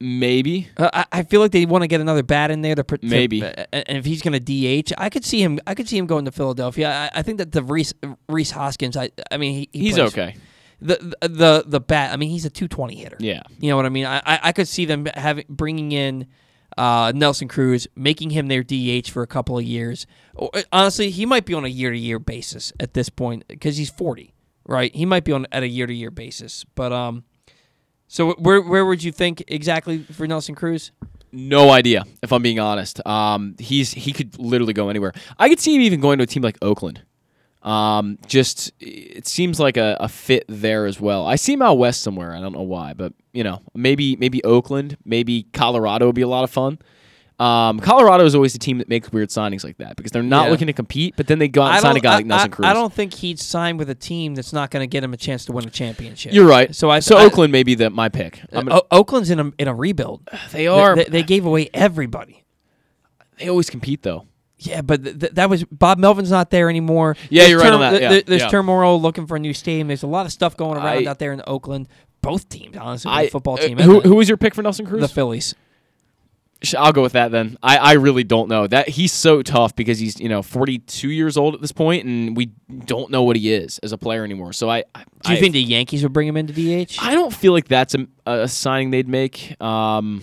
Maybe. Uh, I, I feel like they want to get another bat in there to, to Maybe. uh, and if he's going to DH, I could see him. I could see him going to Philadelphia. I, I think that the Rhys Rhys Hoskins. I I mean, he, he He's plays- okay. The, the the the bat. I mean, he's a two twenty hitter. Yeah. You know what I mean? I I, I could see them having bringing in. Uh, Nelson Cruz, making him their DH for a couple of years. Uh, honestly, he might be on a year-to-year basis at this point because he's forty, right? He might be on at a year-to-year basis. But um, so where where would you think exactly for Nelson Cruz? No idea, if I'm being honest. Um, he's he could literally go anywhere. I could see him even going to a team like Oakland. Um, just it seems like a, a fit there as well. I see him out west somewhere. I don't know why, but you know, maybe maybe Oakland, maybe Colorado would be a lot of fun. Um, Colorado is always the team that makes weird signings like that because they're not Yeah. looking to compete, but then they go out and sign a guy I- like Nelson I- Cruz. I don't think he'd sign with a team that's not going to get him a chance to win a championship. You're right. So I so I- Oakland may be the my pick. I'm gonna- O- Oakland's in a in a rebuild. They are. They, they gave away everybody. they always compete though. Yeah, but th- th- that was Bob Melvin's not there anymore. Yeah, There's you're right on that. Yeah, th- There's yeah. turmoil looking for a new stadium. There's a lot of stuff going around I- out there in Oakland. Both teams, honestly, I- football uh, team. who who was your pick for Nelson Cruz? The Phillies. I'll go with that then. I, I really don't know. That he's so tough because he's, you know, 42 years old at this point and we don't know what he is as a player anymore. So I, I Do you I- think the Yankees would bring him into DH? I don't feel like that's a, a signing they'd make. Um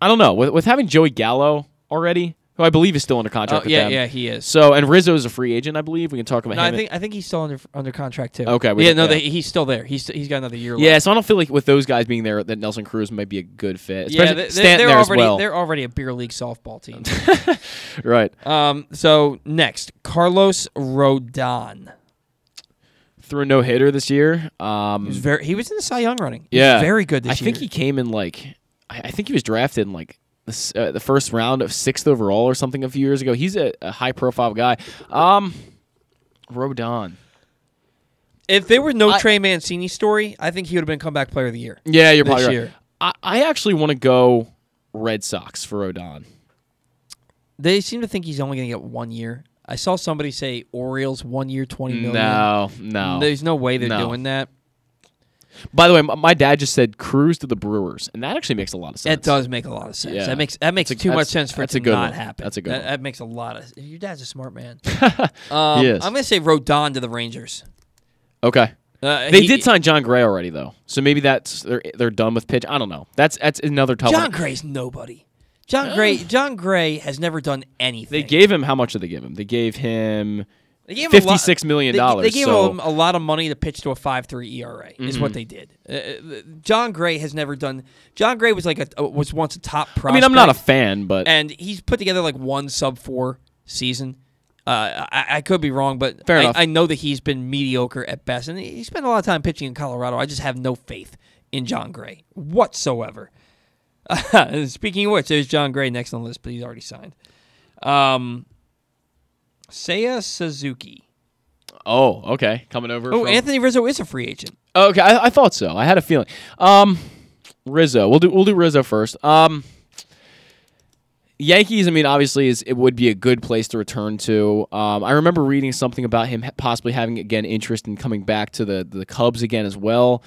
I don't know. With with having Joey Gallo already, who I believe is still under contract Oh, with yeah, them. yeah, he is. So and Rizzo is a free agent, I believe. We can talk about No, him. I think I think he's still under under contract too. Okay, we yeah, no, yeah. They, he's still there. He's he's got another year left. yeah, so I don't feel like with those guys being there that Nelson Cruz might be a good fit. Yeah, Especially they, Stanton they're there already as well. they're already a beer league softball team. right. um. So next, Carlos Rodon. Threw a no hitter this year. Um He was very. He was in the Cy Young running. He Yeah, was very good this year. I year. think he came in like, I, I think he was drafted in like the, uh, the first round of sixth overall or something a few years ago. He's a, a high profile guy. Um, Rodon. If there were no Trey Mancini story, I think he would have been comeback player of the year. Yeah, you're this probably right. year. I, I actually want to go Red Sox for Rodon. They seem to think he's only going to get one year. I saw somebody say Orioles one year, twenty million. No, no. There's no way they're No. doing that. By the way, my dad just said Cruz to the Brewers, and that actually makes a lot of sense. It does make a lot of sense. Yeah. That makes that makes a- too much sense for it to not one. happen. That's a good that, that makes a lot of. Your dad's a smart man. um, He is. I'm going to say Rodon to the Rangers. Okay. Uh, they he- did sign Jon Gray already, though, so maybe that's they're they're done with pitch. I don't know. That's that's another tough Jon one. Gray's nobody. Jon Gray. Jon Gray has never done anything. They gave him how much did they give him? They gave him They gave him fifty-six million dollars. They, gave so. him a lot of money to pitch to a five three ERA. Is what Mhm. they did. Uh, Uh, Jon Gray has never done. Jon Gray was like a was once a top prospect. I mean, I'm not a fan, but and he's put together like one sub four season. Uh, I, I could be wrong, but Fair I, enough. I know that he's been mediocre at best, and he spent a lot of time pitching in Colorado. I just have no faith in Jon Gray whatsoever. Speaking of which, there's Jon Gray next on the list, but he's already signed. Um, Seiya Suzuki. oh, okay, coming over. Oh, from- Anthony Rizzo is a free agent. Oh, okay, I, I thought so. I had a feeling. Um, Rizzo. We'll do we'll do Rizzo first. Um, Yankees. I mean, obviously, is it would be a good place to return to. Um, I remember reading something about him possibly having again interest in coming back to the the Cubs again as well.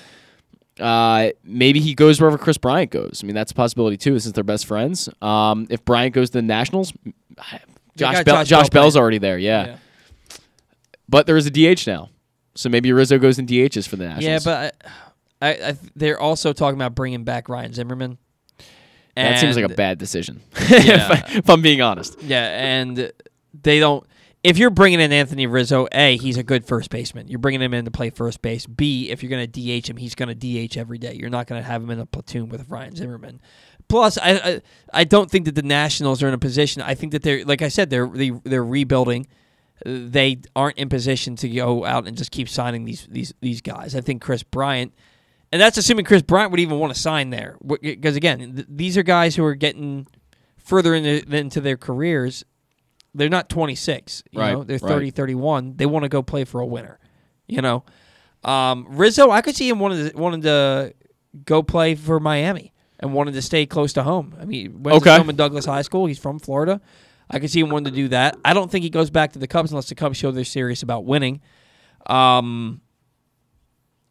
Uh, maybe he goes wherever Kris Bryant goes. I mean, that's a possibility too, since they're best friends. Um, if Bryant goes to the Nationals, Josh, Bell, Josh Josh, Bell Bell's already there. Yeah. Yeah. but there is a DH now, so maybe Rizzo goes in DHs for the Nationals. Yeah, but I, I, I, they're also talking about bringing back Ryan Zimmerman. that seems like a bad decision. Yeah. if, I, if I'm being honest. Yeah, and they don't. If you're bringing in Anthony Rizzo, A, he's a good first baseman. You're bringing him in to play first base. B, if you're going to DH him, he's going to DH every day. You're not going to have him in a platoon with Ryan Zimmerman. Plus, I, I I don't think that the Nationals are in a position. I think that they're like I said they're they, they're rebuilding. they aren't in position to go out and just keep signing these these these guys. I think Kris Bryant, and that's assuming Kris Bryant would even want to sign there, because again, th- these are guys who are getting further into, into their careers. They're not 26, you Right, know, they're right. 30, 31. They want to go play for a winner, you know. Um, Rizzo, I could see him wanting to, wanting to go play for Miami and wanted to stay close to home. I mean, went Okay. to home in Douglas High School. He's from Florida. I could see him wanting to do that. I don't think he goes back to the Cubs unless the Cubs show they're serious about winning. Um,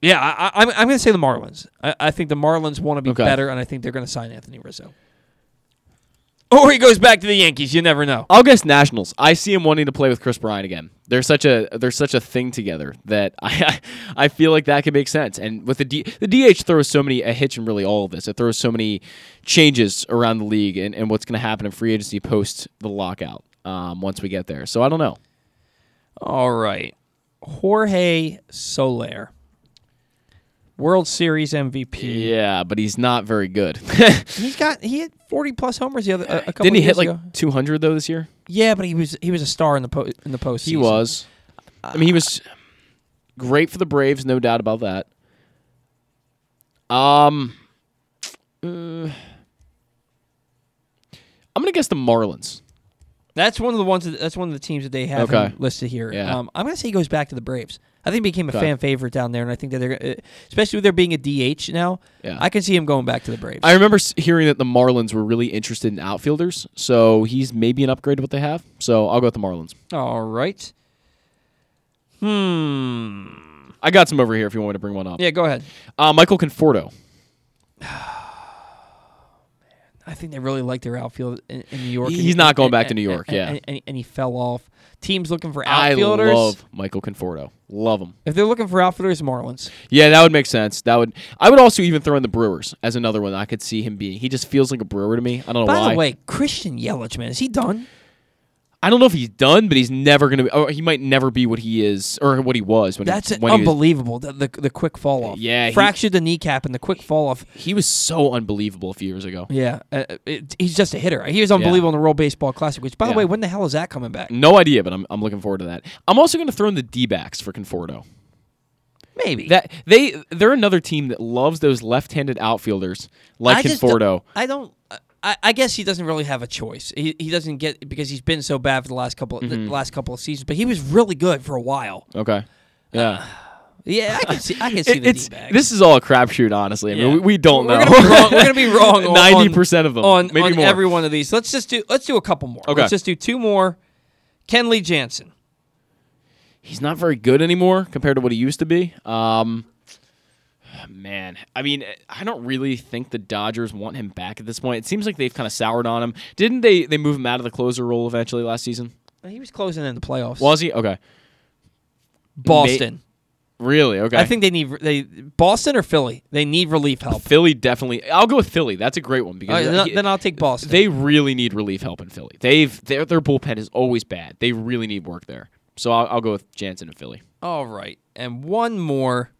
yeah, I, I, I'm, I'm going to say the Marlins. I, I think the Marlins want to be Okay. better, and I think they're going to sign Anthony Rizzo. Or he goes back to the Yankees. You never know. I'll guess Nationals. I see him wanting to play with Kris Bryant again. They're such a they're such a thing together that I I feel like that could make sense. And with the D, the DH throws so many a hitch in really all of this. It throws so many changes around the league and, and what's going to happen in free agency post the lockout. Um, once we get there, so I don't know. All right. Jorge Soler, World Series MVP. Yeah, but he's not very good. He's got he hit 40 plus homers the other a, a couple Didn't he hit like 200 though this year? Yeah, but he was he was a star in the po- in the postseason. He was. I mean, he was great for the Braves, no doubt about that. Um, uh, I'm gonna guess the Marlins. That's one of the ones. That, that's one of the teams that they have Okay. listed here. Yeah. Um, I'm going to say he goes back to the Braves. I think he became a fan favorite down there, and I think that they're, uh, especially with there being a DH now. Yeah. I can see him going back to the Braves. I remember hearing that the Marlins were really interested in outfielders, so he's maybe an upgrade to what they have. So I'll go with the Marlins. All right. Hmm. I got some over here if you want me to bring one up. Yeah, go ahead. Uh, Michael Conforto. I think they really like their outfield in, in New York. He's and- not going and- back to New York, and- yeah. and, and, and he fell off. Teams looking for outfielders. I love Michael Conforto. Love him. if they're looking for outfielders, Marlins. Yeah, that would make sense. That would. I would also even throw in the Brewers as another one. I could see him being. He just feels like a Brewer to me. I don't know By why. By the way, Christian Yelich, man, is he done? I don't know if he's done, but he's never gonna be. Or he might never be what he is or what he was when. That's he, when he was- unbelievable. the, the the quick fall off. Yeah, he- fractured the kneecap and the quick fall off. he was so unbelievable a few years ago. Yeah, uh, it, he's just a hitter. He was unbelievable in the World Baseball Classic. Which, by the way, when the hell is that coming back? No idea, but I'm, I'm looking forward to that. I'm also going to throw in the D-backs for Conforto. Maybe That they they're another team that loves those left-handed outfielders like I Conforto. don't- I don't. I, I guess he doesn't really have a choice. He, he doesn't get because he's been so bad for the last couple the Mhm. last couple of seasons. But he was really good for a while. Okay. Yeah. Yeah, I can see. I can see It- the it's D-backs. this is all a crapshoot, honestly. I mean, Yeah. we, we don't We're know. Gonna be wrong. We're gonna be wrong. Ninety percent of them, on, maybe on more. every one of these. Let's just do. Let's do a couple more. Okay. Let's just do two more. Kenley Jansen. He's not very good anymore compared to what he used to be. Um, man, I mean, I don't really think the Dodgers want him back at this point. It seems like they've kind of soured on him. Didn't they? They move him out of the closer role eventually last season. He was closing in the playoffs. Was he? Okay. Boston. Really? Okay. I think they need they Boston or Philly. They need relief help. Philly definitely. I'll go with Philly. That's a great one because right, then, he- then I'll take Boston. they really need relief help in Philly. They've their their bullpen is always bad. They really need work there. So I'll, I'll go with Jansen and Philly. All right, and one more.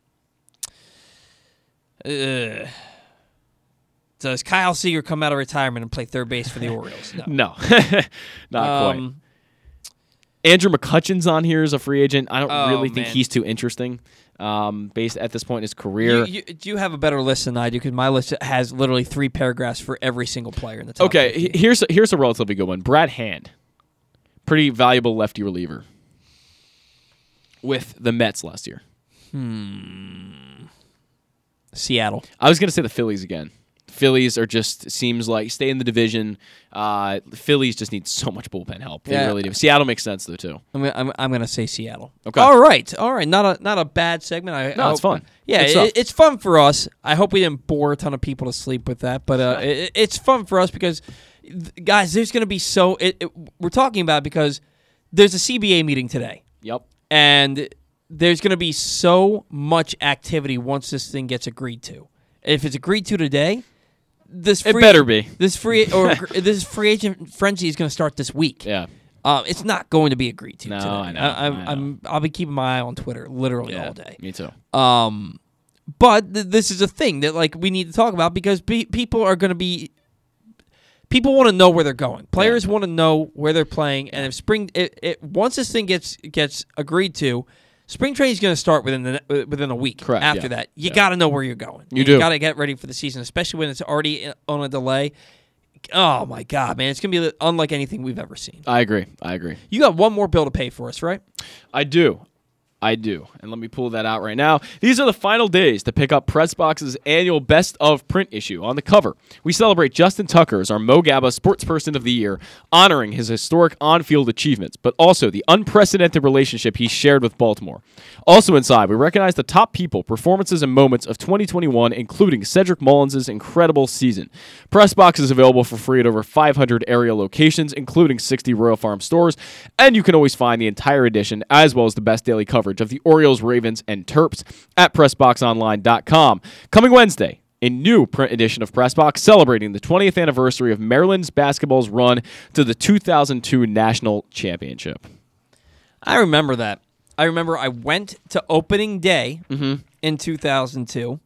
Ugh. Does Kyle Seager come out of retirement and play third base for the Orioles? No. No, not quite. Um, Andrew McCutchen's on here as a free agent. I don't Oh, really think man. he's too interesting. Um, based at this point in his career. You, you, do you have a better list than I do? Because my list has literally three paragraphs for every single player in the top. okay, 50. here's here's a relatively good one. Brad Hand, pretty valuable lefty reliever with the Mets last year. Hmm. Seattle. I was gonna say the Phillies again. Phillies are just seems like stay in the division. Uh, the Phillies just need so much bullpen help. They Yeah. really do. Seattle makes sense though too. I'm, gonna- I'm, I'm going to say Seattle. Okay. All right. All right. Not a not a bad segment. I, No, I it's hope- fun. Yeah, it, it's fun for us. I hope we didn't bore a ton of people to sleep with that, but uh, it, it's fun for us because, guys, there's going to be so. It, it, we're talking about because there's a CBA meeting today, Yep. and there's going to be so much activity once this thing gets agreed to. If it's agreed to today, this It free, better be. this free or this free agent frenzy is going to start this week. Yeah. Uh, it's not going to be agreed to No, today. I know, I, am I. I'm, I'll be keeping my eye on Twitter literally Yeah, all day. Me too. Um, but th- this is a thing that like we need to talk about because pe- people are going to be people want to know where they're going. Players want to know where they're playing, and if spring, it, it once this thing gets gets agreed to, spring training is going to start within the within a week. Correct, After yeah. that, you Yeah. got to know where you're going. You do. got to get ready for the season, especially when it's already on a delay. Oh my God, man! It's going to be unlike anything we've ever seen. I agree. I agree. You got one more bill to pay for us, right? I do. I do. And let me pull that out right now. These are the final days to pick up Pressbox's annual Best of Print issue. On the cover, we celebrate Justin Tucker as our Mo Gaba Sports Person of the Year, honoring his historic on field achievements, but also the unprecedented relationship he shared with Baltimore. Also inside, we recognize the top people, performances, and moments of 2021, including Cedric Mullins' incredible season. Pressbox is available for free at over 500 area locations, including 60 Royal Farm stores, and you can always find the entire edition as well as the best daily coverage of the Orioles, Ravens, and Terps at PressBoxOnline.com. Coming Wednesday, a new print edition of Pressbox celebrating the 20th anniversary of Maryland's basketball's run to the 2002 National Championship. I remember that. I remember I went to opening day mm-hmm. in 2002,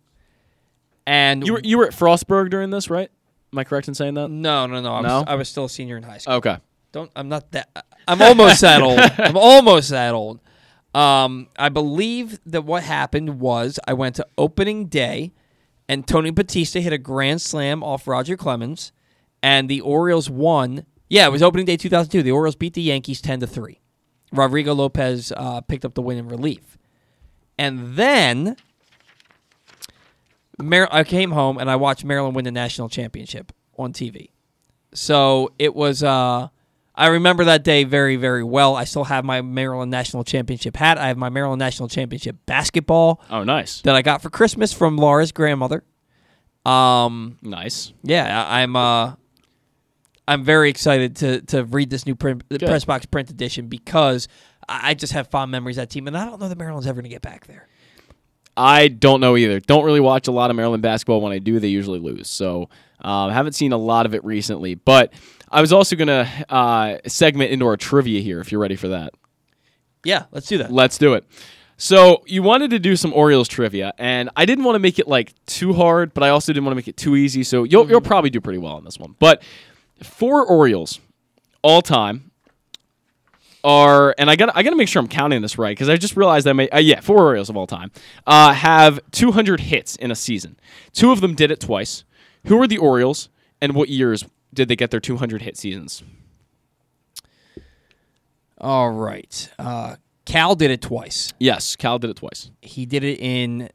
and You were you were at Frostburg during this, right? Am I correct in saying that? no, no, no. I, No? Was, I was still a senior in high school. Okay. Don't. I'm not that. I'm almost that old. I'm almost that old. Um, I believe that what happened was I went to opening day, and Tony Batista hit a grand slam off Roger Clemens, and the Orioles won. Yeah, it was opening day 2002. The Orioles beat the Yankees 10 to three. Rodrigo Lopez uh, picked up the win in relief, and then Mar- I came home and I watched Maryland win the national championship on TV. So it was. Uh, I remember that day very, very well. I still have my Maryland national championship hat. I have my Maryland national championship basketball Oh, nice. that I got for Christmas from Laura's grandmother. Um, Nice. yeah, I- I'm. Uh, I'm very excited to to read this new print, Good. press box print edition because I I just have fond memories of that team, and I don't know that Maryland's ever going to get back there. I don't know either. Don't really watch a lot of Maryland basketball. When I do, they usually lose. So um, haven't seen a lot of it recently. But I was also gonna uh, segment into our trivia here. If you're ready for that, Yeah, let's do that. let's do it. So you wanted to do some Orioles trivia, and I didn't want to make it like too hard, but I also didn't want to make it too easy. So you'll you'll probably do pretty well on this one. But four Orioles all time are, and I got I got to make sure I'm counting this right because I just realized I may uh, yeah four Orioles of all time uh, have 200 hits in a season. Two of them did it twice. Who are the Orioles, and what years did they get their 200 hit seasons? All right. Uh, Cal did it twice. Yes, Cal did it twice. He did it in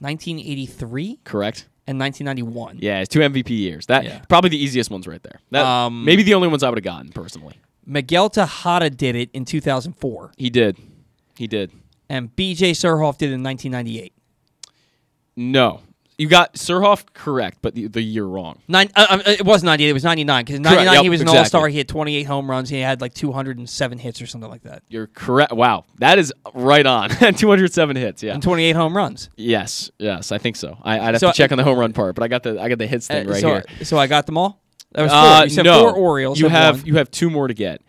1983 Correct. and 1991. Yeah, it's two MVP years. That Yeah. probably the easiest ones right there. That, Um, maybe the only ones I would have gotten personally. Miguel Tejada did it in 2004, He did. He did. and B.J. Surhoff did it in 1998. No, you got Surhoff correct, but the, the year wrong. Nine, uh, uh, it was 98. It was 99 because in Correct, 99 yep, he was an exactly. all-star. He had 28 home runs. He had like 207 hits or something like that, You're correct. Wow, that is right on. 207 hits. Yeah. and 28 home runs. Yes. Yes, I think so. I, I'd have So- to check on the home run part, but I got the I got the hits thing Uh, right so, here. so I got them all. That was four. Uh, you said no, four Orioles. You have you have two more to get.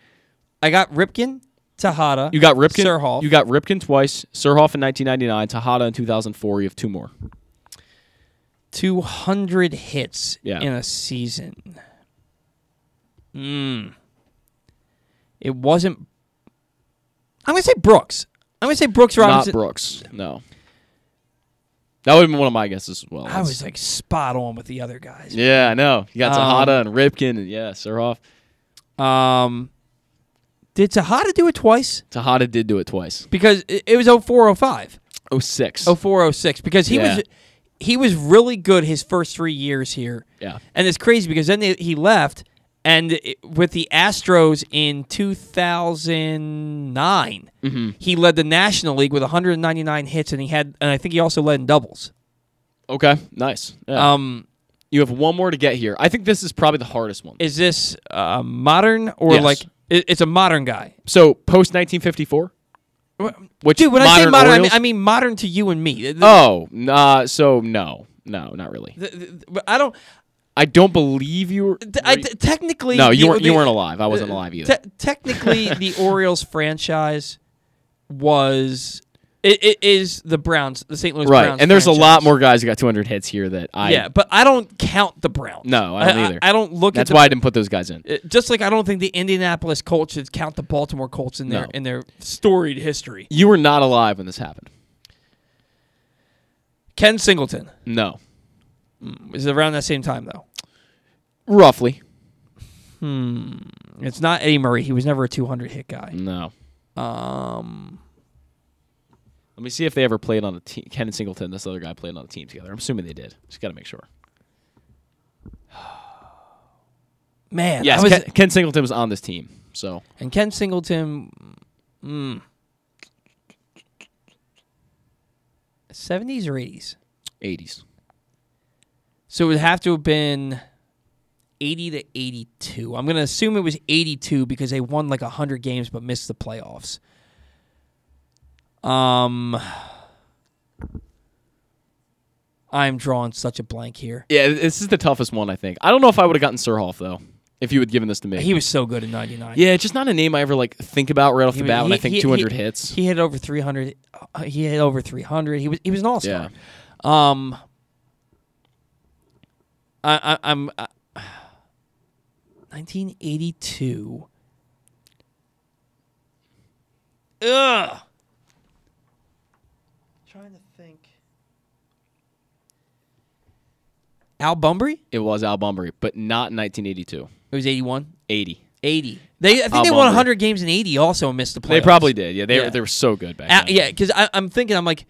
I got Ripken, Tejada. You got Ripken. Surhoff. You got Ripken twice. Surhoff in 1999. Tejada in 2004. You have two more. 200 hits Yeah. in a season. Mm. It wasn't. I'm gonna say Brooks. I'm gonna say Brooks Robinson. Not Brooks. No. That would have been one of my guesses as well. I was like spot on with the other guys. Yeah, I know. You got Um, Tejada and Ripken and yeah, Surhoff. Um, did Tejada do it twice? Tejada did do it twice. Because it, it was 0405. 06. 0406 because he Yeah. was he was really good his first 3 years here. Yeah. And it's crazy because then they, he left and it- with the Astros in 2009, Mhm. he led the National League with 199 hits and he had and I think he also led in doubles. Okay, nice. Yeah. Um you have one more to get here. I think this is probably the hardest one. is this uh, modern or Yes. like it, it's a modern guy? So post 1954. Which Dude, when I say modern I mean, I mean modern to you and me. The- oh, nah. So no, no, not really. the- the- I don't. I don't believe you were. I, t- technically, no, you weren't. You weren't alive. I wasn't uh, alive either. te- technically, the Orioles franchise was It, it is the Browns, the St. Louis right, Browns. and there's a lot more guys who got 200 hits here that I. yeah, but I don't count the Browns. No, I don't either. I, don't look That's at. the- why I didn't put those guys in. Uh, Just like I don't think the Indianapolis Colts should count the Baltimore Colts in their No. in their storied history. You were not alive when this happened. Ken Singleton No, Mm, is it around that same time though. roughly. Hmm. It's not Eddie Murray. He was never a 200 hit guy. No. Um. Let me see if they ever played on a team. Ken Singleton, this other guy, played on a team together. I'm assuming they did. Just got to make sure. Man, Yes, was, Ken, Ken Singleton was on this team. So and Ken Singleton. Mm, 70s or 80s? 80s. So it would have to have been 80 to 82. I'm going to assume it was 82 because they won like 100 games but missed the playoffs. Um I'm drawing such a blank here. Yeah, this is the toughest one, I think. I don't know if I would have gotten Surhoff, though, if you had given this to me. He was so good in 99. yeah, it's just not a name I ever like think about right off the was- bat when he- I think he- 200 he- hits. He hit over 300. uh, He hit over 300. He was he was an all-star. Um I, I I'm uh, 1982. Ugh. Trying to think. Al Bumbry? It was Al Bumbry, but not in 1982. It was 81. 80. 80. They I think Al they won Bumbry. 100 games in 80 also and missed the playoffs. They probably did. Yeah, they Yeah. Were, they were so good back Al, then. yeah, because I'm thinking, I'm like,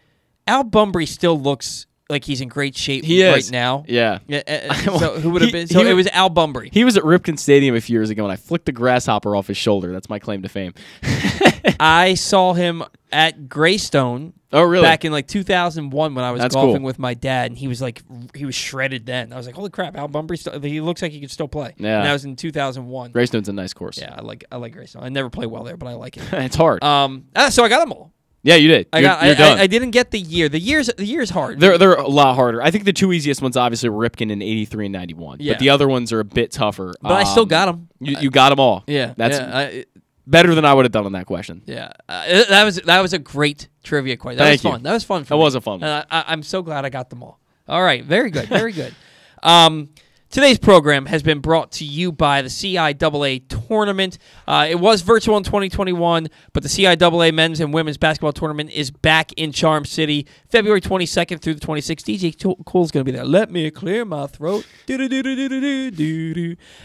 Al Bumbry still looks like he's in great shape He right is. now. Yeah. Yeah. uh, so who would have He- been? So he it wa- was Al Bumbry. He was at Ripken Stadium a few years ago, and I flicked the grasshopper off his shoulder. That's my claim to fame. I saw him at Greystone. Oh, really? Back in like 2001 when I was That's golfing cool. with my dad, and he was like, he was shredded then. I was like, holy crap, Al Bumbry, still, he looks like he could still play. Yeah. And that was in 2001. Greystone's a nice course. Yeah, I like I like Greystone. I never play well there, but I like it. it's hard. Um, ah, so I got them all. yeah, you did. I You're, got. you're I, done. I, I didn't get the year. The years. The years hard. They're they're a lot harder. I think the two easiest ones obviously were Ripken in '83 and '91, Yeah. but the other ones are a bit tougher. But I still got them. You, you got them all. Yeah, that's yeah, I- better than I would have done on that question. Yeah, uh, that was that was a great trivia question. That Thank was you. fun. That was fun. For That me. was a fun one. And I, I, I'm so glad I got them all. All right, very good, very good. Um, today's program has been brought to you by the CIAA tournament. Uh, it was virtual in 2021, but the CIAA men's and women's basketball tournament is back in Charm City, February 22nd through the 26th. DJ Kool's going to be there. Let me clear my throat.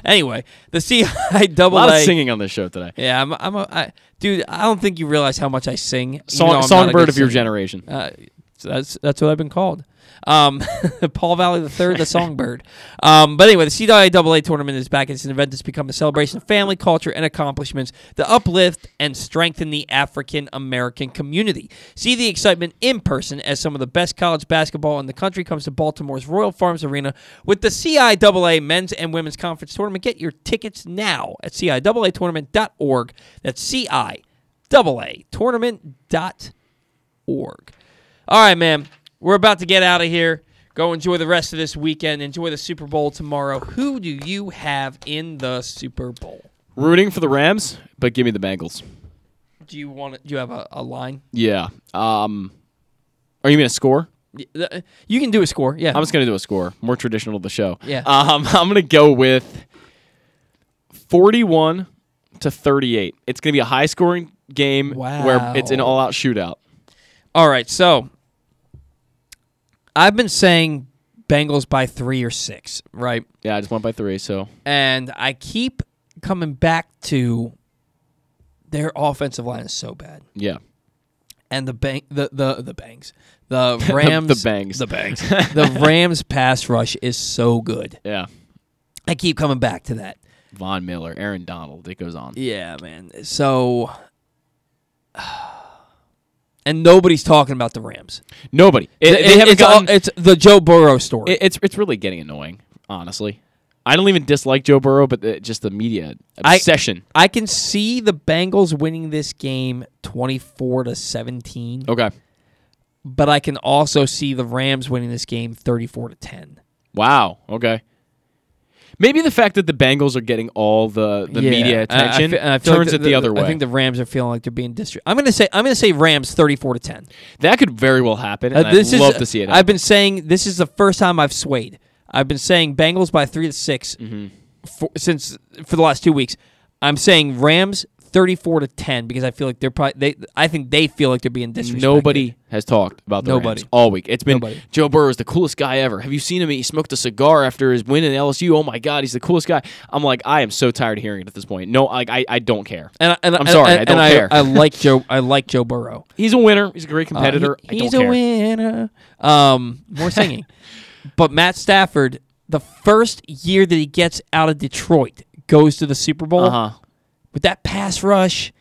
Anyway, the CIAA. A lot of singing on this show today. Yeah, I'm. I'm a, I, dude. I don't think you realize how much I sing. Song- though I'm not a songbird of your generation. Uh, so that's that's what I've been called. Um, Paul Valle the third, the songbird. Um, but anyway, the CIAA tournament is back. It's an event that's become a celebration of family, culture, and accomplishments to uplift and strengthen the African American community. See the excitement in person as some of the best college basketball in the country comes to Baltimore's Royal Farms Arena with the CIAA Men's and Women's Conference Tournament. Get your tickets now at CIAAtournament.org. That's CIAA tournament.org. All right, man. We're about to get out of here. Go enjoy the rest of this weekend. Enjoy the Super Bowl tomorrow. Who do you have in the Super Bowl? Rooting for the Rams, but give me the Bengals. Do you want? To, do you have a, a line? Yeah. Um, are you mean a score? You can do a score. Yeah. I'm just gonna do a score, more traditional of the show. Yeah. Um, I'm gonna go with 41 to 38. It's gonna be a high scoring game where it's an all out shootout. All right. So I've been saying Bengals by three or six, right? Yeah, I just went by three. So And I keep coming back to their offensive line is so bad. yeah. and the bang the the the bangs the Rams The bangs. the bangs the Rams pass rush is so good. Yeah. I keep coming back to that. Von Miller, Aaron Donald. It goes on. Yeah, man. So and nobody's talking about the Rams. Nobody. It, It- they haven't it's, all- gotten. it's the Joe Burrow story. it- it's it's really getting annoying, honestly. I don't even dislike Joe Burrow, but the, just the media I- obsession. I can see the Bengals winning this game 24 to 17. okay. But I can also see the Rams winning this game 34 to 10. Wow. Okay. Maybe the fact that the Bengals are getting all the, the Yeah, media I- I attention I turns like it the, other way. I think the Rams are feeling like they're being district. I'm gonna say I'm gonna say Rams 34 to 10. that could very well happen. Uh, this I'd love to see it. I've been saying this is the first time I've swayed. I've been saying Bengals by three to 6 Mm-hmm. for, since for the last two weeks. I'm saying Rams 34 to 10 because I feel like they're probably they. I think they feel like they're being disrespected. Nobody has talked about the Nobody. Rams all week. It's been Nobody. Joe Burrow is the coolest guy ever. Have you seen him? He smoked a cigar after his win in LSU. Oh my God, he's the coolest guy. I'm like, I am so tired of hearing it at this point. No, like I, I don't care. And, I- and I'm sorry, and, I don't care. I, like Joe. I like Joe Burrow. he's a winner. He's a great Uh, competitor. he- I he's a winner. Um, more singing. but Matt Stafford, the first year that he gets out of Detroit, goes to the Super Bowl Uh huh. With that pass rush.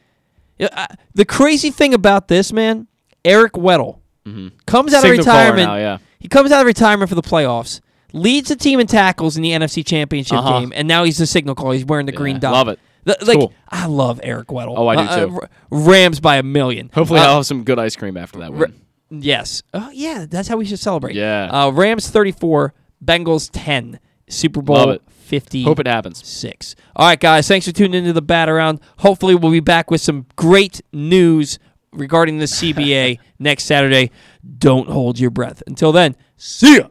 Yeah, I- the crazy thing about this man, Eric Weddle, comes out of Signal caller retirement. now, yeah. He comes out of retirement for the playoffs, leads the team in tackles in the NFC Championship Uh-huh. game, and now he's the signal call. He's wearing the green dot. love it. The- like cool. I love Eric Weddle. Oh, I do Uh, too. uh, Rams by a million. Hopefully, Uh, I'll have some good ice cream after that win. Yes. Oh, yeah. That's how we should celebrate. Yeah. Uh, Rams 34, Bengals 10, Super Bowl 50. Hope it happens. Six. All right, guys. Thanks for tuning into the Bat Around. Hopefully, we'll be back with some great news regarding the CBA next Saturday. Don't hold your breath. Until then, see ya.